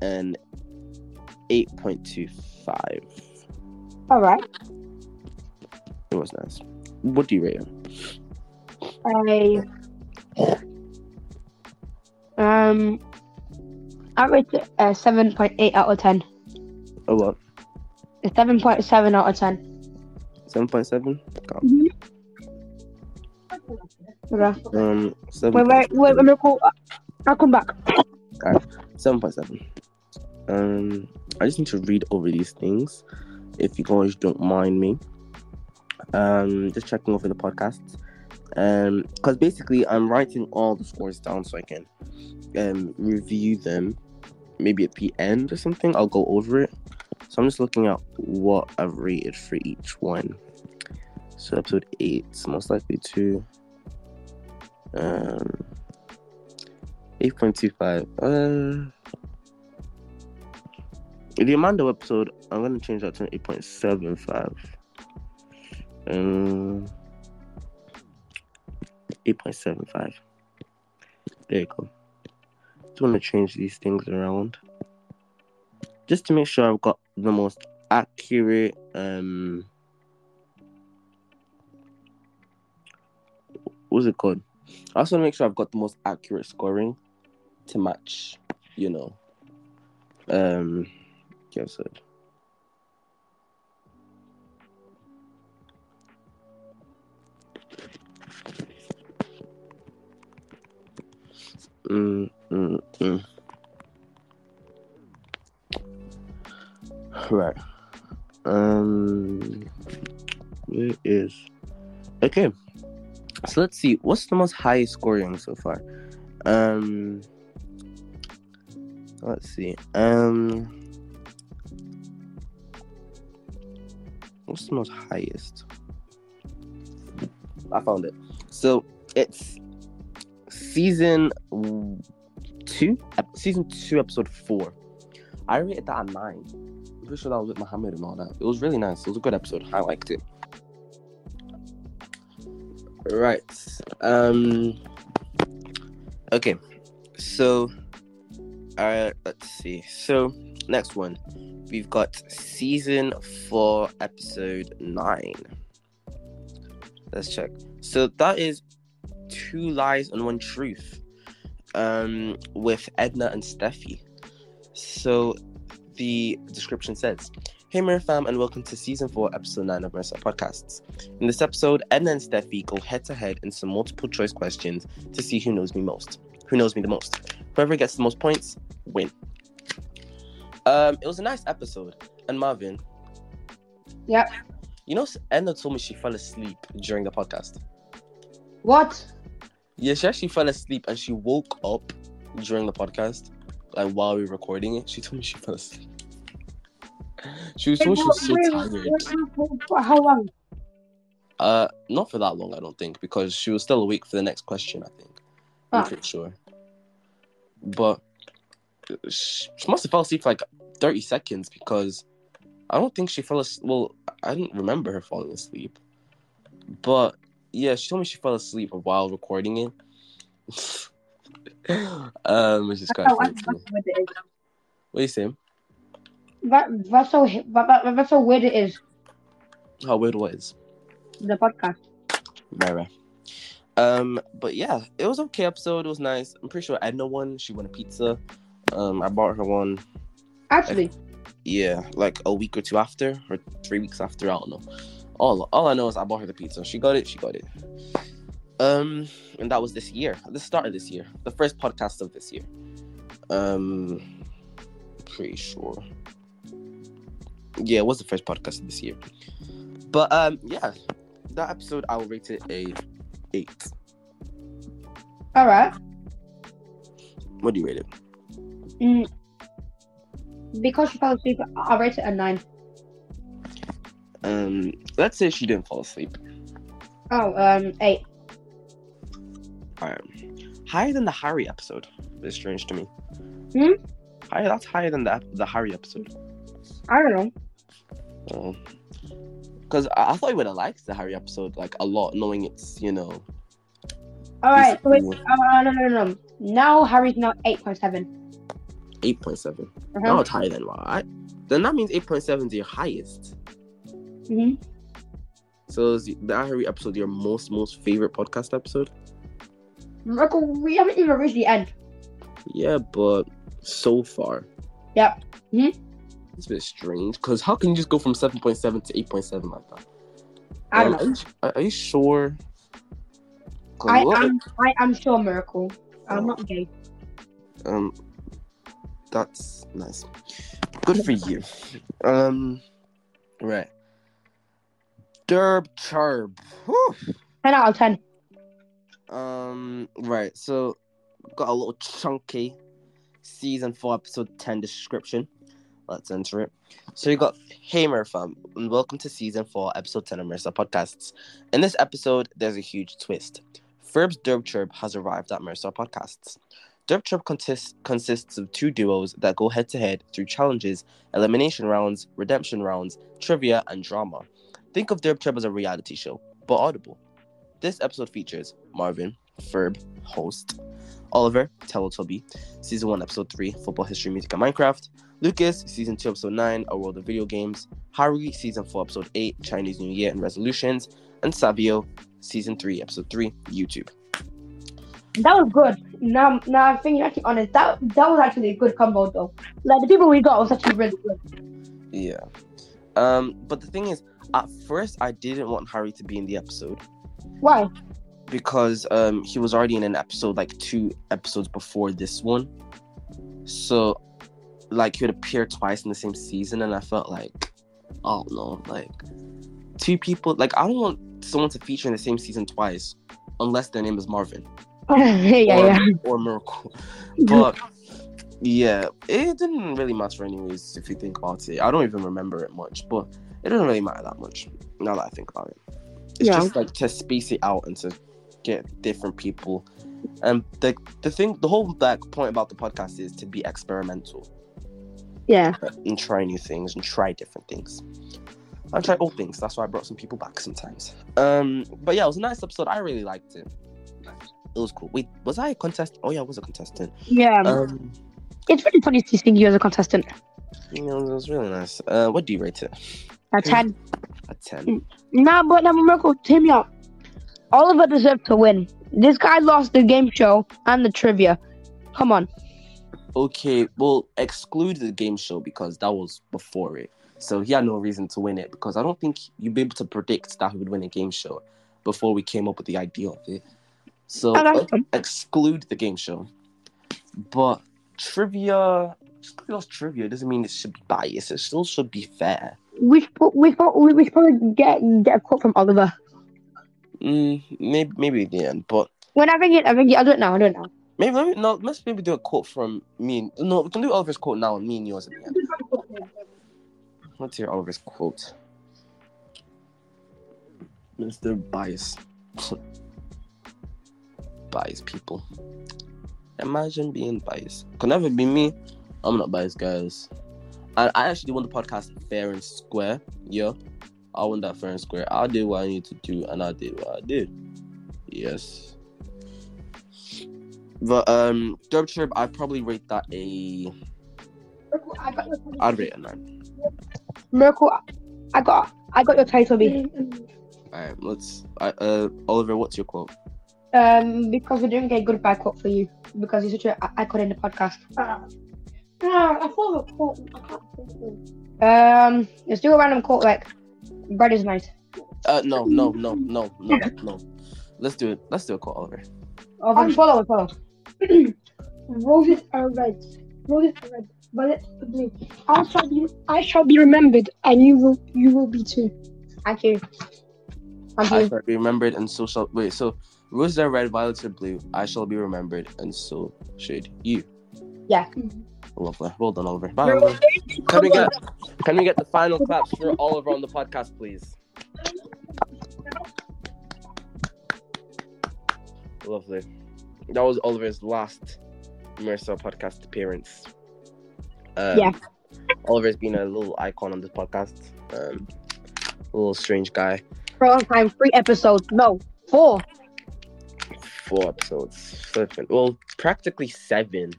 an eight point two five. All right. It was nice. What do you rate it? I um I rate it a seven point eight out of ten. Oh what? Seven point seven out of ten. Seven point seven. Okay. Um, seven. Wait, wait, wait, wait, wait, I'll come back. Seven point seven. Um, I just need to read over these things, if you guys don't mind me. Um, just checking over the podcasts. Um, because basically I'm writing all the scores down so I can um review them. Maybe at the end or something, I'll go over it. So I'm just looking at what I've rated for each one. So episode eight, most likely to um 8.25. Uh, the Amanda episode, I'm gonna change that to 8.75. Um, 8.75. There you go. Just want to change these things around, just to make sure I've got the most accurate. Um, what's it called? I also make sure I've got the most accurate scoring to match, you know, um, yeah, so. Mm, mm, mm. Right. Um, where is okay? So let's see. What's the most highest scoring so far? Um, let's see. Um, what's the most highest? I found it. So it's season two, season two, episode four. I rated that a nine. I'm pretty sure that was with Muhammad and all that. It was really nice. It was a good episode. I liked it. Right. Um. Okay. So, uh, let's see. So next one, we've got season four, episode nine. Let's check. So that is two lies and one truth. Um, with Edna and Steffi. So the description says, Hey MiraFam, and welcome to season 4, episode 9 of MiraStar Podcasts. In this episode, Edna and Steffi go head to head in some multiple choice questions to see who knows me most. Who knows me the most? Whoever gets the most points, win. Um, it was a nice episode. And Marvin, Yep. you know, Edna told me she fell asleep during the podcast. What? Yeah, she actually fell asleep and she woke up during the podcast, like while we were recording it. She told me she fell asleep. She was, told she was so tired. How long? Uh, not for that long, I don't think, because she was still awake for the next question. I think. I'm Ah. pretty sure. But she, she must have fell asleep for like 30 seconds because I don't think she fell asleep. Well, I didn't remember her falling asleep. But yeah, she told me she fell asleep while recording it. um, which is quite funny that's to me. how weird it is. What are you saying? That, that's so that, that, that's how weird it is. How weird was? The podcast. Right. Um, but yeah, it was okay episode. It was nice. I'm pretty sure Edna won. She won a pizza. Um, I bought her one. Actually, Yeah, like a week or two after, or three weeks after. I don't know. All all I know is I bought her the pizza. She got it. She got it. Um, and that was this year, the start of this year, the first podcast of this year. Um, pretty sure. Yeah, it was the first podcast of this year. But um, yeah, that episode I will rate it a eight. All right. What do you rate it? Mm, because she fell asleep, I'll rate it a nine. Um, let's say she didn't fall asleep. Oh, um, eight. Alright. Higher than the Harry episode. is strange to me. Hmm? Higher, that's higher than the the Harry episode. I don't know. Because I, I thought you would have liked the Harry episode like a lot, knowing it's you know. All right. So wait, uh, no, no, no, no. Now Harry's now eight point seven. Eight point seven. Uh-huh. No, it's higher than what? I, then that means eight point seven is your highest. hmm So is the Harry episode your most most favorite podcast episode? Michael, we haven't even reached the end. Yeah, but so far. Yep. It's a bit strange because how can you just go from seven point seven to eight point seven like that? I don't Um, know. Are you, are- you sure? I am. I am sure miracle. I'm not gay. Um, that's nice. Good for you. Um, right. Derb Charb. Whew. Ten out of ten. Um, right. So, got a little chunky season four, episode ten description. Let's enter it. So you got Hey Fam, and welcome to season four, episode ten of MiraStar Podcasts. In this episode, there's a huge twist. Ferb's Derb Chirp has arrived at MiraStar Podcasts. Derb Chirp consists consists of two duos that go head to head through challenges, elimination rounds, redemption rounds, trivia, and drama. Think of Derb Chirp as a reality show, but audible. This episode features Marvin, Ferb, host, Oliver, Teletubby, season 1, episode 3, football history, music, and Minecraft, Lucas, season 2, episode 9, A World of Video Games, Harry, season 4, episode 8, Chinese New Year and Resolutions, and Savio, season 3, episode 3, YouTube. That was good. Now, now I'm thinking actually honest. That that was actually a good combo though. Like the people we got was actually really good. Yeah. Um, but the thing is, at first I didn't want Harry to be in the episode Why? because um he was already in an episode like two episodes before this one. So like he would appear twice in the same season and I felt like oh no, like two people like I don't want someone to feature in the same season twice unless their name is Marvin yeah, or, yeah. or Miracle. But yeah, it didn't really matter anyways if you think about it. I don't even remember it much, but it doesn't really matter that much now that I think about it. It's Yeah. just like to space it out and to get different people. And the the thing, the whole like point about the podcast is to be experimental Yeah. and try new things and try different things. I try old things. That's why I brought some people back sometimes. Um, but yeah, it was a nice episode. I really liked it. It was cool. Wait, was I a contestant? Oh yeah, I was a contestant. Yeah. Um, it's really funny to see you as a contestant. you know, it was really nice. Uh, what do you rate it? A ten. A ten. Nah, but now Miracle, hear me out. Oliver deserved to win. This guy lost the game show and the trivia. Come on. Okay, well, exclude the game show because that was before it. So he had no reason to win it because I don't think you'd be able to predict that he would win a game show before we came up with the idea of it. So uh, exclude the game show. But trivia, just because trivia doesn't mean it should be biased. It still should be fair. We should, we should, we should probably get get a quote from Oliver. Mm, maybe maybe at the end, but When I think it, I think it. I don't know. I don't know. maybe let me no. Let's maybe do a quote from me. And, no, we can do Oliver's quote now and me and yours at the end. Let's hear Oliver's quote. Mr. Bias. biased people. Imagine being biased. Could never be me. I'm not biased, guys. And I actually won the podcast fair and square. Yeah. I won that fair and square. I did what I needed to do and I did what I did. Yes. But um Derb Trip, I'd probably rate that a I got your I'd rate a nine. Miracle. I got I got your title, B. Alright, let's uh, uh Oliver, what's your quote? Um, because we're doing a goodbye quote for you because you're such an icon in the podcast. No, I thought it quote. I can't think of it. Um, let's do a random quote like bread is nice. Uh no, no, no, no, no, no. Let's do it. Let's do a quote, Oliver. Oh, then follow, follow. Roses are red. Roses are red. Violets are blue. I shall be. I shall be remembered, and you will. You will be too. Thank you. Thank I shall be remembered, and so shall. Wait, so roses are red, violets are blue. I shall be remembered, and so should you. Yeah. Lovely. Well done, Oliver. Bye, Oliver. Can we get Can we get the final claps for Oliver on the podcast, please? Lovely. That was Oliver's last MiraStar podcast appearance. Um, Yeah. Oliver's been a little icon on this podcast. Um, a little strange guy. For a long time, three episodes. No, four. Four episodes. Seven. Well, practically seven.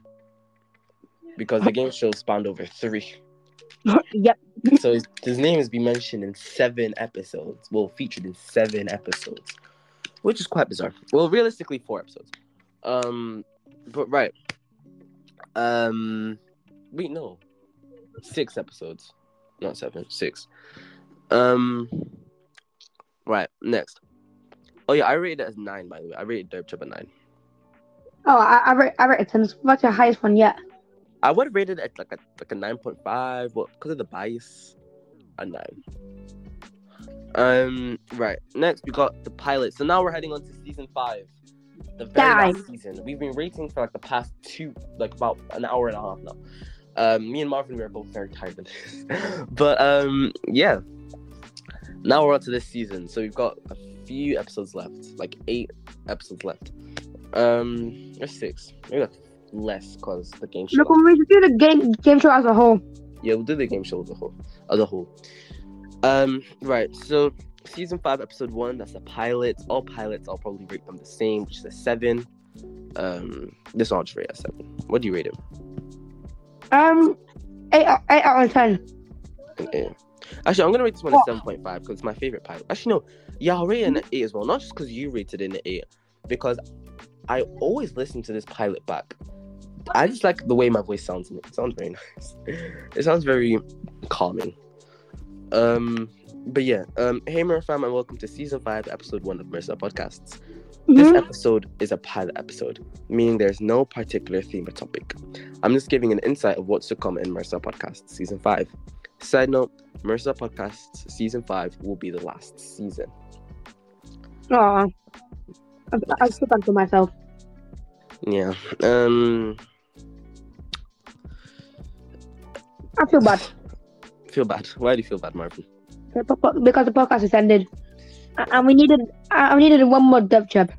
Because the game show spanned over three. yep. So his, his name has been mentioned in seven episodes. Well, featured in seven episodes, which is quite bizarre. Well, realistically, four episodes. Um, but right. Um, wait, no, six episodes, not seven, six. Um, right. Next. Oh yeah, I rated it as nine. By the way, I rated Derp Chub a nine. Oh, I, I rate I rate it ten. It's like the highest one yet. I would have rated it like a like a nine point five. Well, because of the bias, a nine. Um. Right. Next, we got the pilot. So now we're heading on to season five, the very last season. We've been rating for like the past two, like about an hour and a half now. Um. Me and Marvin, we are both very tired of this, but um. Yeah. Now we're on to this season. So we've got a few episodes left, like eight episodes left. Um. Or six. Maybe like less because the game show. Look, we should do the game game show as a whole. Yeah, we'll do the game show as a whole. As a whole. Um, right. So season five, episode one. That's the pilot. All pilots, I'll probably rate them the same, which is a seven. Um, this one I'll just rate a seven. What do you rate it? Um, eight eight out of ten. An eight. Actually, I'm gonna rate this one a seven point five because it's my favorite pilot. Actually, no. Yeah, I'll rate it an eight as well. Not just because you rated it an eight, because I always listen to this pilot back. I just like the way my voice sounds in it. It sounds very nice. It sounds very calming. Um, but yeah. Um, hey, MiraFam, and welcome to season five, episode one of MiraStar Podcasts. This Mhm. episode is a pilot episode, meaning there's no particular theme or topic. I'm just giving an insight of what's to come in MiraStar Podcasts season five. Side note: MiraStar Podcasts season five will be the last season. Aw. I, I still back to myself. Yeah. Um. I feel bad Feel bad. Why do you feel bad, Marvin? because the podcast is ended, and we needed I needed one more dev chip.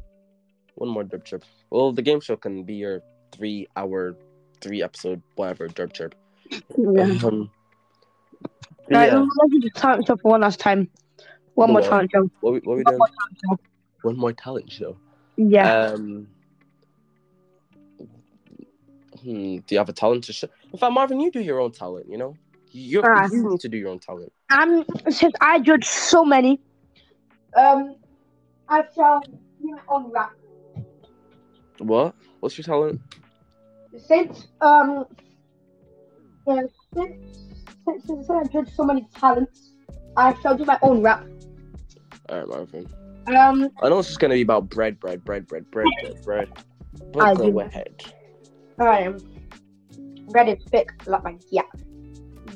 One more derp chirp. Well, the game show can be your three-hour, three-episode, whatever derp chirp. Yeah. Um, Right, yeah. let's do the talent show for one last time. One more what? talent show. What we, what we doing? One more talent show. Yeah. Um. Hmm. Do you have a talent to show? In fact, Marvin, you do your own talent. You know, you Ah. you need to do your own talent. Um, since I judge so many, um, I shall do my own rap. What? What's your talent? Since um, yeah, since since, since I judge so many talents, I shall do my own rap. All right, Marvin. Um, I know it's just gonna be about bread, bread, bread, bread, bread, bread, bread. But I go do. ahead. um, bread is thick like my gap.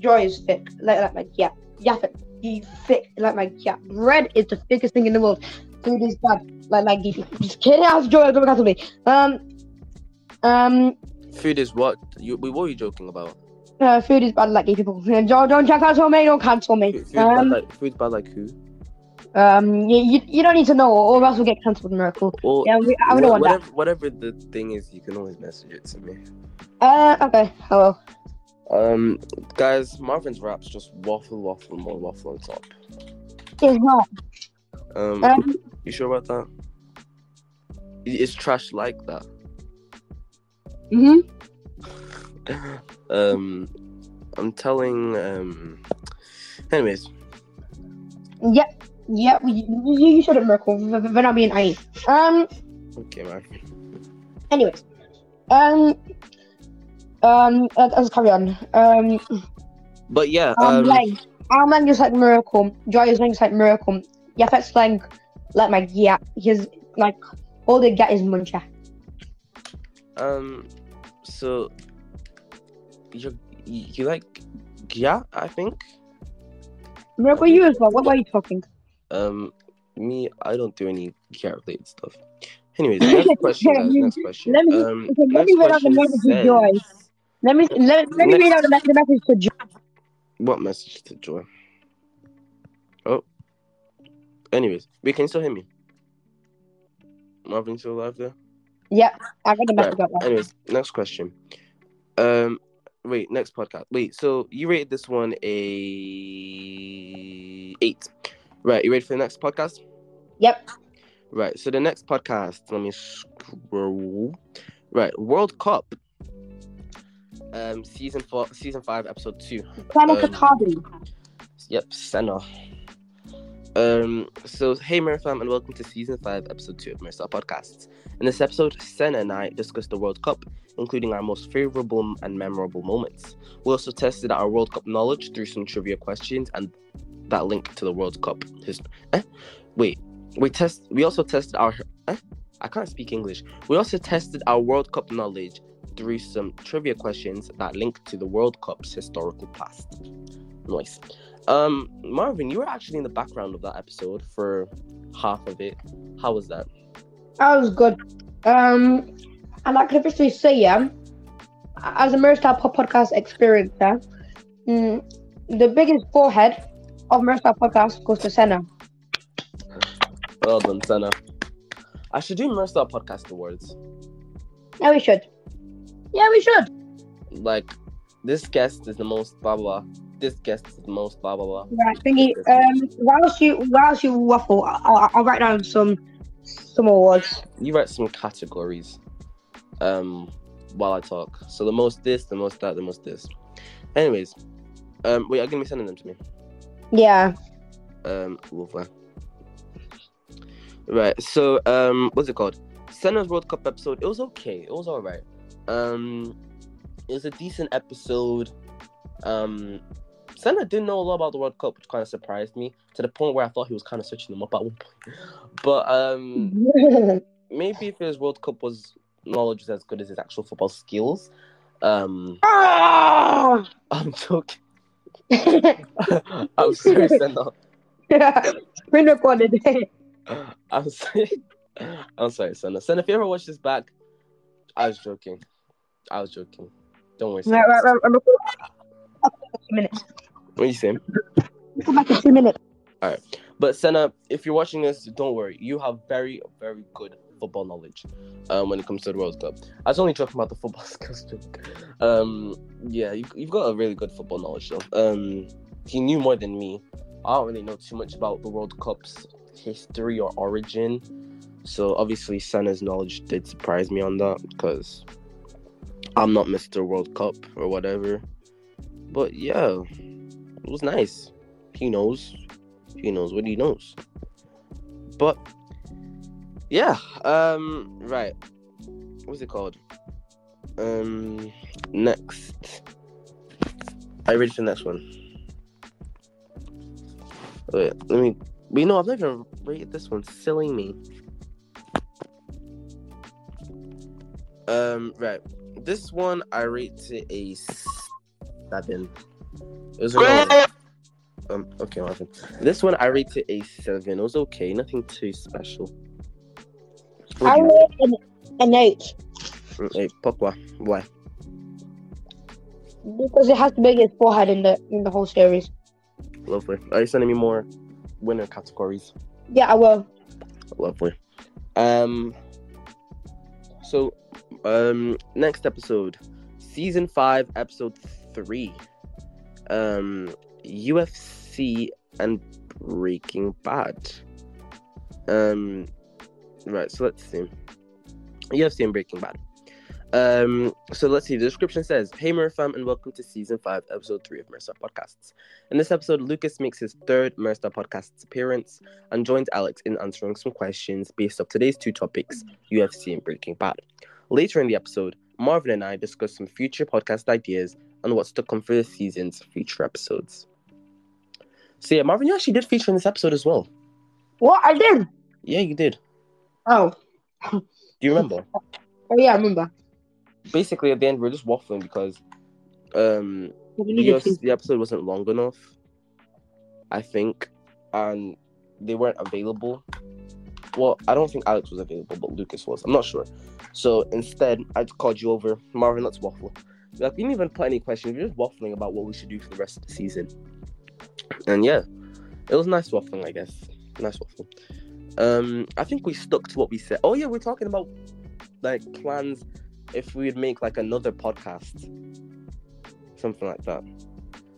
Joy is thick like, like my gap. Yaphet is thick like my gap. Bread is the thickest thing in the world. Food is bad like my. Just kidding. I joy. Don't cancel me. Um, um, Food is what? You what were you joking about? uh, food is bad like gay people. Don't don't cancel me. Don't cancel me. Food, food's bad Um, like food's bad like who? Um, you, you, you don't need to know, or else we'll get cancelled. Miracle. Well, Yeah, we, I don't want that. whatever, whatever the thing is, you can always message it to me. Uh, okay. Hello. Um, guys, Marvin's raps just waffle, waffle, more waffle on top. It's not. Um, Um, you sure about that? It's trash like that? mhm. um, I'm telling. Um, anyways, Yep. Yep. You, you, you shouldn't miracle. They're they're not being naive. Um. okay, Marvin. Anyways, um, um, let- let's carry on. Um, But yeah, um, um, like, our man is like miracle. Joy is like miracle. Yafet's like, like my yeah, he's like all they get is muncha. um, so you you like yeah, I think. Miracle, you as well. What were you talking? Um, me, I don't do any cat related stuff. Anyways, next question. guys, next question. Let me- um, okay, let me read out the message to Joy. Let me let, let me read out the, the message to Joy. What message to Joy? Oh. Anyways, we can you still hear me. Marvin still alive there? Yep, I read the message there. Anyways, next question. Um, wait, next podcast. Wait, so you rated this one a eight, right? You ready for the next podcast? Yep. Right. So the next podcast. Let me scroll. Right, World Cup. Um, season four, season five, episode two. Um. Yep, Senna. Um, so hey MiraFam and welcome to season five, episode two of MiraStar Podcasts. In this episode, Senna and I discussed the World Cup, including our most favorable and memorable moments. We also tested our World Cup knowledge through some trivia questions and that link to the World Cup. His, eh? Wait, we test. We also tested our. Eh? I can't speak English. We also tested our World Cup knowledge through some trivia questions that link to the World Cup's historical past. Nice. Um, Marvin, you were actually in the background of that episode for half of it. How was that? That was good. Um, and I can officially say, yeah, as a MiraStar Pop Podcast experiencer, mm, the biggest forehead of MiraStar Podcast goes to Senna. Well done, Senna. I should do MiraStar Podcast Awards. Yeah, we should. Yeah, we should. Like, this guest is the most blah blah. blah. This guest is the most blah blah blah. Right, thingy. Um, whilst you whilst you waffle, I'll, I'll write down some some awards. You write some categories. Um, while I talk. So the most this, the most that, the most this. Anyways, um, wait, are you gonna be sending them to me? Yeah. um. Right, so um what's it called? Senna's World Cup episode, it was okay. It was alright. Um it was a decent episode. Um Senna didn't know a lot about the World Cup, which kind of surprised me to the point where I thought he was kind of switching them up at one point. But um maybe if his World Cup was knowledge was as good as his actual football skills. Um Ah! I'm joking. I'm sorry, Senna. Screen recorded. I'm sorry. I'm sorry, Senna. Senna, if you ever watch this back, I was joking. I was joking. Don't worry. Senna. right, right, right. Two minutes. What are you saying? Come back in two minutes. All right, but Senna, if you're watching this, don't worry. You have very, very good football knowledge um, when it comes to the World Cup. I was only joking about the football skills. Um, yeah, you, you've got a really good football knowledge though. Um, he knew more than me. I don't really know too much about the World Cup's history or origin. So obviously, Senna's knowledge did surprise me on that because I'm not Mr. World Cup or whatever. But yeah, it was nice. He knows. He knows what he knows. But yeah, um, right. What's it called? Um, next. Are you ready for the next one? Wait, let me. We know I've never rated this one. Silly me. Um, right. This one I rate it a seven. It was a um okay, Marvin. This one I rate it a seven. It was okay, nothing too special. I do you- rate an, an eight Mm, Hey, pourquoi? Why? because it has the biggest forehead in the in the whole series. Lovely. Are you sending me more winner categories? Yeah, I will. Lovely. Um. So, um, next episode, season five, episode three. Um, UFC and Breaking Bad. Um, right. So let's see. UFC and Breaking Bad. Um, so let's see. The description says, "Hey MiraFam, and welcome to season five, episode three of MiraStar Podcasts. In this episode, Lucas makes his third MiraStar Podcasts appearance and joins Alex in answering some questions based off today's two topics, UFC and Breaking Bad. Later in the episode, Marvin and I discuss some future podcast ideas and what's to come for the season's future episodes. So yeah, Marvin, you actually did feature in this episode as well. What I did? Yeah, you did. Oh, Do you remember? oh yeah, I remember. Basically, at the end, we are just waffling because um, the, needed UFC to- the episode wasn't long enough, I think, and they weren't available. Well, I don't think Alex was available, but Lucas was. I'm not sure. So instead, I just called you over, Marvin. Let's waffle. Like we didn't even put any questions. We are just waffling about what we should do for the rest of the season. And yeah, it was nice waffling, I guess. Nice waffle. Um, I think we stuck to what we said. Oh yeah, we're talking about like plans if we'd make like another podcast, something like that,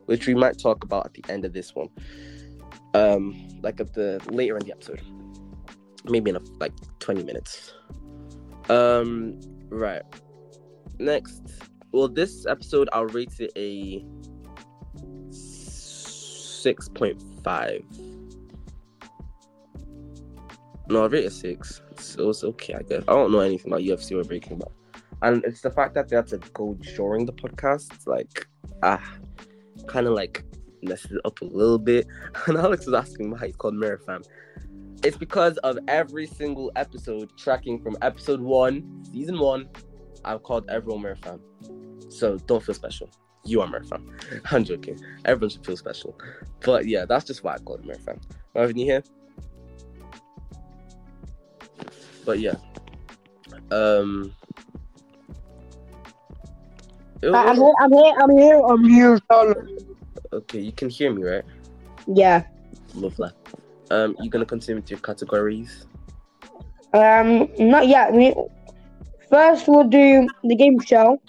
which we might talk about at the end of this one. Um, like at the later in the episode, maybe in a, like twenty minutes. Um, right. Next, well, this episode I'll rate it a six point five. No, I rate it six. So it's okay, I guess. I don't know anything about UFC or Breaking Bad and it's the fact that they had to go during the podcast, like ah, kind of like messes it up a little bit. And Alex was asking why he's called MiraFam. It's because of every single episode tracking from episode one, season one. I've called everyone MiraFam, so don't feel special. You are MiraFam. I'm joking. Everyone should feel special, but yeah, that's just why I called MiraFam. Marvin, you here? But yeah, um, I'm here, I'm here, I'm here, I'm here, Okay, you can hear me, right? Yeah. Lovely. Um, you gonna continue with your categories? Um, not yet. We first we'll do the game show,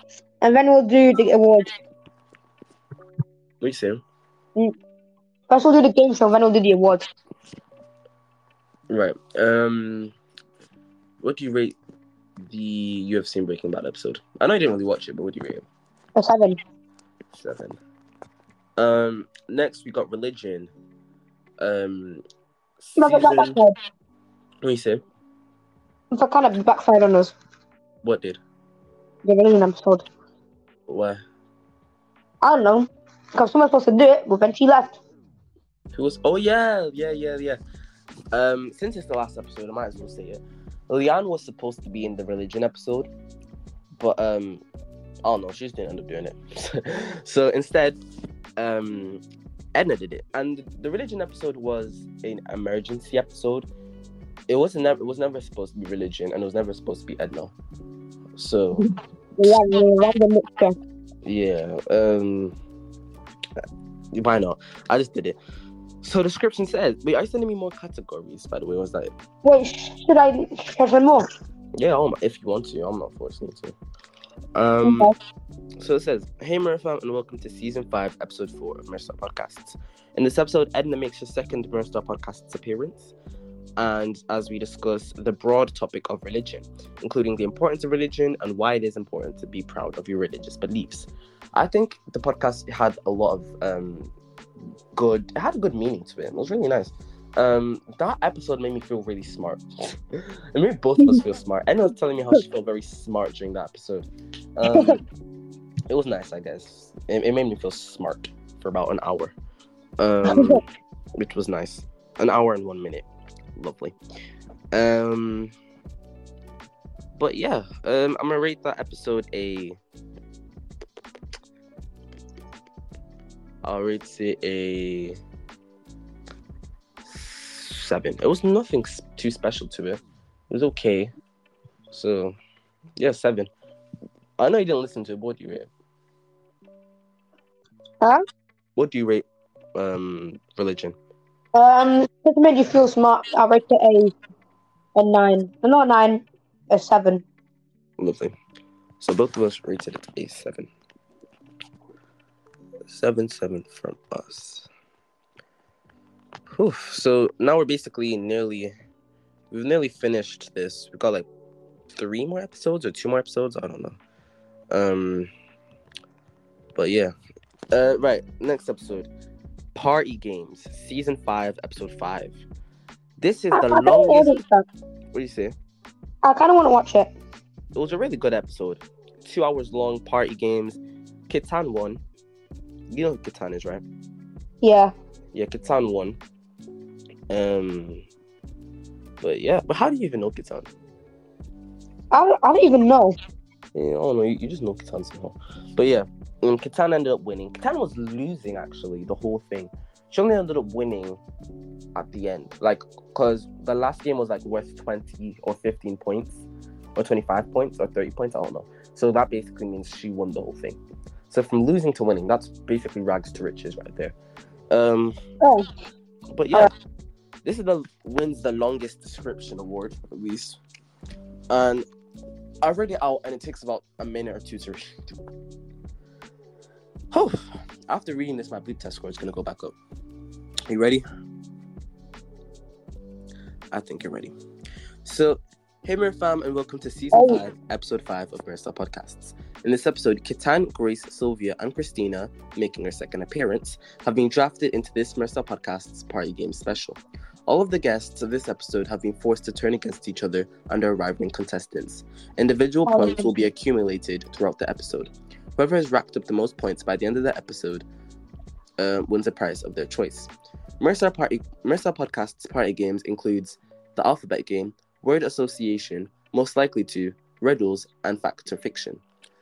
and then we'll do the awards. We you saying? Mm. First we'll do the game show, then we'll do the awards. Right. Um, what do you rate the UFC Breaking Bad episode? I know you didn't really watch it, but what do you rate it? A seven. Seven. Um. Next, we got religion. Um. Season- What do you say? That kind of backfired on us. What did? The religion episode. Why? I don't know. Because someone's supposed to do it, but then she left. Who was? Oh yeah, yeah, yeah, yeah. Um, since it's the last episode, I might as well say it. Leanne was supposed to be in the religion episode, but um, I don't know. She just didn't end up doing it. so instead, um, Edna did it, and the religion episode was an emergency episode. It wasn't never. It was never supposed to be religion, and it was never supposed to be Edna. So Yeah, the random mixture. yeah, um, why not? I just did it. So the description says, wait, are you sending me more categories? By the way, was that? Wait, should I I more? Yeah, I'm, if you want to, I'm not forcing you to. Um, Okay. so it says, "Hey MiraFam, and welcome to season five, episode four of MiraStar Podcasts." In this episode, Edna makes her second MiraStar Podcasts appearance, and as we discuss the broad topic of religion, including the importance of religion and why it is important to be proud of your religious beliefs. I think the podcast had a lot of um, good. It had a good meaning to it. It was really nice. Um, that episode made me feel really smart. it made both of us feel smart. Edna was telling me how she felt very smart during that episode. Um, it was nice, I guess. It, it made me feel smart for about an hour, um, which was nice. An hour and one minute, lovely. Um, but yeah, um, I'm gonna rate that episode a. I'll rate it a seven. It was nothing too special to it. It was okay. So, yeah, seven. I know you didn't listen to it. But what do you rate? Huh? What do you rate um religion? Um, to make you feel smart, I rate it a a nine. Not a nine, a seven. Lovely. So both of us rated it a seven. Seven, seven from us. Whew. So now we're basically nearly, we've nearly finished this. We've got like three more episodes or two more episodes. I don't know. Um, but yeah. Uh, right. Next episode, Party Games, season five, episode five. This is I, I the want longest. What do you say? I kind of want to watch it. it was a really good episode. Two hours long, party games. Kitan won. You know who Kitan is, right? Yeah. Yeah, Kitan won. Um, but yeah, but how do you even know Kitan? I don't, I don't even know. Yeah, I don't know. You, you just know Kitan somehow. But yeah, um, Kitan ended up winning. Kitan was losing actually the whole thing. she only ended up winning at the end, like because the last game was like worth twenty or fifteen points, or twenty five points or thirty points. I don't know. So that basically means she won the whole thing. So from losing to winning, that's basically rags to riches right there. Um, Oh, but yeah, this is the wins the longest description award at least, and I read it out, and it takes about a minute or two to read. Oh, after reading this, my bleep test score is gonna go back up. You ready? I think you're ready. So, hey, MiraFam, and welcome to season Oh. five, episode five of Mirror Podcasts. In this episode, Kitan, Grace, Sylvia, and Christina, making her second appearance, have been drafted into this MiraStar Podcast's party game special. All of the guests of this episode have been forced to turn against each other and their rivaling contestants. Individual Oh, points will be accumulated throughout the episode. Whoever has racked up the most points by the end of the episode uh, wins a prize of their choice. MiraStar Party MiraStar Podcast's party games includes the alphabet game, word association, most likely to, riddles, and fact or fiction.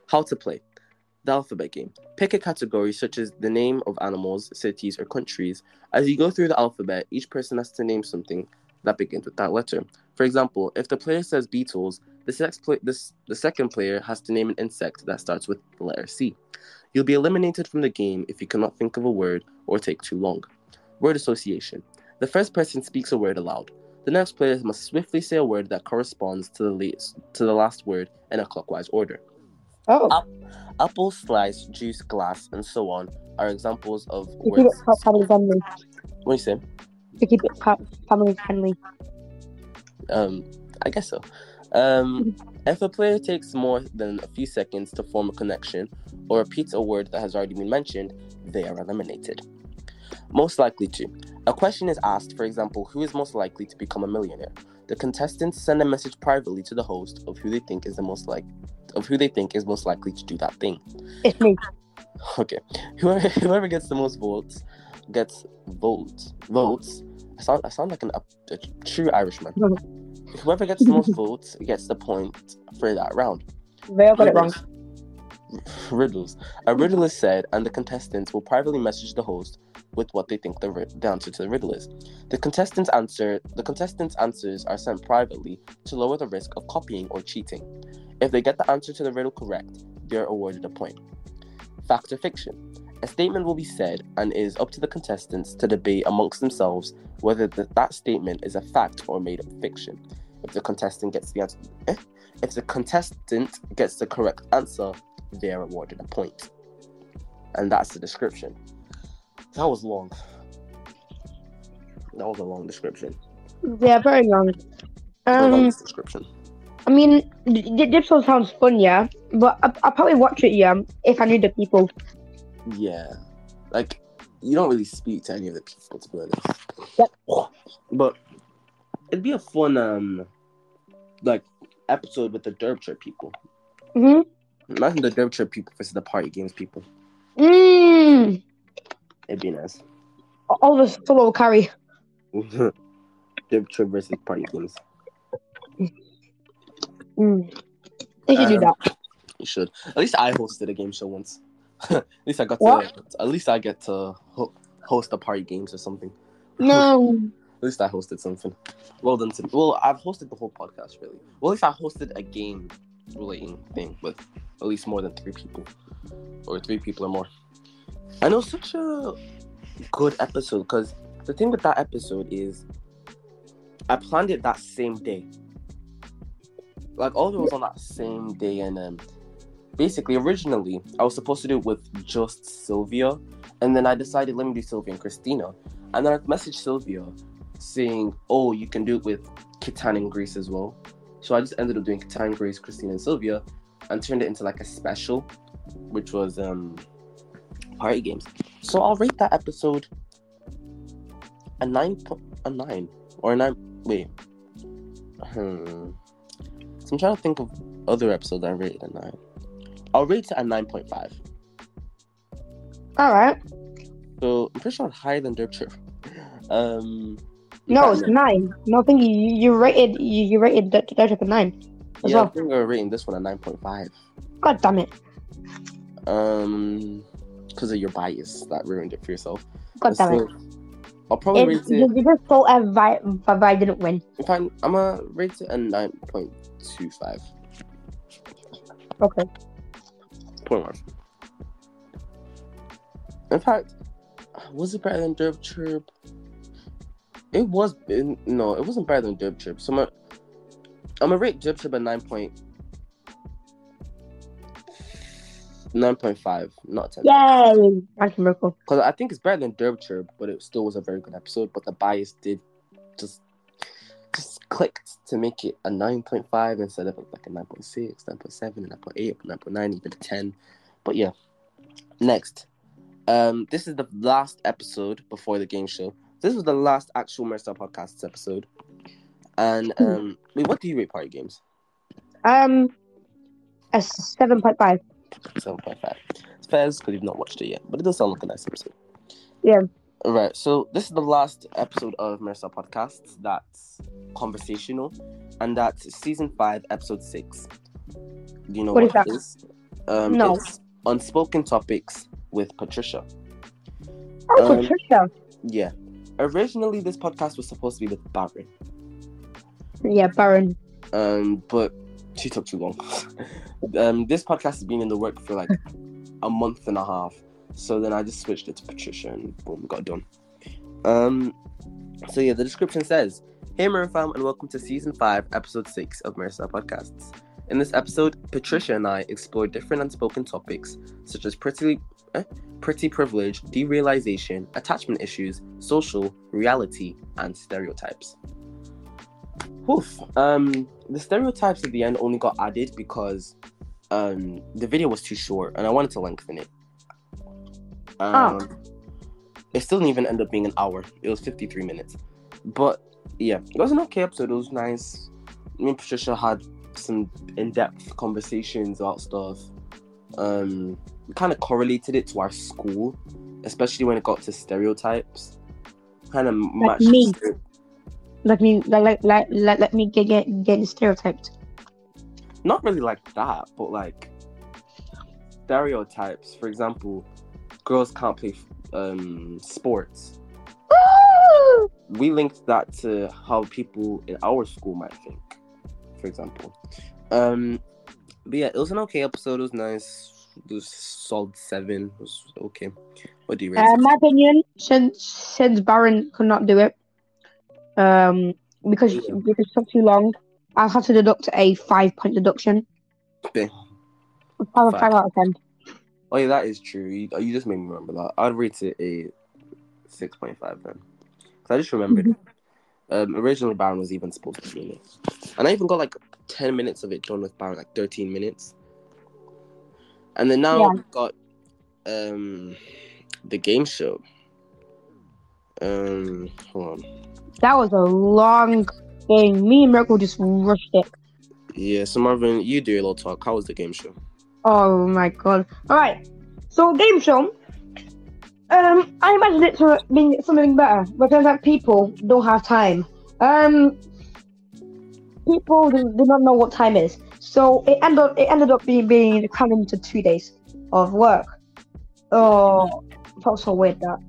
How to play. The alphabet game. Pick a category such as the name of animals, cities, or countries. As you go through the alphabet, each person has to name something that begins with that letter. For example, if the player says beetles, the, sex pla- this, the second player has to name an insect that starts with the letter C. You'll be eliminated from the game if you cannot think of a word or take too long. Word association. The first person speaks a word aloud. The next player must swiftly say a word that corresponds to the to the last word in a clockwise order. Oh. Up. Apple, slice, juice, glass, and so on are examples of To keep it words. family friendly. What do you say? To keep it family friendly. Um, I guess so. Um, if a player takes more than a few seconds to form a connection or repeats a word that has already been mentioned, they are eliminated. Most likely to. A question is asked, for example, who is most likely to become a millionaire? The contestants send a message privately to the host of who they think is the most like of who they think is most likely to do that thing. It's me. Okay. Whoever whoever gets the most votes gets votes. Votes. I sound I sound like an, a true Irishman. Whoever gets the most votes gets the point for that round. They all got it wrong. Riddles. A riddle is said, and the contestants will privately message the host with what they think the, the answer to the riddle is. The contestants answer the contestants' answers are sent privately to lower the risk of copying or cheating. If they get the answer to the riddle correct, they are awarded a point. Fact or fiction. A statement will be said, and it is up to the contestants to debate amongst themselves whether the, that statement is a fact or made up fiction. If the contestant gets the answer, eh? if the contestant gets the correct answer, they are awarded a point. And that's the description. That was long. That was a long description. Yeah, very long. The Um, longest description. I mean, D- D- Dipso sounds fun, yeah, but I- I'll probably watch it, yeah, if I knew the people. Yeah. Like, you don't really speak to any of the people, to be honest. Yep. But it'd be a fun, um, like, episode with the Derbyshire people. hmm Imagine the Derbyshire people versus the party games people. Mmm. It'd be nice. All the solo carry. Derbyshire versus party games. Mm. They should do Um, that. You should. At least I hosted a game show once. at least I got What? to. At least I get to ho- host a party games or something. No. At least I hosted something. Well done to me. Well, I've hosted the whole podcast really. Well, at least I hosted a game relating thing with at least more than three people, or three people or more. And it was such a good episode because the thing with that episode is I planned it that same day. Like all of it was on that same day, and um, basically originally I was supposed to do it with just Sylvia, and then I decided let me do Sylvia and Christina, and then I messaged Sylvia saying, "Oh, you can do it with Kitan and Grace as well." So I just ended up doing Kitan, Grace, Christina, and Sylvia, and turned it into like a special, which was um party games. So I'll rate that episode a nine, po- a nine or a nine. Wait, hmm. So I'm trying to think of other episodes I rated a nine. I'll rate it a nine point five. All right. So I'm pretty sure it's higher than Derbyshire. Um, No, it's nine. No, I think you, you rated you, you rated that that a nine. As Yeah, I well. think we're rating this one a nine point five. God damn it. Um, because of your bias that ruined it for yourself. God damn it. So, I'll probably It, rate it. you just thought uh, Vi, Vi, Vi didn't win. In fact, I'm gonna rate it a nine point two five. Okay. Point one. In fact, was it better than Derp Chirp? It was. No, it wasn't better than Derp Chirp. So I'm gonna, I'm gonna rate Derp Chirp a nine point. 9.5, not 10. Yay! That's a miracle. Because I think it's better than Derb Chirp, but it still was a very good episode. But the bias did just just clicked to make it a 9.5 instead of like a 9.6, 9.7, 9.8, 9.9, even a 10. But yeah. Next. Um, this is the last episode before the game show. This was the last actual MiraStar podcast episode. And um wait, what do you rate party games? Um, a seven point five. 7.5. It's fair because you've not watched it yet, but it does sound like a nice episode. Yeah. All right, so this is the last episode of Mercer Podcasts that's conversational, and that's season five, episode six. Do you know What what, is that? it is? Um, No. It's Unspoken Topics with Patricia. Oh, Um, Patricia. Yeah. Originally, this podcast was supposed to be with Baron. Yeah, Baron. um, but she took too long. um, this podcast has been in the work for like a month and a half. So then I just switched it to Patricia and boom, got done. Um, so yeah, the description says, "Hey MiraFam, and welcome to season five, episode six of MiraStar Podcasts. In this episode, Patricia and I explore different unspoken topics such as pretty, eh, pretty privilege, derealization, attachment issues, social reality, and stereotypes." Oof. Um, the stereotypes at the end only got added because um the video was too short and I wanted to lengthen it. Um, it still didn't even end up being an hour. It was 53 minutes. But yeah, it was an okay episode. It was nice. Me and Patricia had some in-depth conversations about stuff. Um, we kind of correlated it to our school, especially when it got to stereotypes. Kind of matched. me. Let me like like like let, let me get get get stereotyped. not really like that, but like stereotypes. For example, girls can't play um, sports. We linked that to how people in our school might think. For example, um, but yeah, it was an okay episode. It was nice. It was solid seven. It was okay. What do you rate? Uh, my opinion, since since Baron could not do it, um, because Yeah. because it took too long, I had to deduct a five point deduction. Okay. Five, Five. out of ten. Oh yeah, that is true. You, you just made me remember that. I'd rate it a six point five then, because I just remembered. Um, originally, Baron was even supposed to be in it, and I even got like ten minutes of it done with Baron, like thirteen minutes. And then now Yeah. we've got um the game show. Um, hold on. That was a long thing. Me and Miracle just rushed it. Yeah, so Marvin, you do a little talk. How was the game show? Oh my god! All right, so game show. Um, I imagine it to being something better, but turns out people don't have time. Um, people do, do not know what time is, so it ended up it ended up being being crammed into two days of work. Oh, felt so weird that.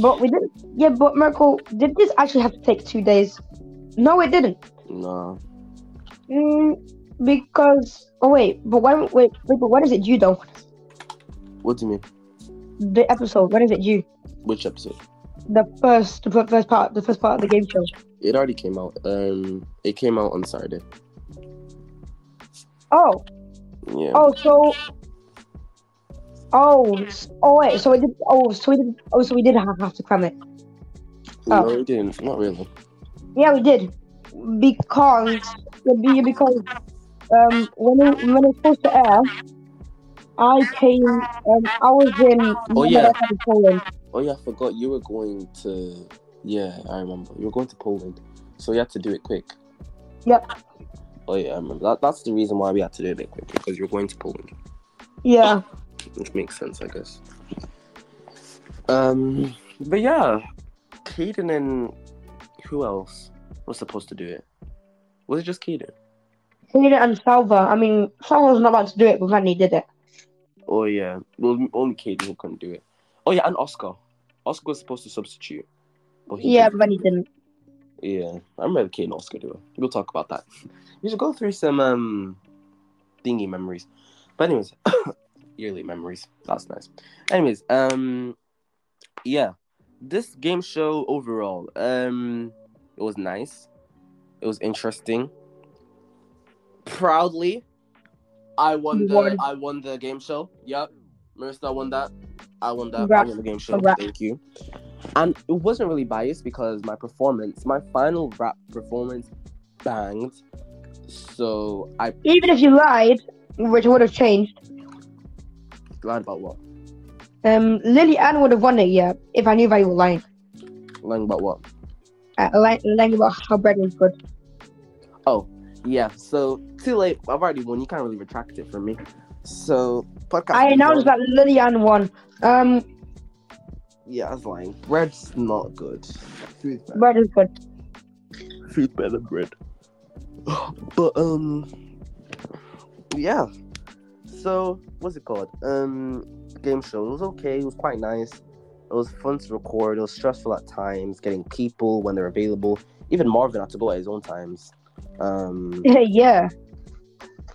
But we didn't. Yeah, but Miracle did this actually have to take two days? No, it didn't. No. Mm, because oh wait, but when wait, wait but when is it due though? what do you mean? The episode when is it due? Which episode? The first, the first part, the first part of the game show. It already came out. Um, it came out on Saturday. Oh, Yeah. oh, so, oh, s- oh wait, so we did. Oh, so we did. Oh, so we did have, have to cram it. No, oh. it didn't. Not really. Yeah, we did, because yeah, because um when it, when it's supposed to air, I came. Um, I was in. Oh, yeah. in Poland. Oh yeah, I forgot you were going to. Yeah, I remember. You were going to Poland, so you had to do it quick. Yep. Oh yeah, I remember. That, that's the reason why we had to do it a bit quick because you're going to Poland, Yeah. Which makes sense, I guess. Um, but yeah, Caden and who else was supposed to do it? Was it just Caden? Hayden and Salva. I mean, Salva was not about to do it, but Vanny did it. Oh yeah, well only Caden who couldn't do it. Oh yeah, and Oscar. Oscar was supposed to substitute, but he Yeah, didn't. but he didn't. Yeah, I'm really keen Oscar though. We'll talk about that. We should go through some um thingy memories. But anyways, yearly memories. That's nice. Anyways, um yeah. This game show overall, um it was nice. It was interesting. Proudly, I won the won. I won the game show. Yep. Marissa won that. I won that. I won the game show. Congrats. Thank you. And it wasn't really biased because my performance, my final rap performance, banged. So I Even if you lied, which would have changed, lied about what? um, Lily Ann would have won it. Yeah, if I knew that you were lying. Lying about what? Uh, lying, lying about how bread was good. Oh, yeah. So too late. I've already won. You can't really retract it from me. So podcast. I is announced that Lily Ann won. Um, Yeah, I was lying. Bread's not good. Food's better. bread is good. Food's better than bread. But um, yeah. So what's it called? Um, game show. It was okay. It was quite nice. It was fun to record. It was stressful at times, getting people when they're available. Even Marvin had to go at his own times. Um, yeah.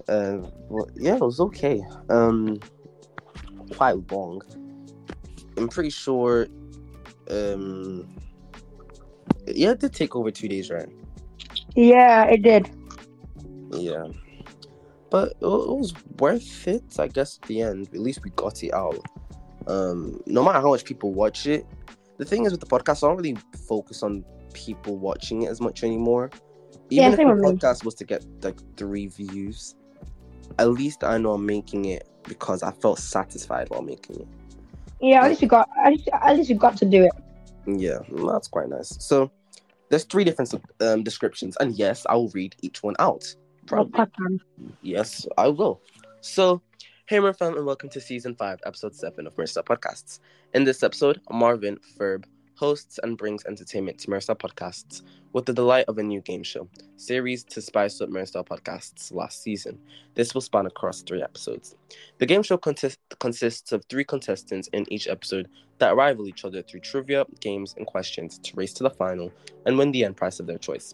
uh, well, yeah, it was okay. Um, quite long. I'm pretty sure. Um, yeah, it did take over two days, right? Yeah, it did. Yeah, but it, was worth it, I guess. At the end, at least we got it out. Um, no matter how much people watch it, the thing is with the podcast, I don't really focus on people watching it as much anymore. Yeah, Even same if the with me. podcast was to get like three views, at least I know I'm making it because I felt satisfied while making it. Yeah, at least you got. At least, at least you got to do it. Yeah, that's quite nice. So there's three different um, descriptions, and yes, I will read each one out. Oh, Yes, I will. So, hey, my fam, and welcome to season five, episode seven of MiraStar Podcasts. In this episode, Marvin Ferb hosts and brings entertainment to MiraStar Podcasts with the delight of a new game show series to spice up MiraStar Podcasts last season. This will span across three episodes. The game show consist- consists of three contestants in each episode that rival each other through trivia, games, and questions to race to the final and win the end prize of their choice.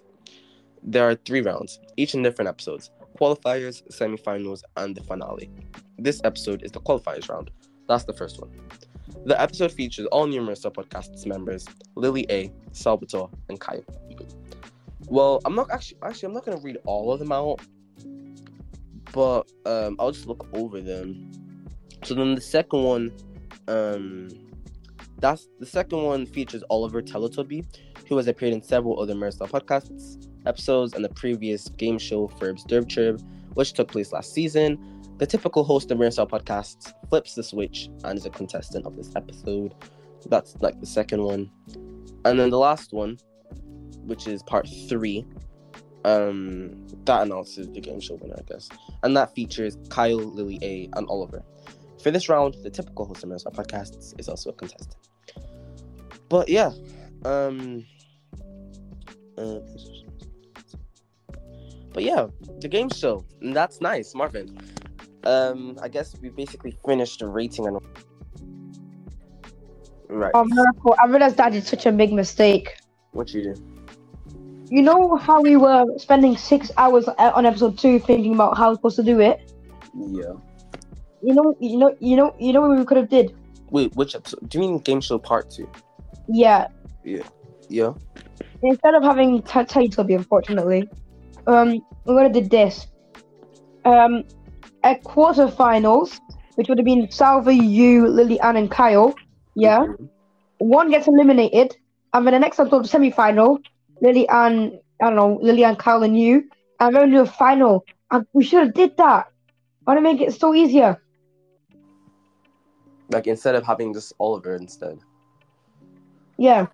There are three rounds, each in different episodes qualifiers, semifinals, and the finale. This episode is the qualifiers round. That's the first one. The episode features all numerous podcasts members Lily A, Salvatore, and Kyle. Well, I'm not actually actually I'm not gonna read all of them out, but um, I'll just look over them. So then the second one, um, that's the second one features Oliver Teletubby, who has appeared in several other MiraStar podcasts episodes and the previous game show Ferb's Derb which took place last season. The typical host of MiraStar podcasts flips the switch and is a contestant of this episode. That's like the second one. And then the last one, which is part three, um, that announces the game show winner, I guess. And that features Kyle, Lily A, and Oliver. For this round, the typical host of MiraStar podcasts is also a contestant. But yeah, um, uh, but yeah, the game show. And that's nice, Marvin. Um, I guess we basically finished the rating and right. Oh, Miracle. I realized that I did such a big mistake. what you do? You know how we were spending six hours on episode two thinking about how we're supposed to do it? Yeah. You know, you know, you know, you know what we could have did? Wait, which episode? Do you mean game show part two? Yeah. Yeah. Yeah. Instead of having t- Teletubby, unfortunately, um, we would have did this. Um, at quarterfinals, which would have been Salva, you, Lily, Ann, and Kyle. Yeah. Mhm. One gets eliminated, and then the next episode, the semi-final, Lily Ann, I don't know, Lily Ann, Kyle, and you, and then do a final. And we should have did that. I want to make it so easier. Like instead of having just Oliver instead. Yeah.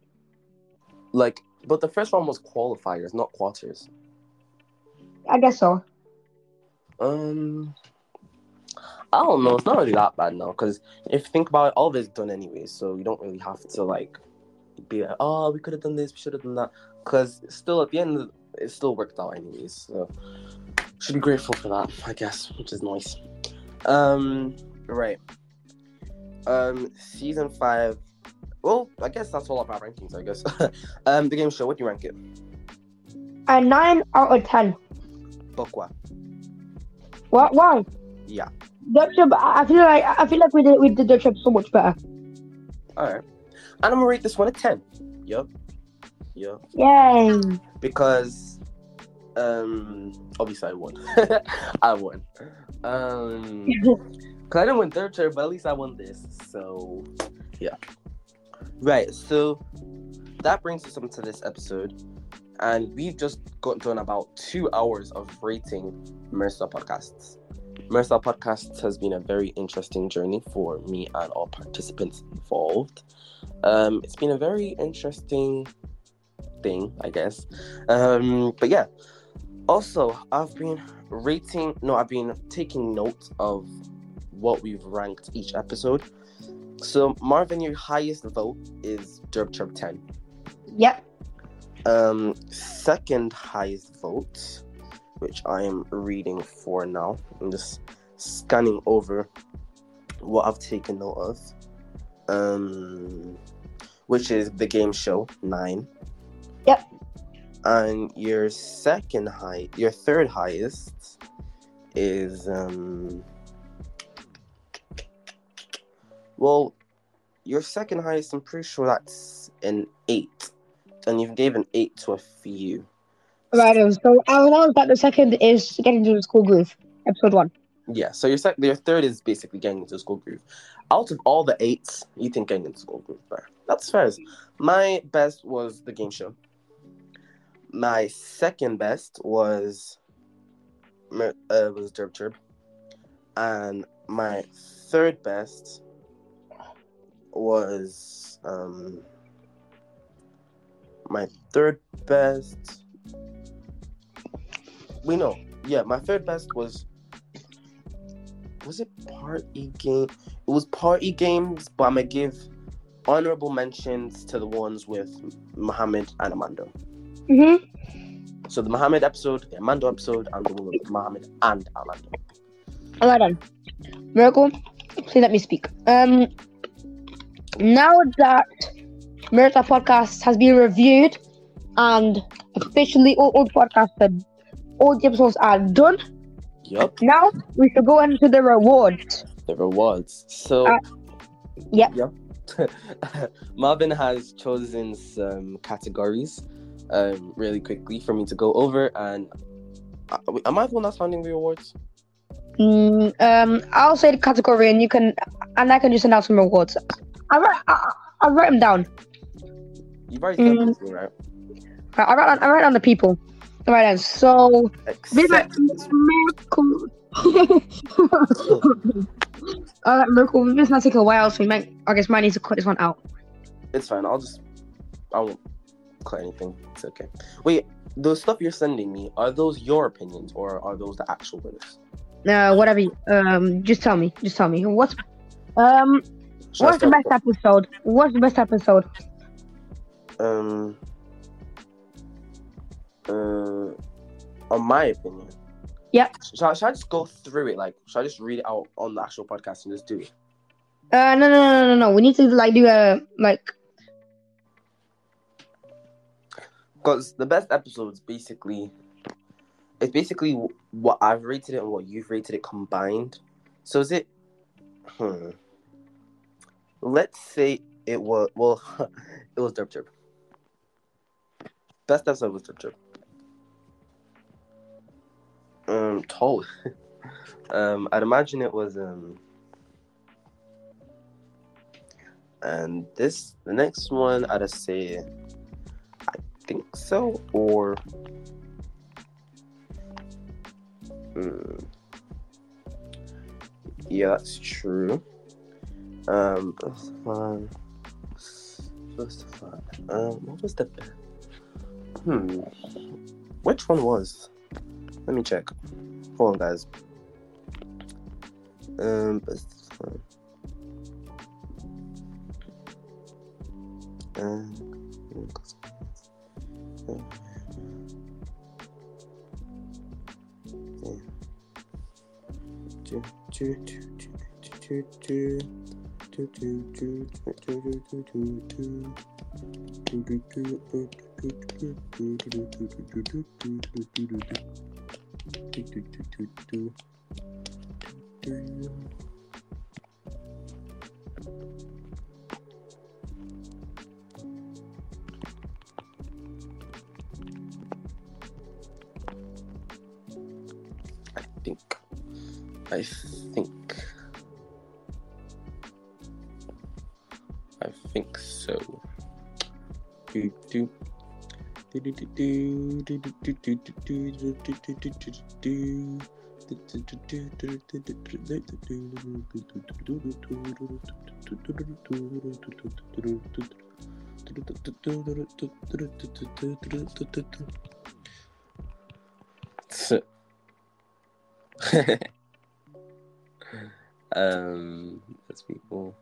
Like, but the first one was qualifiers, not quarters. I guess so. Um, I don't know. It's not really that bad now because if you think about it, all of it's done anyway, so you don't really have to like be like, oh, we could have done this, we should have done that, because still at the end, it still worked out anyways. So should be grateful for that, I guess, which is nice. Um, right. Um, season five, well, I guess that's all about rankings. I guess. um, the game show. What do you rank it? A nine out of ten. Bokwa. What? Why? Yeah. Trip, I feel like I feel like we did we did Dirt Trip so much better. All right. And I'm gonna rate this one a ten. Yup. Yup. Yay! Because, um, obviously I won. I won. Um, cause I didn't win third chair, but at least I won this. So, yeah. Right. So that brings us up to this episode, and we've just got done about two hours of rating MiraStar podcasts. MiraStar podcasts has been a very interesting journey for me and all participants involved. Um, it's been a very interesting thing, I guess. Um, but yeah. Also, I've been rating. No, I've been taking note of what we've ranked each episode. So, Marvin, your highest vote is Derp Chirp 10. Yep. Um, second highest vote, which I am reading for now. I'm just scanning over what I've taken note of. Um, which is the game show nine. Yep. And your second high, your third highest is um. Well, your second highest, I'm pretty sure that's an eight, and you've given eight to a few. Right. So I announced that the second is getting into the school groove, episode one. Yeah, so your sec- your third is basically getting into the school groove. Out of all the eights, you think getting into school groove fair. That's fair. My best was the game show. My second best was uh, was Derp Chirp. And my third best was um my third best we know. Yeah, my third best was was it party game? It was party games, but I'm gonna give honorable mentions to the ones with Muhammad and Amando. Mm-hmm. So the Muhammad episode, the Amando episode, and the one with Muhammad and Amando. All right then. Miracle, please let me speak. Um, now that MiraStar Podcast has been reviewed and officially all, podcasts are, all the episodes are done, Yup, now we should go into the rewards. the rewards. So Uh, yep. Yep. Marvin has chosen some categories um really quickly for me to go over and uh, am I the one that's finding the awards? Mm, um, I'll say the category and you can, and I can just announce some rewards. I write, I, I write them down. You've already done Mm. this, right? I I write, down- I write down the people. All right then. So, Except Miracle. All right, Miracle. This might take a while, so we might. I guess might need to cut this one out. It's fine. I'll just. I won't cut anything. It's okay. Wait, the stuff you're sending me are those your opinions or are those the actual winners? Uh, whatever. you- Um, just tell me. Just tell me. What's um, Should what's the best episode? What's the best episode? Um. Uh, on my opinion. Yeah. Should I, should I just go through it? Like, should I just read it out on the actual podcast and just do it? Uh, no, no, no, no, no, no. We need to like do a like. Because the best episodes basically, it's basically what I've rated it and what you've rated it combined. So is it? Hmm. Let's say it was well, it was Derp Derp. Best episode was Derp Derp. Um, tall. um, I'd imagine it was um. And this, the next one, I'd say I think so, or Hmm. yeah, that's true. Um, first first one. Um, what was the? Hmm, which one was? Let me check. Hold on, guys. Um, best one. Um, do, do, do, do, do, do. I think. I um, that's people.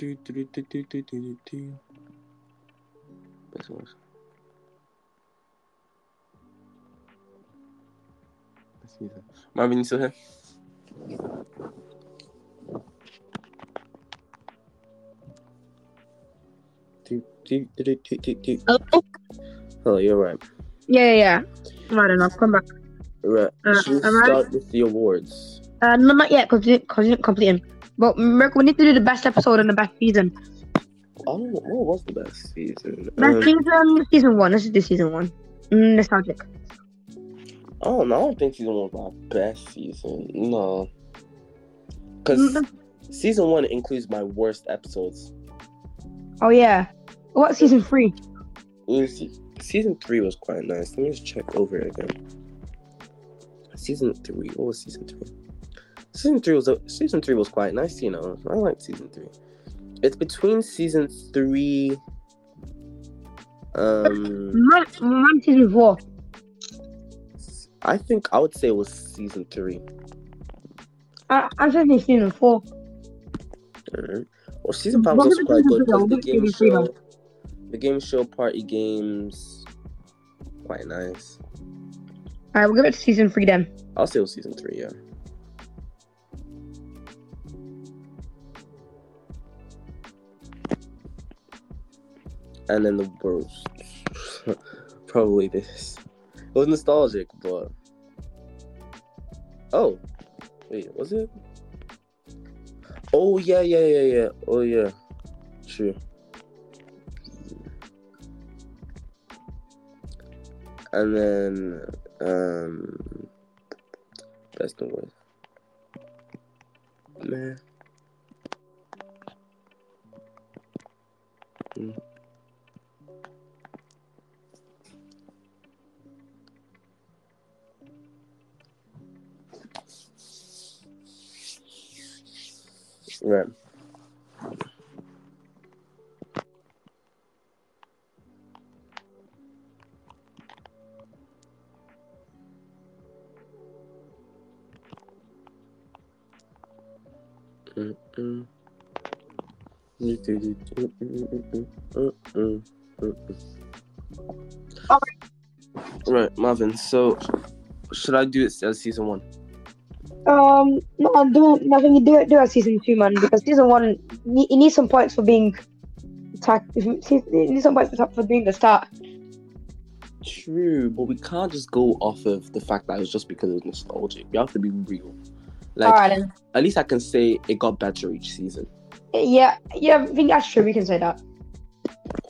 Do, do, do, do, do, do. Hello? Oh, Oh, you're right. Yeah, yeah, yeah. Right enough. Come back. Right. Uh, Should we alright. start with the awards? Uh, no, not yet, because you didn't complete him. But remember, we need to do the best episode and the best season. Oh, what was the best season? Best Um, season, season one. This is the season one. Mm, nostalgic. Oh no, I don't think season one was my best season. No, because Mm, season one includes my worst episodes. Oh yeah. What season three? Let me see. Season three was quite nice. Let me just check over it again. Season three. What was season three? Season three was a, season three was quite nice. You know, I liked season three. It's between season three. Um, season four. I think I would say it was season three. I, I'm saying season four. Alright. Well, season five was quite good because the game show, the game show party games, quite nice. Alright, we'll give it to season three then. I'll say it was season three, yeah. And then the worst, probably this. It was nostalgic, but oh, wait, was it? Oh yeah, yeah, yeah, yeah. Oh yeah, true. And then um, best and worst. Man. Mm. Right. Mm-mm. Right, Marvin. So, should I do it as season one? Um, no, do nothing. You do it. Do it season two, man. Because season one, ne- it needs some points for being attack. It needs some points for being the start. True, but we can't just go off of the fact that it was just because it was nostalgic. We have to be real. Like, All right, then. at least I can say it got better each season. Yeah, yeah. I think that's true. We can say that.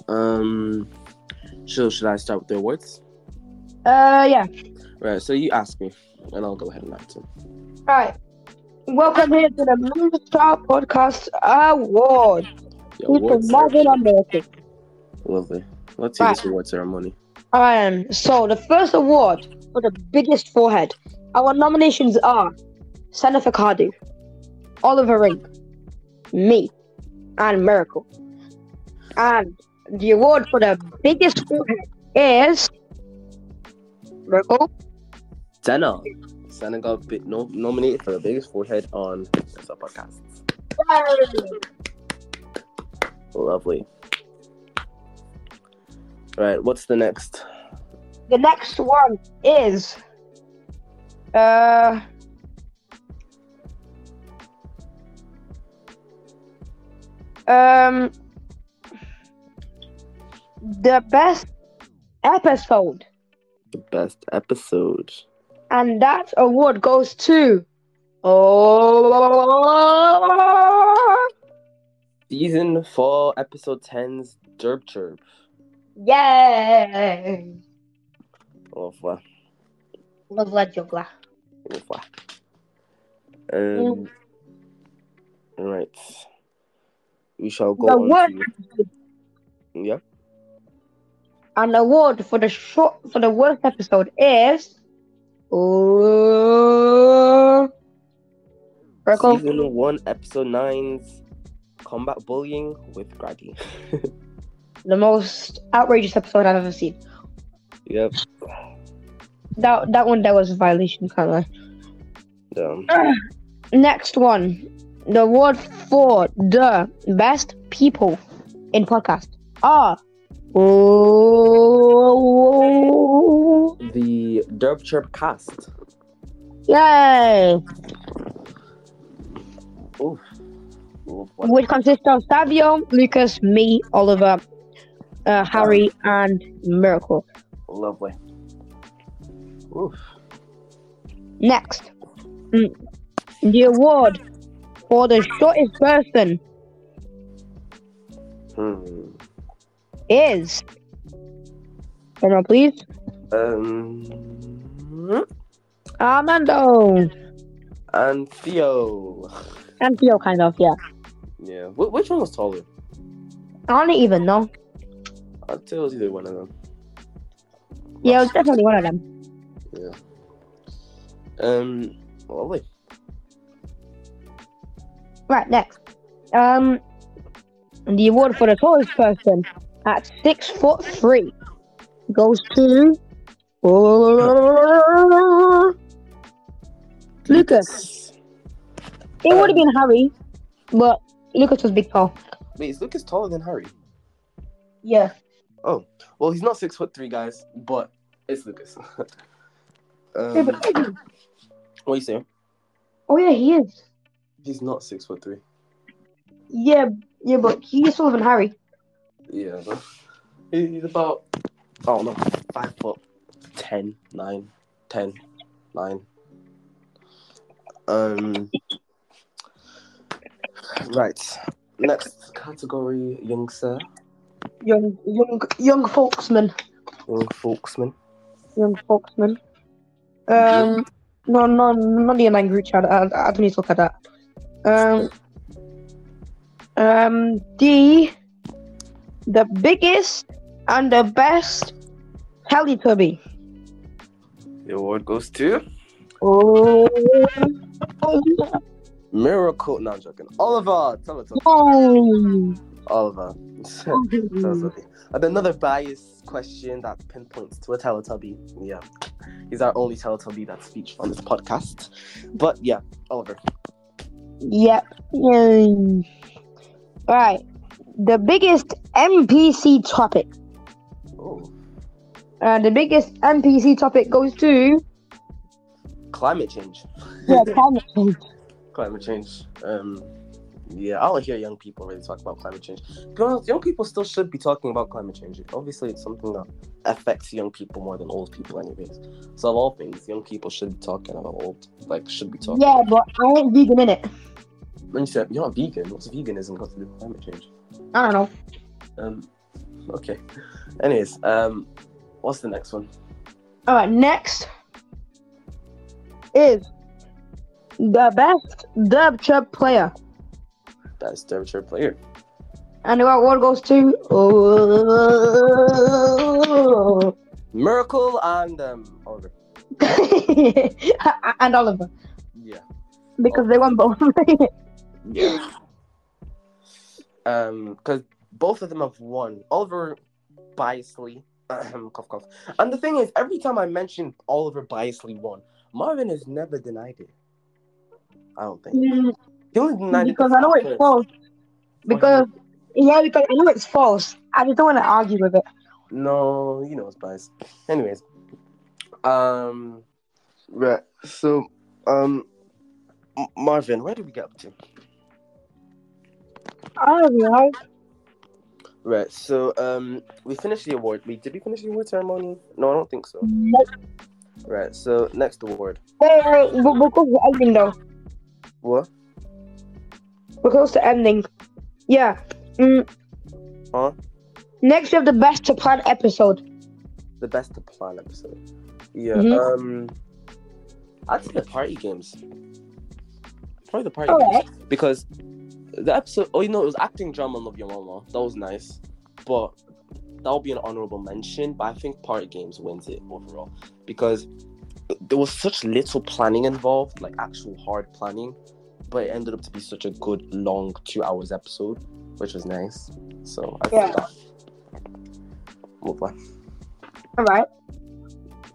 Um, so should I start with the awards? Uh, yeah. Right. So you ask me, and I'll go ahead and answer. All right. Welcome here to the Moon Star Podcast Award. The awards. Marvel America. Lovely. Let's see Right. this award ceremony. Um, so the first award for the biggest forehead. Our nominations are Senator Cardew, Oliver Ring, me, and Miracle. And the award for the biggest forehead is Miracle. Senna. Senna got bit, no, nominated for the biggest forehead on this podcast. Lovely. All right, what's the next? The next one is uh um the best episode The best episode. And that award goes to oh Season 4, Episode 10's Derp Chirp. yay revoir. Lovely juggler. Revoir. Um, Right. We shall go The on word- to... Yeah. An award for the short for the worst episode is oh Circle. Season 1, Episode 9's Combat Bullying with Graggy. the most outrageous episode I've ever seen. yep. That that one that was a violation, can't lie. Um, Next one, the award for the best people in podcast are oh the Derp Chirp cast. yay, Oof. Oof, what- which consists of Savio, Lucas, me, Oliver, uh, Harry, and Miracle. Lovely. Oof. Next, mm, the award for the shortest person Hmm. is. Come on, please. Um, Armando. and Theo. And Theo, kind of, yeah. Yeah. Wh- which one was taller? I don't even know. I'd say it was either one of them. Yeah, it was definitely one of them. Yeah. Um. Lovely. Right, next. Um, the award for the tallest person at six foot three goes to Lucas. It would have been Harry, but Lucas was big tall. Wait, is Lucas taller than Harry? Yeah. Oh, well, he's not six foot three, guys, but it's Lucas. Um, but- what you saying? oh yeah, he is. He's not six foot three. Yeah, yeah, but he's taller than Harry. Yeah, he's about I don't know, five foot ten, nine, ten, nine. Um. Right. Next category, young sir, Young, young, young folksman. young folksman. Young folksman. Um, no, no, not the online group chat. I, I don't need to look at that. Um, um, the the biggest and the best Teletubby. The award goes to Oh, Miracle. No, I'm joking. Oliver, Teletubby. oh. Oliver. And another bias question that pinpoints to a Teletubby. Yeah. He's our only Teletubby that's featured on this podcast. But yeah, Oliver. Yep. Mm. Right. The biggest NPC topic. Oh. Uh, the biggest NPC topic goes to Climate change. yeah, climate change. Climate change. Um yeah, I don't hear young people really talk about climate change. To be honest, young people still should be talking about climate change. Obviously, it's something that affects young people more than old people, anyways. So, of all things, young people should be talking about old, like, should be talking. Yeah, but I ain't vegan in it. When you say you're not vegan, what's veganism got to do with climate change? I don't know. Um, okay. Anyways, um, what's the next one? All right, next is the best dub chub player, Best Derp Chirp player. and the award goes to oh, Miracle and um, Oliver. and Oliver Yeah. because they won both. Yeah. um, because both of them have won. Oliver biasly, cough cough. And the thing is, every time I mention Oliver biasly won, Marvin has never denied it. I don't think. He only denied it because I know it's false. Because yeah, because I know it's false. I just don't want to argue with it. No, you know it's biased. Anyways, um, right. So, um, Marvin, where did we get up to? I don't know. Right. So, um, we finished the award. We did we finish the award ceremony? No, I don't think so. Nope. Right. So, next award. Wait, wait, we're, we're close to ending though. What? We're close to ending. Yeah. Mm. Huh? Next, we have the best to plan episode. The best to plan episode. Yeah. Mhm. Um, I'd say the party games. Probably the party games because the episode. Oh, you know, it was acting drama and love your mama. That was nice, but that would be an honorable mention. But I think party games wins it overall because there was such little planning involved, like actual hard planning, but it ended up to be such a good long two hours episode, which was nice. So I Yeah. think that. Move on. All right.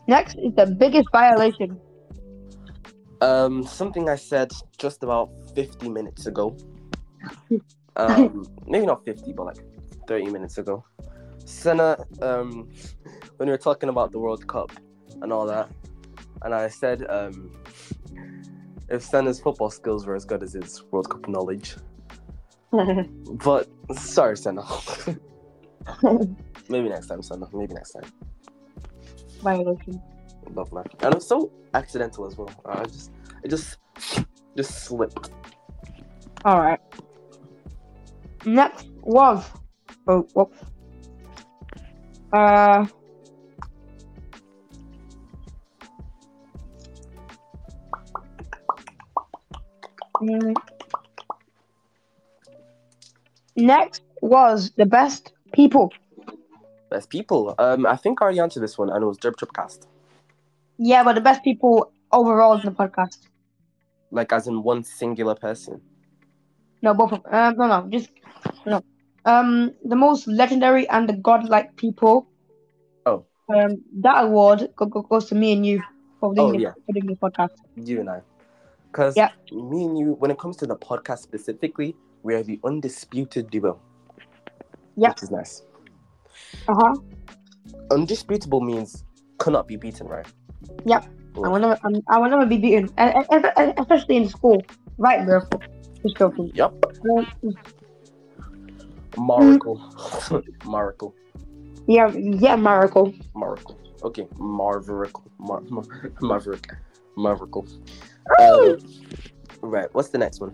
Next is the biggest violation. Um, something I said just about 50 minutes ago. Um, maybe not 50, but like 30 minutes ago. Senna, um, when we were talking about the World Cup and all that, and I said, um, if Senna's football skills were as good as his World Cup knowledge. But sorry, Senna. maybe next time, Senna. Maybe next time. violation. Love man. And it was so accidental as well. I just, it just, just slipped. All right. Next was oh whoops. Uh. Next was the best people. Best people. Um, I think I already answered this one, and it was Derp Chirp cast. Yeah, but the best people overall in the podcast. Like as in one singular person. No, both of uh, no, no, just no. Um, the most legendary and the godlike people. Oh. Um, that award go, go, goes to me and you for doing, Oh, this, yeah. for doing this podcast. You and I. Because Yeah. me and you, when it comes to the podcast specifically, we are the undisputed duo. Yeah. Which is nice. Uh huh. Undisputable means cannot be beaten, right? Yep. I will never, um, I will never be beaten, especially in school. Right, bro. Just. Yup. Um, Miracle. Miracle. yeah, yeah, miracle. Miracle. Okay. Marverical. Mar- Mar- Maverick. Maverickle. Um, right. What's the next one?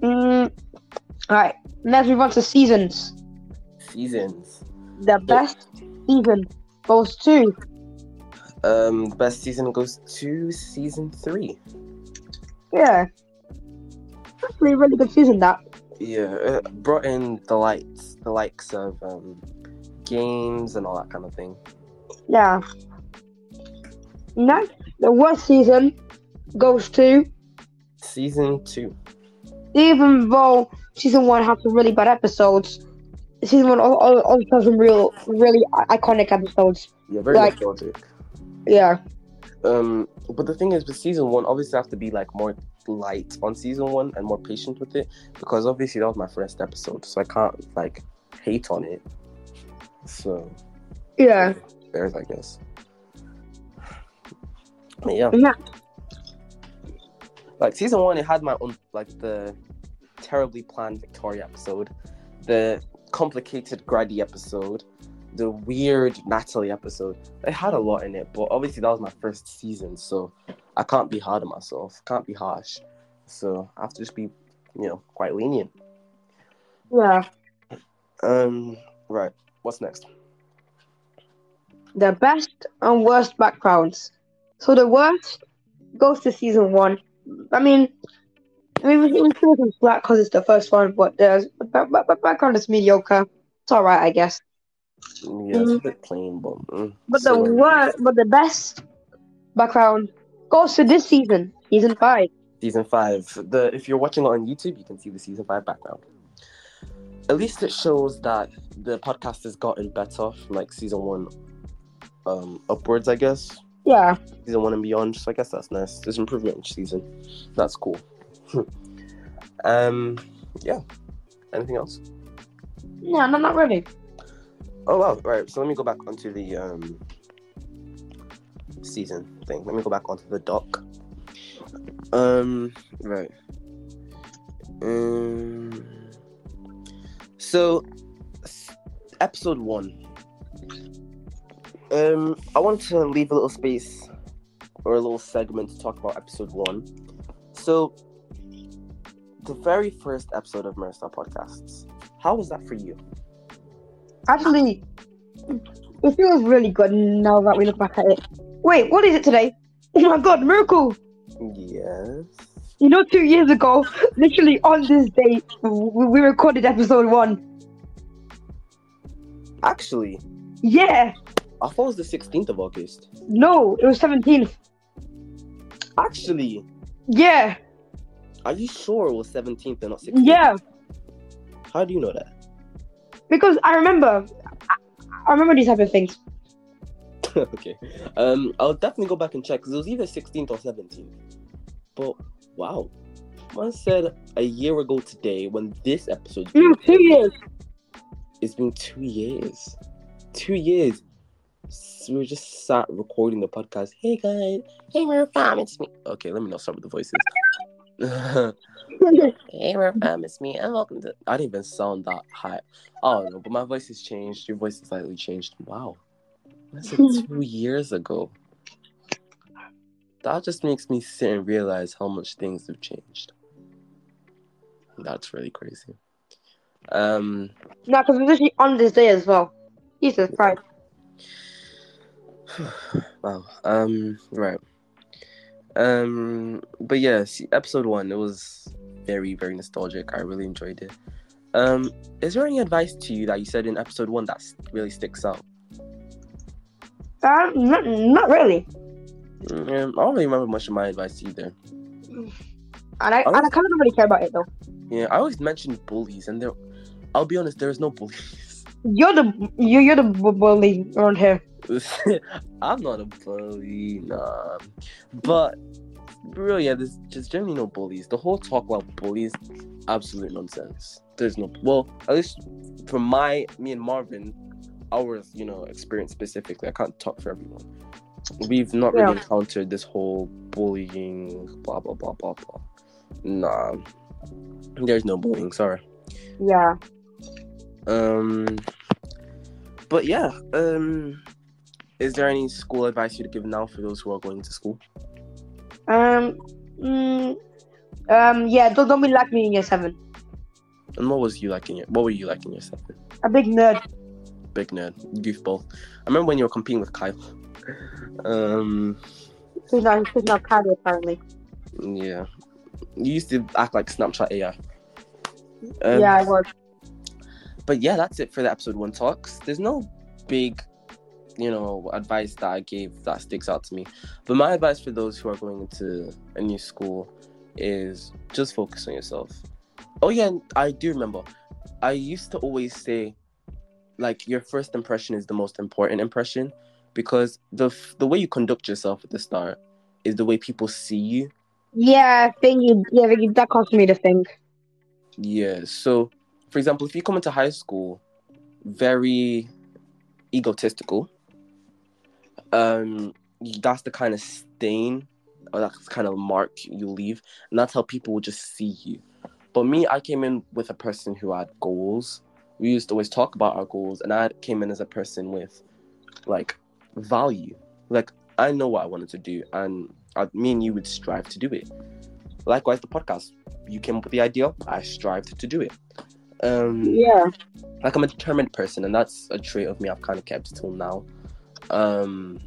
Mm, all right. Let's move on to seasons. Seasons. The best season goes to Um, the best season goes to season three. yeah. Actually, a really good season. That Yeah, it brought in the lights, the likes of um, games and all that kind of thing. yeah. Next, the worst season goes to Season two. even though season one had some really bad episodes. Season one al- al- also has some real, really iconic episodes. Yeah, very Like- nostalgic. Yeah, Um, but the thing is, with season one, obviously, have to be like more light on season one and more patient with it because obviously that was my first episode, so I can't like hate on it. So yeah, there's, I guess. But yeah. Yeah. Like season one, it had my own like the terribly planned Victoria episode, the complicated Grady episode, the weird Natalie episode. It had a lot in it, but obviously that was my first season, so I can't be hard on myself. Can't be harsh. So I have to just be, you know, quite lenient. yeah. Um, right. What's next? The best and worst backgrounds. So the worst goes to season one. I mean, I mean, we some slack because it's the first one, but the background is mediocre. It's all right, I guess. Yeah, it's a bit plain, but mm, But the worst, but the best background goes to this season, season five. season five. The if you're watching it on YouTube, you can see the season five background. At least it shows that the podcast has gotten better from like season one um upwards, I guess. Yeah, Season one and beyond. So I guess that's nice. There's improvement each season. That's cool. um yeah. Anything else? no, no, not really. Oh wow! Right. So let me go back onto the um season thing. Let me go back onto the doc. Um. Right. Um. So, episode one. Um, I want to leave a little space or a little segment to talk about episode one. So, the very first episode of MiraStar Podcasts. How was that for you? Actually, it feels really good now that we look back at it. Wait, what is it today? Oh my god, miracle! Yes. You know, two years ago, literally on this day, we, we recorded episode one. Actually, Yeah, I thought it was the 16th of August. no, it was 17th. Actually, Yeah, are you sure it was 17th and not 16th? yeah, How do you know that? because I remember, I, I remember these type of things. okay. Um, I'll definitely go back and check because it was either 16th or 17th. But wow, one said a year ago today when this episode. No, two years. It's been two years. Two years. So we just sat recording the podcast. Hey guys, hey MiraFam, it's me. Okay, let me not start with the voices. hey MiraFam, it's me, and welcome to. I didn't even sound that high. Oh no, but my voice has changed. Your voice has slightly changed. Wow, that's like two years ago. That just makes me sit and realize how much things have changed. That's really crazy. Um. no, because was literally on this day as well. Jesus Christ. wow. Um. Right. Um. But yeah, see, episode one. It was very, very nostalgic. I really enjoyed it. Um. Is there any advice to you that you said in episode one that really sticks out? Um, not, not really. Mm, I don't really remember much of my advice either. And I, and I kind of don't really care about it though. Yeah, I always mention bullies, and there. I'll be honest. There's no bullies. You're the you, you're the bu- bully around here. I'm not a bully, nah. But really, yeah, there's just generally no bullies. The whole talk about bullies, absolute nonsense. There's no well, at least from my me and Marvin, our you know experience specifically. I can't talk for everyone. We've not really encountered this whole bullying, blah blah blah blah blah. Nah, there's no bullying. Sorry. Yeah. Um, but yeah. Um, is there any school advice you'd give now for those who are going to school? Um. Mm, um. Yeah. Don't don't be like me in year seven. And what was you like in your? What were you like in your seven? A big nerd. Big nerd, goofball. I remember when you were competing with Kyle. Um, He's not. He's not cardio apparently. yeah. You used to act like Snapchat AI. Um, yeah, I was. but yeah, that's it for the episode one talks. There's no big, you know, advice that I gave that sticks out to me. But my advice for those who are going into a new school is just focus on yourself. Oh yeah, I do remember. I used to always say, like, your first impression is the most important impression because the f- the way you conduct yourself at the start is the way people see you. Yeah, thing you. Yeah, that cost me to think. Yeah. So, for example, if you come into high school very egotistical, um, that's the kind of stain or that's kind of mark you leave, and that's how people will just see you. But me, I came in with a person who had goals. We used to always talk about our goals, and I came in as a person with like value. Like I know what I wanted to do, and I, me and you would strive to do it. Likewise, the podcast. You came up with the idea. I strived to do it. Um, Yeah. like I'm a determined person, and that's a trait of me I've kind of kept till now. Um,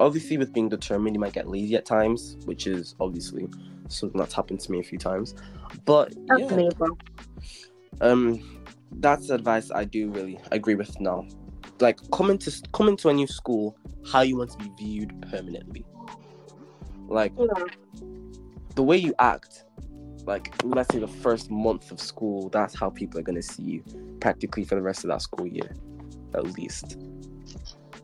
obviously, with being determined, you might get lazy at times, which is obviously something that's happened to me a few times. But That's yeah, um, that's advice I do really agree with now. Like coming to coming to a new school, how you want to be viewed permanently. Like Yeah. the way you act, like let's say the first month of school, that's how people are gonna see you practically for the rest of that school year, at least.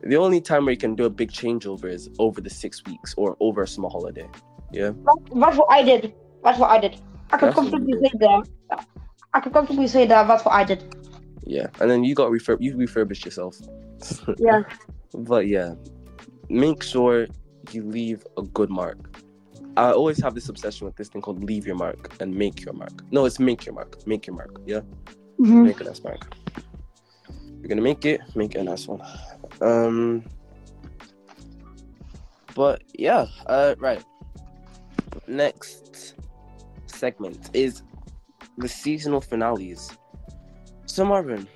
The only time where you can do a big changeover is over the six weeks or over a small holiday. Yeah. That's what I did. That's what I did. I can That's what you comfortably did. say that. I can comfortably say that. That's what I did. Yeah, and then you got refurb. You refurbish yourself. Yeah. But yeah, make sure you leave a good mark. I always have this obsession with this thing called leave your mark and make your mark. No, it's make your mark. Make your mark. Yeah, Mhm. make a nice mark. You're gonna make it, make it a nice one. Um, but yeah, uh, right. Next segment is the seasonal finales. So Marvin,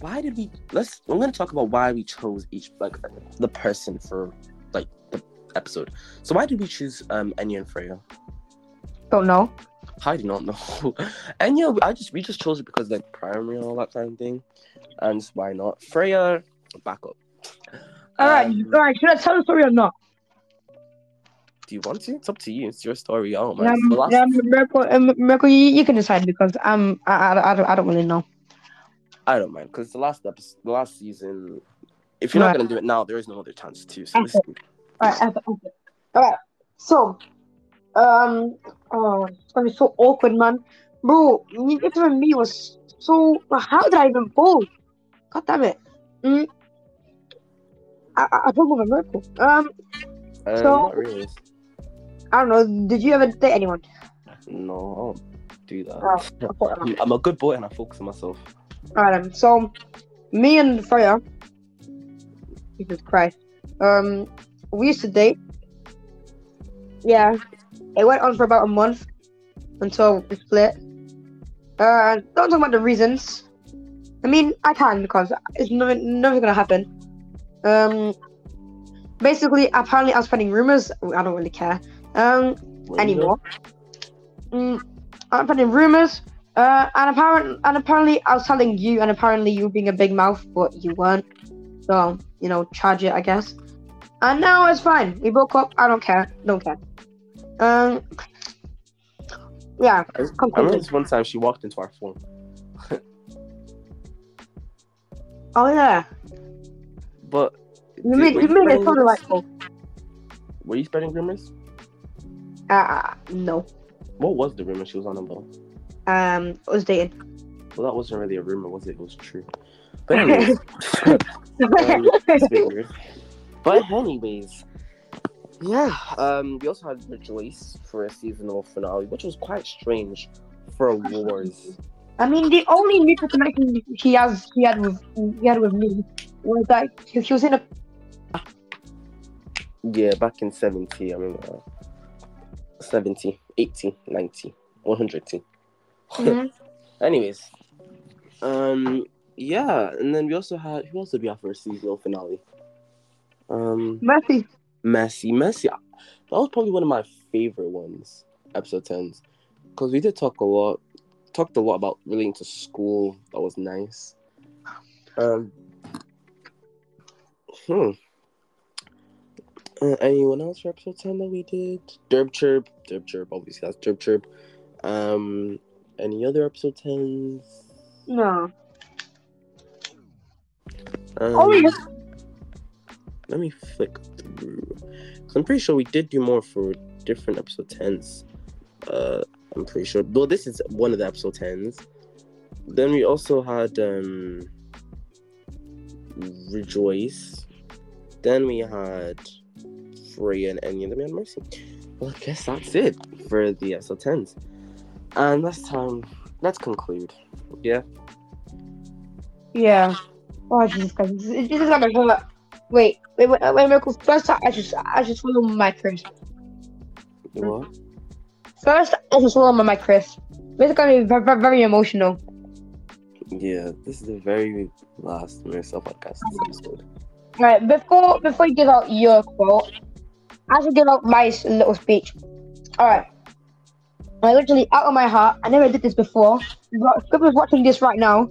why did we? Let's. I'm gonna talk about why we chose each like the person for like the episode. So why did we choose um Enya and Freya? Don't know. I do not know. Enya, I just we just chose it because like primary and all that kind of thing, and why not? Freya, backup. All right, Um, all right. Should I tell the story or not? Do you want to? It's up to you. It's your story. Man. Yeah, It's the last- yeah, Miracle, um, Miracle, you, you can decide because um, I, I, I, don't, I don't really know. I don't mind because the last episode, the last season. If you're not gonna do it now, there is no other chance to. So this, All right, okay, okay. all right. So, um, oh, it's gonna be so awkward, man. Bro, even me was so. How did I even fall? God damn it. Mm. I, I, I don't miracle. Um, uh, So- not really. I don't know. Did you ever date anyone? No, I don't do that. Oh, I I'm- I'm a good boy and I focus on myself. Alright, then. So, me and Freya, Jesus Christ, um, we used to date. Yeah, it went on for about a month until we split. Uh, don't talk about the reasons. I mean, I can because it's never, never gonna happen. Um, basically, apparently, I'm spreading rumors. I don't really care. Um, anymore. Mm, I'm spreading rumors. Uh, and apparently, and apparently, I was telling you, and apparently, you were being a big mouth, but you weren't. So, you know, charge it, I guess. And now it's fine. We broke up. I don't care. Don't care. Um. Yeah. I, I remember this one time she walked into our phone. Oh yeah. But You made you made it spreading so rumors? delightful. Were you spreading rumors? Uh, no. What was the rumor she was on about? Um, I was dating. Well, that wasn't really a rumor, was it? It was true. But anyways, um, it's a bit weird. But anyways, yeah. Um, we also had Rejoice for a seasonal finale, which was quite strange for Wars. I mean, the only mutual connection he has he had with he had with me was that he, he was in a Yeah, back in 70, I remember. 70, 80, 90, 100. Mhm. Anyways, um, yeah, and then we also had who else did we have for a seasonal finale? Um, Mercy. Messi, Messi. That was probably one of my favorite ones, episode tens, because we did talk a lot, talked a lot about relating to school. That was nice. Um, hmm. Uh, anyone else for episode ten that we did? Derp Chirp, Derp Chirp. Obviously, that's Derp Chirp. Um, any other episode tens? No. Um, Oh yeah. Let me flick through. Cause I'm pretty sure we did do more for different episode tens. Uh, I'm pretty sure. Well, this is one of the episode tens. Then we also had um, Rejoice. Then we had Freya and Enya. Then we had Mercy. Well, I guess that's it for the episode tens. And that's time. Let's conclude. Yeah. Yeah. Oh Jesus Christ! This is, this is not my fault. Wait, wait, wait, wait, Miracle. First, I just, I just follow my Chris. What? First, I just follow my Chris. This is gonna be very, very, emotional. Yeah, this is the very last MiraStar podcast episode. All right, before before you give out your quote, I should give out my little speech. All right. I literally, out of my heart, I never did this before. But whoever's watching this right now,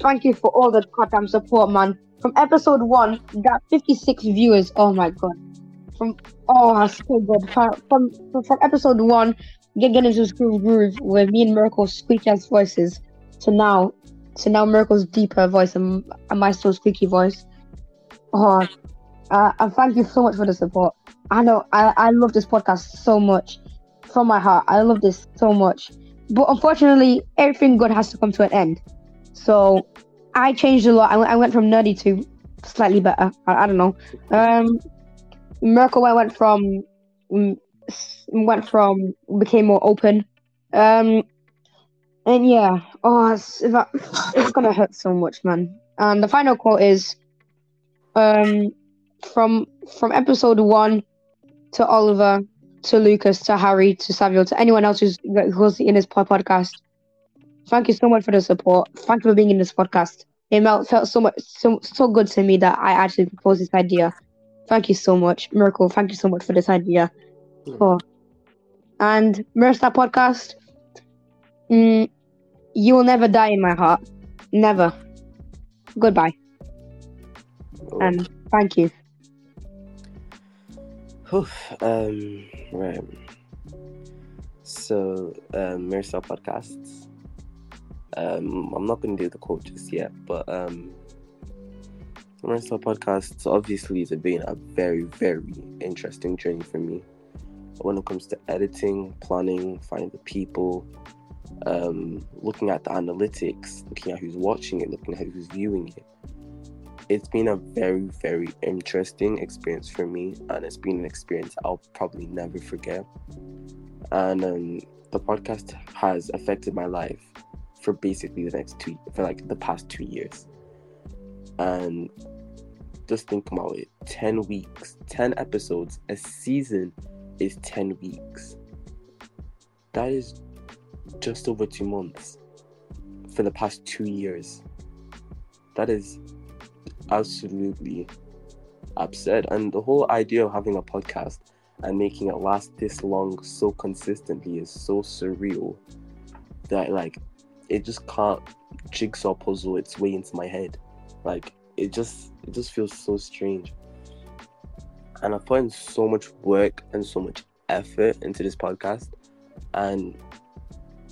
thank you for all the goddamn support, man. From episode one, got 56 viewers. Oh my god. From oh, that's so good. From from, from episode one, get getting into groove groove with me and Miracle's squeaky ass voices. To now, to now Miracle's deeper voice and, and my still squeaky voice. Oh, uh, and thank you so much for the support. I know I, I love this podcast so much from my heart. I love this so much. But unfortunately, everything good has to come to an end. So I changed a lot. I, went- I went from nerdy to slightly better. I, I don't know. Um, I went from mm, went from became more open. Um, and yeah, oh, it's, it's gonna hurt so much, man. And the final quote is, um, from from episode one to Oliver to Lucas to Harry to Samuel to anyone else who's who's in this podcast. Thank you so much for the support. Thank you for being in this podcast. It felt, felt so much so so good to me that I actually proposed this idea. Thank you so much, Miracle. Thank you so much for this idea. Oh. And MiraStar podcast. Mm, you will never die in my heart. Never. Goodbye. Oh, And thank you. Um, right. So, um, podcasts. Um, I'm not going to do the quote just yet, but um, podcasts obviously has been a very, very interesting journey for me when it comes to editing, planning, finding the people, um, looking at the analytics, looking at who's watching it, looking at who's viewing it. It's been a very, very interesting experience for me, and it's been an experience I'll probably never forget. And um, the podcast has affected my life for basically the next two, for like the past two years. And just think about it 10 weeks, 10 episodes, a season is 10 weeks. That is just over two months for the past two years. That is absolutely upset. And the whole idea of having a podcast and making it last this long so consistently is so surreal that, like, it just can't jigsaw puzzle its way into my head. Like, it just it just feels so strange. And I've put in so much work and so much effort into this podcast, and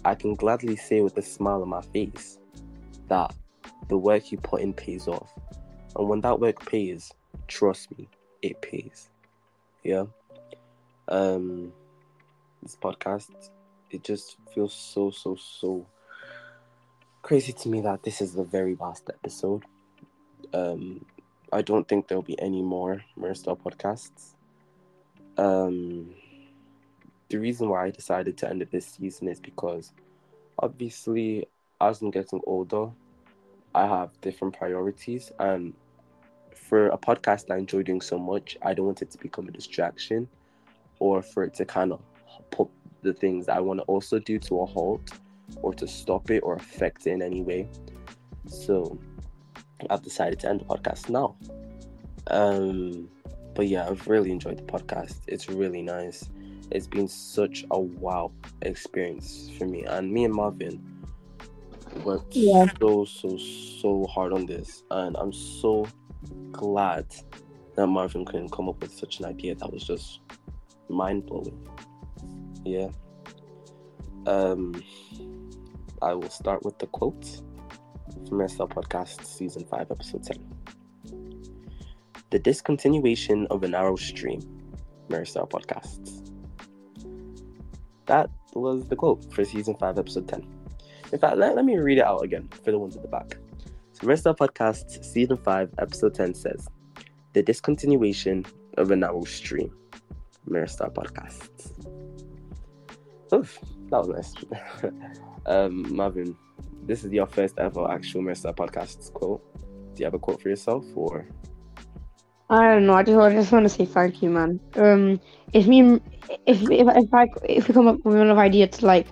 I can gladly say with a smile on my face that the work you put in pays off. And when that work pays, trust me, it pays. Yeah. Um this podcast, it just feels so so so crazy to me that this is the very last episode. Um I don't think there'll be any more MiraStar podcasts. Um the reason why I decided to end it this season is because obviously as I'm getting older, I have different priorities and for a podcast I enjoy doing so much, I don't want it to become a distraction or for it to kind of put the things I want to also do to a halt or to stop it or affect it in any way. So I've decided to end the podcast now. Um, but yeah, I've really enjoyed the podcast. It's really nice. It's been such a wow experience for me. And me and Marvin worked Yeah. so, so, so hard on this. And I'm so glad that Marvin couldn't come up with such an idea that was just mind blowing. Yeah. Um, I will start with the quote from MiraStar Podcast, Season 5, Episode 10. The discontinuation of a narrow stream, MiraStar Podcasts. That was the quote for Season 5, Episode 10. In fact, let, let me read it out again for the ones at the back. MiraStar Podcasts, Season 5, Episode 10 says, The discontinuation of a narrow stream, MiraStar Podcasts. Oof, that was nice. um, Marvin, this is your first ever actual MiraStar Podcasts quote. Do you have a quote for yourself or? I don't know. I just, I just want to say thank you, man. Um, if me, if if if I if we come up with another idea to like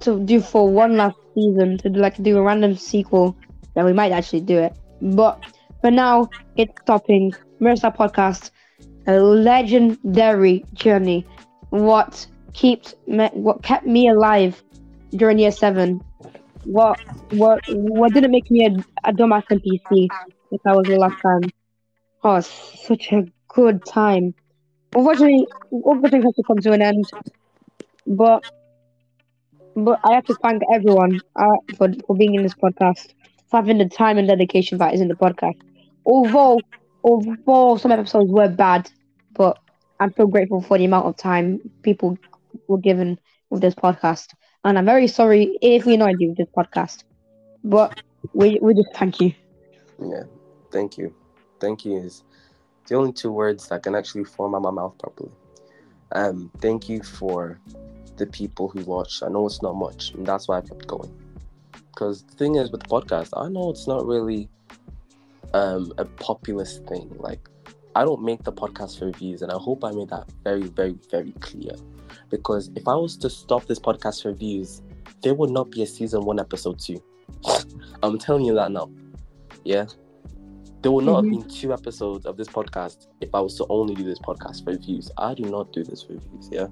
to do for one last season to like do a random sequel, then we might actually do it. But for now, it's stopping. MiraStar podcast, a legendary journey. What keeps me, what kept me alive during year seven? What what what didn't make me a, a dumbass NPC if I was the last time? Oh, such a good time. Unfortunately, everything has to come to an end. But but I have to thank everyone uh, for for being in this podcast, having the time and dedication that is in the podcast. Although although some episodes were bad, but I'm so grateful for the amount of time people were given with this podcast. And I'm very sorry if we annoyed you with this podcast. But we we just thank you. Yeah, thank you. Thank you is the only two words that can actually form out my mouth properly. Um, thank you for the people who watch. I know it's not much, and that's why I kept going. Because the thing is with the podcast, I know it's not really um, a populist thing. Like, I don't make the podcast for views, and I hope I made that very, very, very clear. Because if I was to stop this podcast for views, there would not be a season one, episode two. I'm telling you that now. Yeah. There will not Mhm. have been two episodes of this podcast if I was to only do this podcast for views. I do not do this for views, yeah.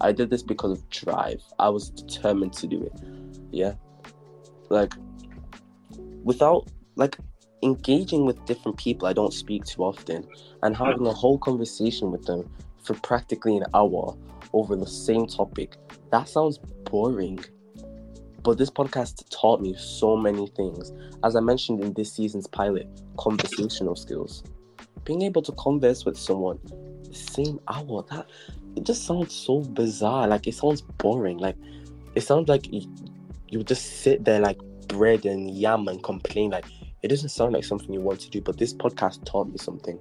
I did this because of drive. I was determined to do it. Yeah. Like without like engaging with different people I don't speak too often and having a whole conversation with them for practically an hour over the same topic. That sounds boring. But this podcast taught me so many things. As I mentioned in this season's pilot, conversational skills. Being able to converse with someone the same hour, that it just sounds so bizarre. Like it sounds boring. Like it sounds like you, you just sit there like bread and yam and complain. Like it doesn't sound like something you want to do. But this podcast taught me something.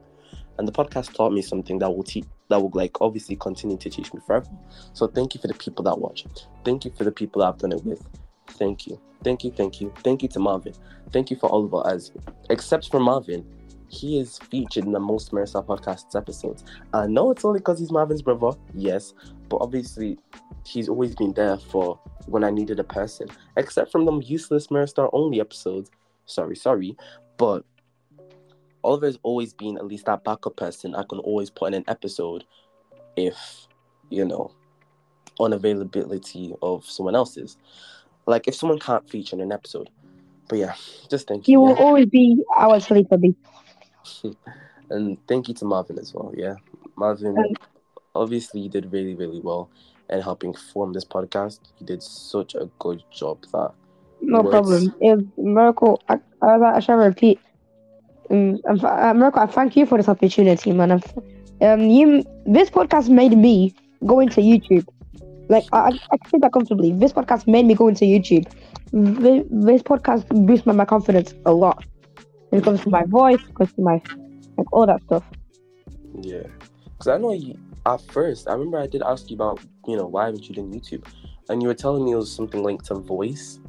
And the podcast taught me something that will teach that will like obviously continue to teach me forever. So thank you for the people that watch. Thank you for the people that I've done it with. Thank you. Thank you, thank you. Thank you to Marvin. Thank you for all Oliver as except for Marvin, he is featured in the most MiraStar podcasts episodes. I know it's only because he's Marvin's brother, yes, but obviously he's always been there for when I needed a person. Except from them useless MiraStar only episodes. Sorry, sorry. But Oliver's always been at least that backup person I can always put in an episode if, you know, unavailability of someone else's. Like if someone can't feature in an episode. But yeah, just thank You you. will yeah. always be our sleeper bee. and thank you to Marvin as well. Yeah, Marvin, Um, obviously you did really, really well in helping form this podcast. You did such a good job that No Words. problem. It miracle. I, I, I shall repeat. Um, I'm, uh, miracle. I thank you for this opportunity, man. I'm, um, you. This podcast made me go into YouTube. Like I, I I can say that comfortably. This podcast made me go into YouTube. This, this podcast boosted my, my confidence a lot. When it comes to my voice, it comes to my like all that stuff. yeah, because I know you at first. I remember I did ask you about you know why haven't you done YouTube, and you were telling me it was something linked to voice,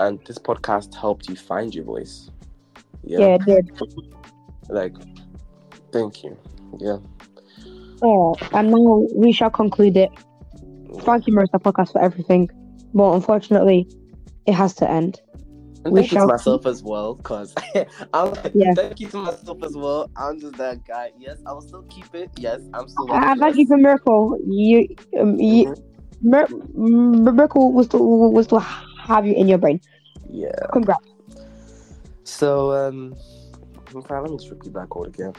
and this podcast helped you find your voice. Yeah, it did. like thank you. Yeah. Oh, and now we shall conclude it. Thank you, MiraStar Podcast, for everything. But unfortunately, it has to end. And We thank you to myself as well, because I'm Yeah. thank you to myself as well. I'm just that guy. Yes, I will still keep it. Yes, I'm still. I thank you for Miracle. You, um, you, Mhm. Mir- Miracle was still will still have you in your brain. Yeah. Congrats. So um, let me just repeat that quote again.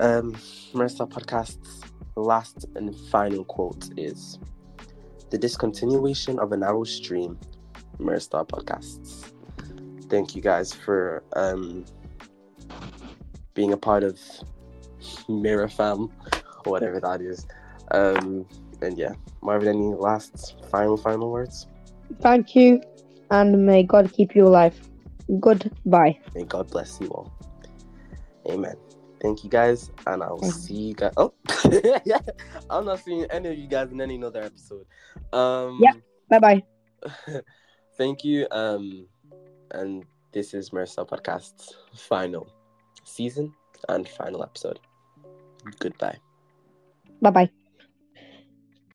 Um, MiraStar Podcast's last and final quote is: "The discontinuation of a narrow stream." MiraStar Podcasts. Thank you guys for um being a part of MiraFam, or whatever that is. Um, and yeah, Marvin, any last final final words? Thank you, and may God keep you alive. Goodbye. May God bless you all. Amen. Thank you guys, and I'll see you guys. Oh, I'm not seeing any of you guys in any other episode. Um, Yeah. Bye bye. thank you. Um, and this is MiraStar Podcast's final season and final episode. Goodbye. Bye bye.